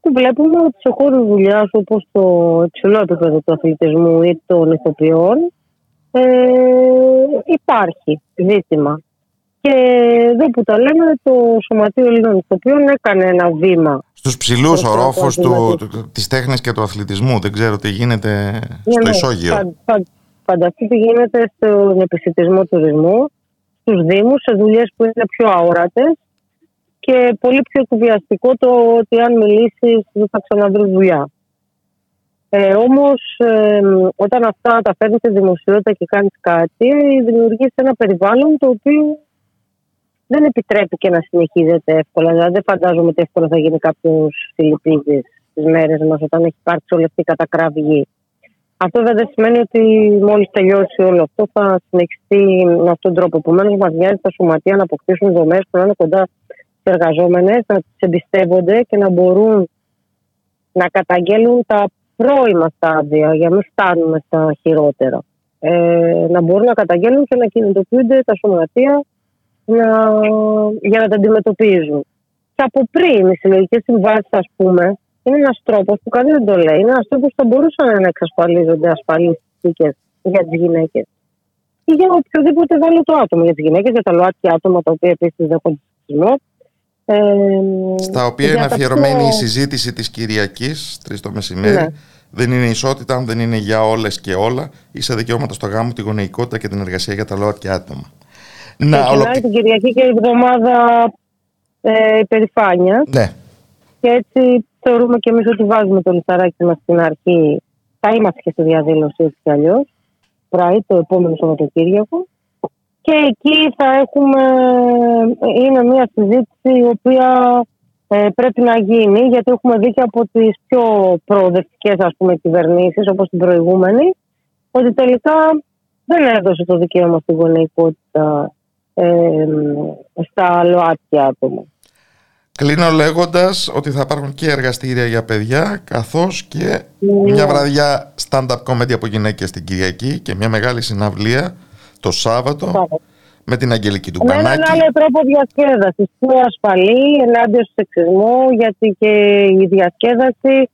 Και βλέπουμε ότι σε χώρο δουλειάς όπως το υψηλό επίπεδο του αθλητισμού ή των ηθοποιών ε, υπάρχει ζήτημα. Και εδώ που τα λέμε, το Σωματείο Ελλήνων Ηθοποιών έκανε ένα βήμα στους ψηλούς ορόφους του, του, της τέχνης και του αθλητισμού. Δεν ξέρω τι γίνεται στο ναι, ισόγειο. Φα, φα, φανταστείτε τι γίνεται στον επιστημισμό τουρισμού, στους δήμους, σε δουλειές που είναι πιο αόρατες και πολύ πιο εκβιαστικό το ότι αν μιλήσεις δεν θα ξαναβρει δουλειά. Ε, Όμως, ε, όταν αυτά τα φέρνεις στη δημοσιότητα και κάνεις κάτι, δημιουργείς ένα περιβάλλον το οποίο δεν επιτρέπει και να συνεχίζεται εύκολα. Δηλαδή, δεν φαντάζομαι ότι εύκολα θα γίνει κάποιος Φιλιππίδης στι μέρες μας όταν έχει υπάρξει όλη αυτή η κατακραυγή. Αυτό δεν σημαίνει ότι μόλις τελειώσει όλο αυτό θα συνεχιστεί με αυτόν τον τρόπο. Επομένω, μας νοιάζει τα σωματεία να αποκτήσουν δομές που να είναι κοντά στις εργαζόμενες, να τις εμπιστεύονται και να μπορούν να καταγγέλουν τα πρώιμα στάδια για να μην φτάνουμε στα χειρότερα. Ε, να μπορούν να καταγγέλνουν και να κινητοποιούνται τα σωματεία να, για να τα αντιμετωπίζουν. Και από πριν οι συλλογικές συμβάσεις, ας πούμε, είναι ένας τρόπος που κανείς δεν το λέει. Είναι ένας τρόπος που θα μπορούσαν να εξασφαλίζονται ασφαλείς συνθήκε για τις γυναίκες. Ή για οποιοδήποτε το άτομο. Για τις γυναίκες, για τα ΛΟΑΤΚΙ άτομα τα οποία επίσης δέχονται σεισμό. Ε, Στα οποία είναι αφιερωμένη η συζήτηση της Κυριακής, τρεις το μεσημέρι. Ναι. Δεν είναι ισότητα, δεν είναι για όλες και όλα. Είσαι δικαιώματα στο γάμο, τη γονεϊκότητα και την εργασία για τα ΛΟΑΤΚΙ άτομα. Να Ξεκινάει την Κυριακή και η εβδομάδα ε, υπερηφάνεια. Ναι. Και έτσι θεωρούμε και εμείς ότι βάζουμε το λιθαράκι μας στην αρχή. Θα είμαστε και στη διαδήλωση έτσι κι αλλιώς. Πράι το επόμενο Σαββατοκύριακο. Και και εκεί θα έχουμε, είναι μια συζήτηση η οποία ε, πρέπει να γίνει γιατί έχουμε δει και από τις πιο προοδευτικές ας πούμε κυβερνήσεις όπως την προηγούμενη ότι τελικά δεν έδωσε το δικαίωμα στην γονεϊκότητα ε, στα ΛΟΑΤΚΙ άτομα. Κλείνω λέγοντας ότι θα υπάρχουν και εργαστήρια για παιδιά καθώς και Ναι. μια βραδιά stand-up comedy από γυναίκες την Κυριακή και μια μεγάλη συναυλία το Σάββατο με την Αγγελική του Με έναν Πανάκη. άλλο τρόπο διασκέδασης. Πιο ασφαλή, ενάντια στο σεξισμό, γιατί και η διασκέδαση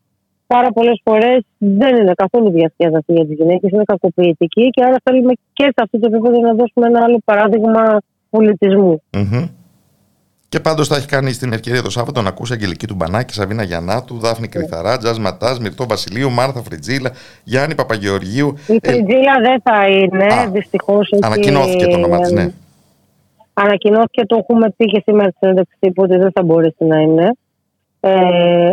πάρα πολλές φορές δεν είναι καθόλου διασκέδαση για τις γυναίκες, είναι κακοποιητική και άρα θέλουμε και σε αυτό το επίπεδο να δώσουμε ένα άλλο παράδειγμα πολιτισμού. Μμμ. Και πάντως θα έχει κάνει στην ευκαιρία το Σάββατο να ακούσει Αγγελική του Μπανάκη, Σαβίνα Γιαννάτου, Δάφνη Κρυθαρά, Τζαζ Ματάς, Μυρτό Βασιλείου, Μάρθα Φριτζίλα, Γιάννη Παπαγεωργίου. Η Ε, Φριτζίλα δεν θα είναι, δυστυχώς. ανακοινώθηκε το όνομα της, ναι. Ανακοινώθηκε, το έχουμε πει και σήμερα στη συνέντευξη τύπου ότι δεν θα μπορέσει να είναι. Ε,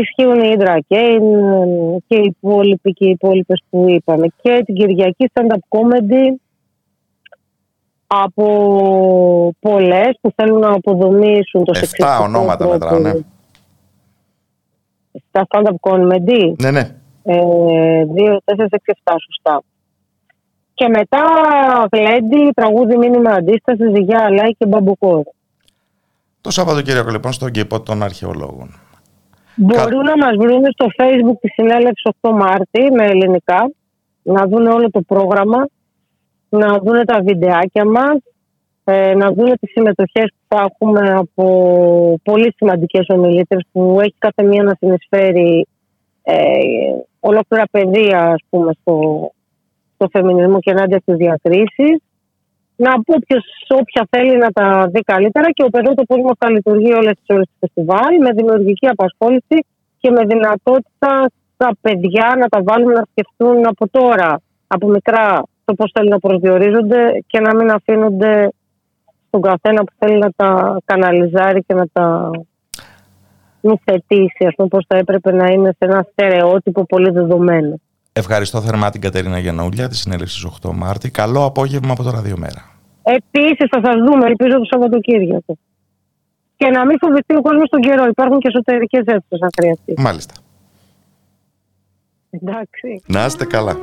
ισχύουν οι Ίντρα και, οι- και οι υπόλοιποι και οι υπόλοιπες που είπαμε. Και την Κυριακή stand-up comedy από πολλές που θέλουν να αποδομήσουν το Εφτά σεξιστικό ονόματα τρόπο. μετράνε. Στα stand-up comedy. Ναι, ναι. Ε, 2, 4, 6, 7, σωστά. Και μετά γλέντι, τραγούδι μήνυμα αντίστασης, ζυγιά, αλάι και μπαμπουκόρ. Το Σαββατοκύριακο λοιπόν στον κήπο των αρχαιολόγων. Μπορούν να μας βρουν στο facebook τη συνέλευση 8 Μάρτη με ελληνικά, να δουν όλο το πρόγραμμα, να δουν τα βιντεάκια μας, ε, να δουν τις συμμετοχές που θα έχουμε από πολύ σημαντικές ομιλήτρες που έχει κάθε μία να συνεισφέρει ε, ολόκληρα παιδεία ας πούμε στο, στο φεμινισμό και ενάντια στις διακρίσεις. Να πω ποιος, όποια θέλει να τα δει καλύτερα και ο το πώς θα λειτουργεί όλες τις ώρες του φεστιβάλ με δημιουργική απασχόληση και με δυνατότητα στα παιδιά να τα βάλουμε να σκεφτούν από τώρα, από μικρά, το πώς θέλουν να προσδιορίζονται και να μην αφήνονται στον καθένα που θέλει να τα καναλιζάρει και να τα νουθετήσει, ας πούμε, πώς θα έπρεπε να είναι σε ένα στερεότυπο πολύ δεδομένο. Ευχαριστώ θερμά την Κατερίνα Γιαννούλια τη συνέλευση 8 Μάρτη. Καλό απόγευμα από το Ραδιομέρα. Επίσης, θα σας δούμε, ελπίζω το Σαββατοκύριακο. Και να μην φοβηθεί ο κόσμος τον καιρό. Υπάρχουν και εσωτερικές αίθουσε, αν χρειαστεί. Μάλιστα. Εντάξει. Να είστε καλά.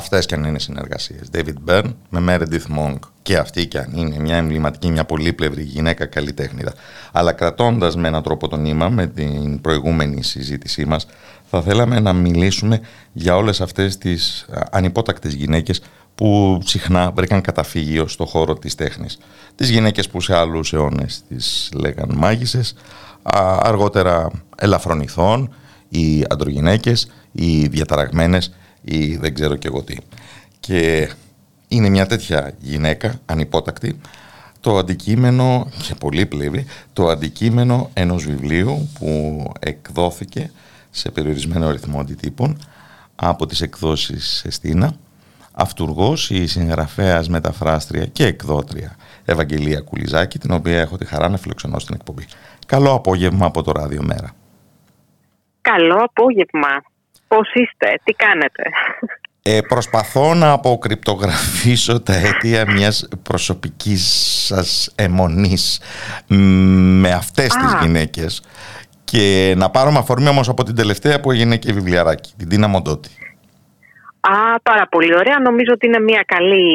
Αυτές και αν είναι συνεργασίες. David Byrne με Meredith Monk και αυτή και αν είναι μια εμβληματική, μια πολύπλευρη γυναίκα καλλιτέχνηδα. Αλλά κρατώντας με έναν τρόπο το νήμα με την προηγούμενη συζήτησή μας θα θέλαμε να μιλήσουμε για όλες αυτές τις ανυπότακτες γυναίκες που συχνά βρήκαν καταφύγιο στο χώρο της τέχνης. Τις γυναίκες που σε άλλους αιώνες τις λέγαν μάγισσες, αργότερα ελαφρονηθών, οι αντρογυναίκες, οι διαταραγμένες ή δεν ξέρω και εγώ τι. Και είναι μια τέτοια γυναίκα, ανυπότακτη, το αντικείμενο, και πολύ πλήρη, το αντικείμενο ενός βιβλίου που εκδόθηκε σε περιορισμένο αριθμό αντιτύπων από τις εκδόσεις Εστίνα, αυτούργος, η συγγραφέας, μεταφράστρια και εκδότρια Ευαγγελία Κουλιζάκη, την οποία έχω τη χαρά να φιλοξενώ στην εκπομπή. Καλό απόγευμα από το Ράδιο Μέρα. Καλό απόγευμα. Πώς είστε, τι κάνετε; Ε, προσπαθώ να αποκρυπτογραφήσω τα αίτια μιας προσωπικής σας αιμονής με αυτές τις γυναίκες και να πάρω αφορμή όμως από την τελευταία που έγινε και βιβλιαράκι, την Τίνα Μοντότη. Α, πάρα πολύ ωραία. Νομίζω ότι είναι μια καλή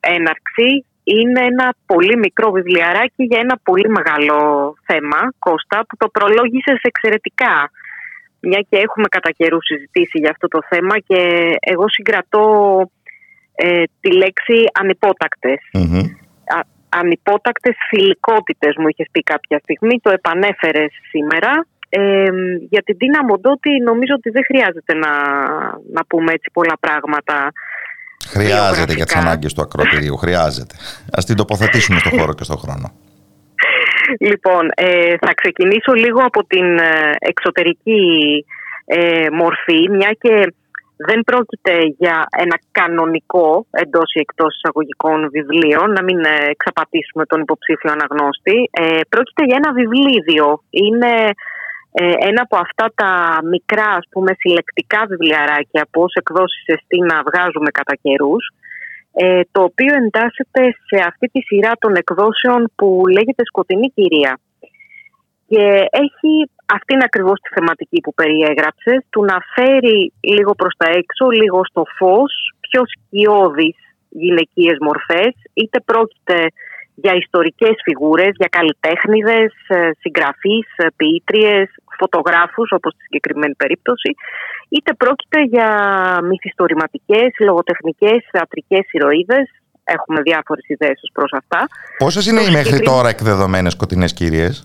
έναρξη. Είναι ένα πολύ μικρό βιβλιαράκι για ένα πολύ μεγάλο θέμα, Κώστα, που το προλόγησες εξαιρετικά μια και έχουμε κατά καιρού συζητήσει για αυτό το θέμα και εγώ συγκρατώ ε, τη λέξη ανυπότακτες. Mm-hmm. ανυπότακτες φιλικότητες μου είχες πει κάποια στιγμή, το επανέφερες σήμερα. Ε, για την Τίνα Μοντότη νομίζω ότι δεν χρειάζεται να, να πούμε έτσι πολλά πράγματα. Χρειάζεται για τις ανάγκες του ακροτηρίου, χρειάζεται. Ας την τοποθετήσουμε στον χώρο και στον χρόνο. Λοιπόν, ε, θα ξεκινήσω λίγο από την ε, εξωτερική ε, μορφή, μια και δεν πρόκειται για ένα κανονικό εντός ή εκτός εισαγωγικών βιβλίο, να μην εξαπατήσουμε τον υποψήφιο αναγνώστη. πρόκειται για ένα βιβλίδιο. Είναι ένα από αυτά τα μικρά, ας πούμε, συλλεκτικά βιβλιαράκια που ως εκδόσεις να βγάζουμε κατά καιρούς ε, το οποίο εντάσσεται σε αυτή τη σειρά των εκδόσεων που λέγεται Σκοτεινή Κυρία. Και έχει αυτήν ακριβώς τη θεματική που περιέγραψες, του να φέρει λίγο προς τα έξω, λίγο στο φως, πιο σκιώδεις γυναικείες μορφές, είτε πρόκειται για ιστορικές φιγούρες, για καλλιτέχνηδες, ε, συγγραφείς, ε, ποιήτριες, φωτογράφους όπως στη συγκεκριμένη περίπτωση είτε πρόκειται για μυθιστορηματικές, λογοτεχνικές, θεατρικές ηρωίδες έχουμε διάφορες ιδέες ως προς αυτά Πόσες είναι οι μέχρι τώρα εκδεδομένες σκοτεινές κυρίες;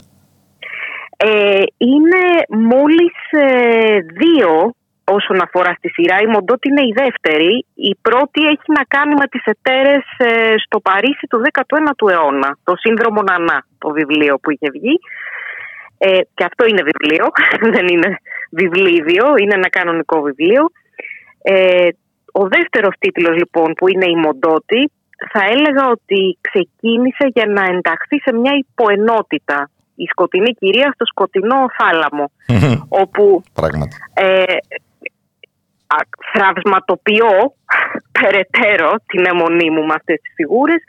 Ε, είναι μόλις ε, δύο όσον αφορά στη σειρά. Η Μοντότη είναι η δεύτερη. Η πρώτη έχει να κάνει με τις εταίρες ε, στο Παρίσι του 19ου αιώνα. Το σύνδρομο Νανά, το βιβλίο που είχε βγει. Ε, και αυτό είναι βιβλίο, δεν είναι βιβλίδιο, είναι ένα κανονικό βιβλίο. Ε, ο δεύτερος τίτλος λοιπόν που είναι η Μοντότη θα έλεγα ότι ξεκίνησε για να ενταχθεί σε μια υποενότητα. Η σκοτεινή κυρία στο σκοτεινό θάλαμο όπου ε, θραυσματοποιώ περαιτέρω την αιμονή μου με αυτές τις φιγούρες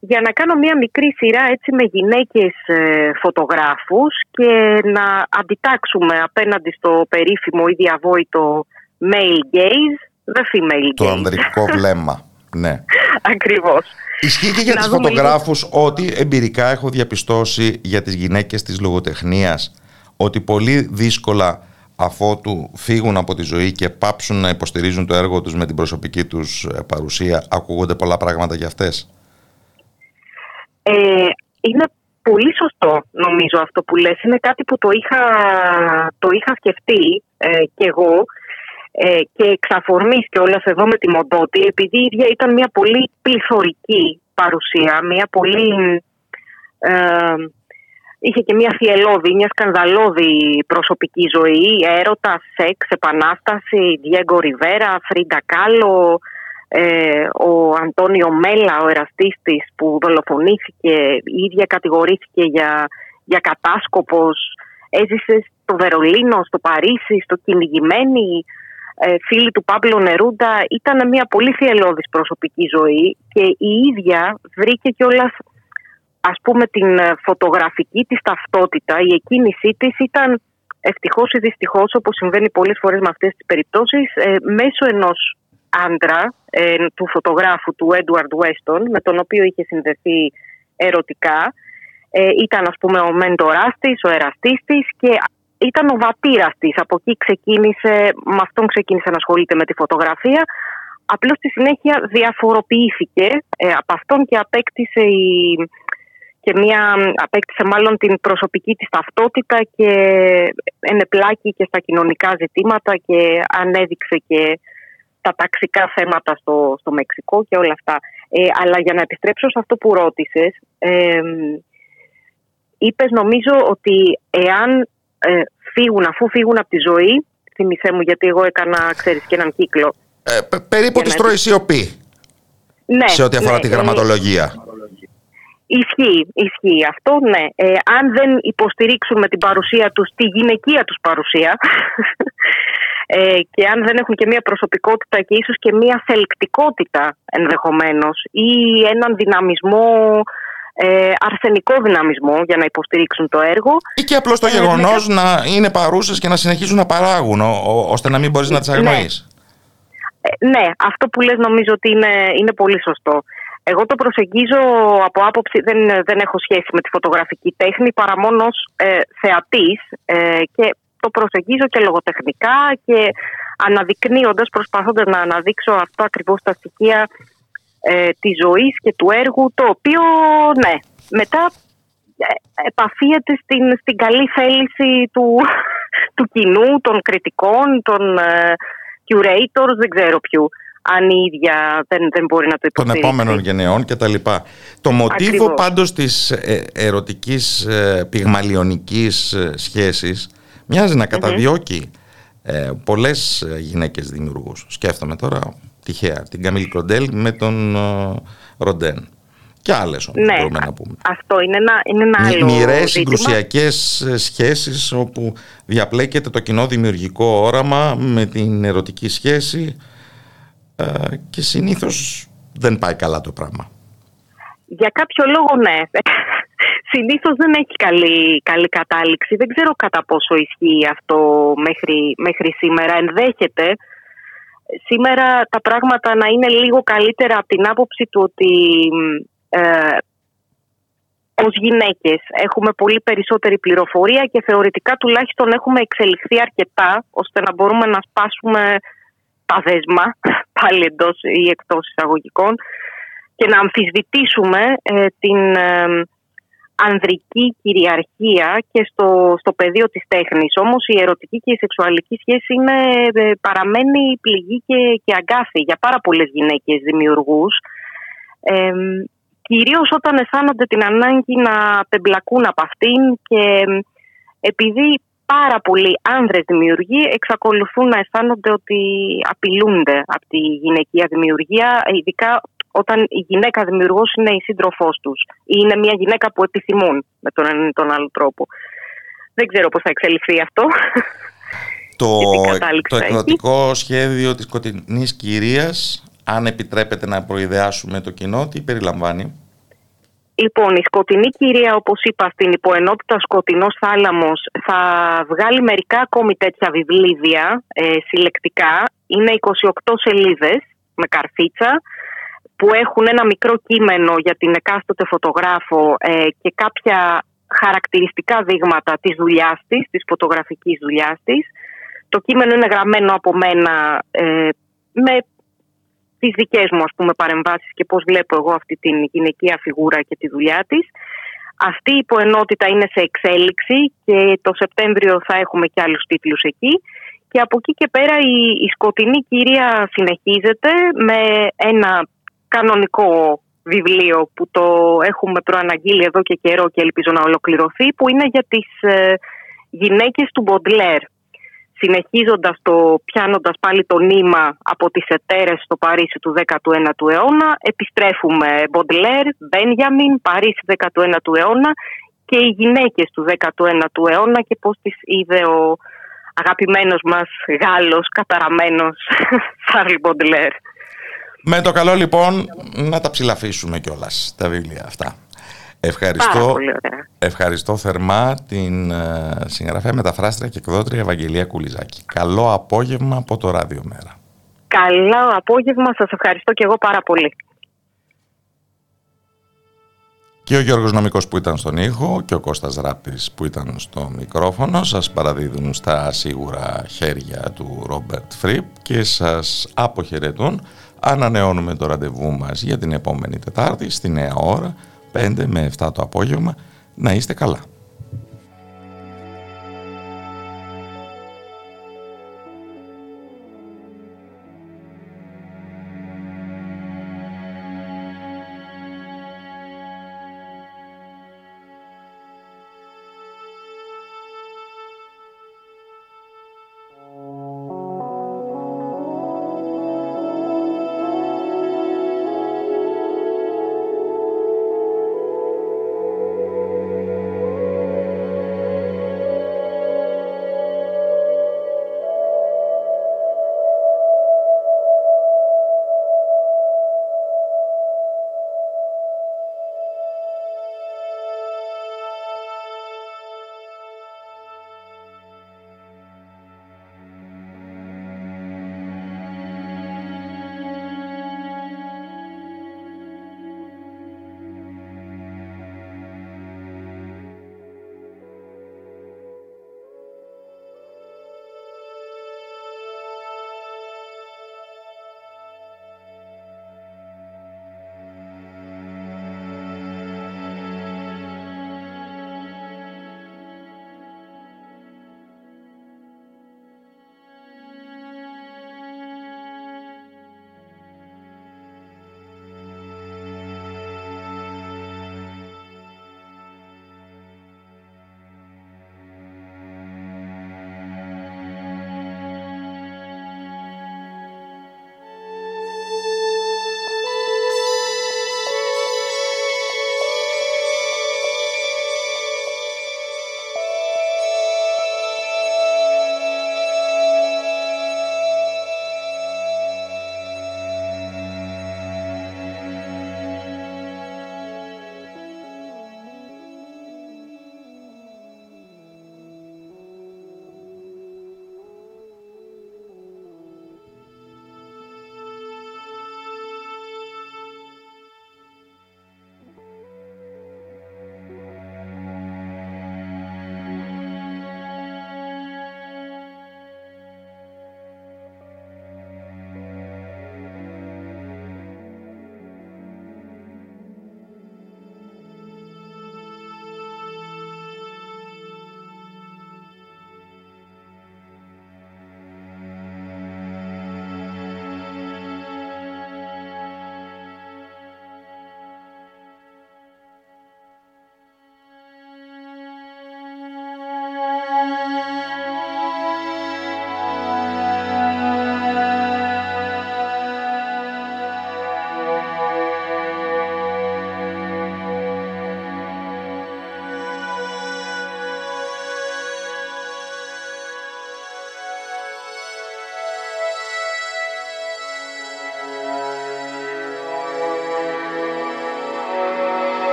για να κάνω μια μικρή σειρά έτσι με γυναίκες ε, φωτογράφους και να αντιτάξουμε απέναντι στο περίφημο ή διαβόητο male gaze, the female gaze. Το ανδρικό βλέμμα, ναι. Ακριβώς. Ισχύει και για να τις φωτογράφους ότι εμπειρικά έχω διαπιστώσει για τις γυναίκες της λογοτεχνίας ότι πολύ δύσκολα αφότου φύγουν από τη ζωή και πάψουν να υποστηρίζουν το έργο τους με την προσωπική τους ε, παρουσία ακούγονται πολλά πράγματα για αυτές. Ε, είναι πολύ σωστό νομίζω αυτό που λες. Είναι κάτι που το είχα, το είχα σκεφτεί ε, κι εγώ. Ε, και εξαφορμής και όλα εδώ με τη Μοντότη, επειδή η ίδια ήταν μια πολύ πληθωρική παρουσία, μια πολύ... Ε, είχε και μια θυελώδη, μια σκανδαλώδη προσωπική ζωή, έρωτα, σεξ, επανάσταση, Διέγκο Ριβέρα, Φρίντα Κάλο, ε, ο Αντώνιο Μέλα, ο εραστής της που δολοφονήθηκε, η ίδια κατηγορήθηκε για, για κατάσκοπος, έζησε στο Βερολίνο, στο Παρίσι, στο κυνηγημένη, ε, φίλη του Παύλο Νερούντα, ήταν μια πολύ θυελώδης προσωπική ζωή και η ίδια βρήκε κιόλας ας πούμε την ε, φωτογραφική της ταυτότητα, η εκκίνησή της ήταν ευτυχώς ή δυστυχώς όπως συμβαίνει πολλές φορές με αυτές τις περιπτώσεις ε, μέσω ενός άντρα ε, του φωτογράφου του Έντουαρντ Weston με τον οποίο είχε συνδεθεί ερωτικά ε, ήταν ας πούμε ο μέντοράς της, ο εραστής της και ήταν ο βατήρας της. Από εκεί ξεκίνησε, με αυτόν ξεκίνησε να ασχολείται με τη φωτογραφία. Απλώς στη συνέχεια διαφοροποιήθηκε ε, από αυτόν και απέκτησε η, και μια, απέκτησε μάλλον την προσωπική της ταυτότητα και ενεπλάκη και στα κοινωνικά ζητήματα και ανέδειξε και τα ταξικά θέματα στο, στο Μεξικό και όλα αυτά. Ε, αλλά για να επιστρέψω σε αυτό που ρώτησες, ε, είπες νομίζω ότι εάν ε, φύγουν, αφού φύγουν από τη ζωή, θυμηθέ μου γιατί εγώ έκανα, ξέρεις, και έναν κύκλο. Ε, περίπου τη τρώει σιωπή. Ναι, σε ό,τι αφορά ναι, τη γραμματολογία. Ισχύει, ισχύει αυτό, ναι. Ε, αν δεν υποστηρίξουν με την παρουσία τους τη γυναικεία τους παρουσία ε, και αν δεν έχουν και μια προσωπικότητα και ίσως και μια θελκτικότητα ενδεχομένως ή έναν δυναμισμό, ε, αρσενικό δυναμισμό για να υποστηρίξουν το έργο. Ή και απλώς το ε, γεγονός μετά- να είναι παρούσες και να συνεχίζουν να παράγουν, ο- ο- ώστε να μην μπορείς να τις Ναι. αγνοείς. Ε, ναι, αυτό που λες νομίζω ότι είναι, είναι πολύ σωστό. Εγώ το προσεγγίζω από άποψη, δεν, δεν έχω σχέση με τη φωτογραφική τέχνη παρά μόνος ως ε, θεατής ε, και το προσεγγίζω και λογοτεχνικά και αναδεικνύοντας, προσπαθώντας να αναδείξω αυτό ακριβώς τα στοιχεία ε, της ζωής και του έργου το οποίο, ναι, μετά ε, επαφίεται στην, στην καλή θέληση του, του κοινού, των κριτικών, των ε, curators, δεν ξέρω ποιου. Αν η ίδια δεν, δεν μπορεί να το των υποστηρίξει. επόμενων γενεών κτλ. Το μοτίβο Ακριβώς. πάντως της ε, ερωτικής ε, πυγμαλιονικής ε, σχέσης μοιάζει να καταδιώκει ε, πολλές ε, γυναίκες δημιουργούς. Σκέφτομαι τώρα τυχαία την Καμίλ Κροντέλ με τον ε, Ροντέν. Και άλλες όμως Ναι, μπορούμε να πούμε. Αυτό είναι ένα, είναι ένα άλλο Μοιραίες ζήτημα. συγκρουσιακές ε, σχέσεις όπου διαπλέκεται το κοινό δημιουργικό όραμα με την ερωτική σχέση ε, και συνήθως δεν πάει καλά το πράγμα. Για κάποιο λόγο ναι. Συνήθως δεν έχει καλή, καλή κατάληξη. Δεν ξέρω κατά πόσο ισχύει αυτό μέχρι, μέχρι σήμερα. Ενδέχεται σήμερα τα πράγματα να είναι λίγο καλύτερα από την άποψη του ότι ε, ως γυναίκες έχουμε πολύ περισσότερη πληροφορία και θεωρητικά τουλάχιστον έχουμε εξελιχθεί αρκετά ώστε να μπορούμε να σπάσουμε τα δέσμα πάλι εντός ή εκτός εισαγωγικών και να αμφισβητήσουμε ε, την ε, ανδρική κυριαρχία και στο, στο πεδίο της τέχνης. Όμως η ερωτική και η σεξουαλική σχέση είναι, ε, παραμένει πληγή και, και αγκάθι για πάρα πολλές γυναίκες δημιουργούς. Ε, κυρίως όταν αισθάνονται την ανάγκη να πεμπλακούν από αυτήν και ε, επειδή πάρα πολλοί άνδρες δημιουργοί εξακολουθούν να αισθάνονται ότι απειλούνται από τη γυναικεία δημιουργία, ειδικά όταν η γυναίκα δημιουργός είναι η σύντροφός τους ή είναι μια γυναίκα που επιθυμούν με τον έναν ή τον άλλο τρόπο. Δεν ξέρω πώς θα εξελιχθεί αυτό. Το, Και τι κατάληξη το θα έχει. εκδοτικό σχέδιο της σκοτεινής κυρίας, αν επιτρέπετε να προειδεάσουμε το κοινό, τι περιλαμβάνει; Λοιπόν, η σκοτεινή κυρία, όπως είπα, στην υποενότητα Σκοτεινός Θάλαμος θα βγάλει μερικά ακόμη τέτοια βιβλίδια ε, συλλεκτικά. Είναι 28 σελίδες με καρφίτσα που έχουν ένα μικρό κείμενο για την εκάστοτε φωτογράφο ε, και κάποια χαρακτηριστικά δείγματα της δουλειάς της, της φωτογραφικής δουλειάς της. Το κείμενο είναι γραμμένο από μένα ε, με τις δικές μου ας πούμε παρεμβάσεις και πώς βλέπω εγώ αυτή την γυναικεία φιγούρα και τη δουλειά της. Αυτή η υποενότητα είναι σε εξέλιξη και το Σεπτέμβριο θα έχουμε και άλλους τίτλους εκεί. Και από εκεί και πέρα η, η σκοτεινή κυρία συνεχίζεται με ένα κανονικό βιβλίο που το έχουμε προαναγγείλει εδώ και καιρό και ελπίζω να ολοκληρωθεί που είναι για τις ε, γυναίκες του Μποντλέρ συνεχίζοντας το, πιάνοντας πάλι το νήμα από τις εταίρες στο Παρίσι του 19ου αιώνα, επιστρέφουμε Μποντλέρ, Μπένιαμιν, Παρίσι 19ου αιώνα και οι γυναίκες του 19ου αιώνα και πώς τις είδε ο αγαπημένος μας Γάλλος, καταραμένος Σάρλ Μποντλέρ. Με το καλό λοιπόν να τα ψηλαφίσουμε κιόλας τα βιβλία αυτά. Ευχαριστώ, ευχαριστώ θερμά την uh, συγγραφέα μεταφράστρια και εκδότρια Ευαγγελία Κουλιζάκη. Καλό απόγευμα από το Ράδιο Μέρα. Καλό απόγευμα, σας ευχαριστώ και εγώ πάρα πολύ. Και ο Γιώργος Νομικός που ήταν στον ήχο και ο Κώστας Ράπτης που ήταν στο μικρόφωνο σας παραδίδουν στα σίγουρα χέρια του Ρόμπερτ Φρυπ και σας αποχαιρετούν. Ανανεώνουμε το ραντεβού μας για την επόμενη Τετάρτη στη νέα ώρα 5 με 7 το απόγευμα. Να είστε καλά.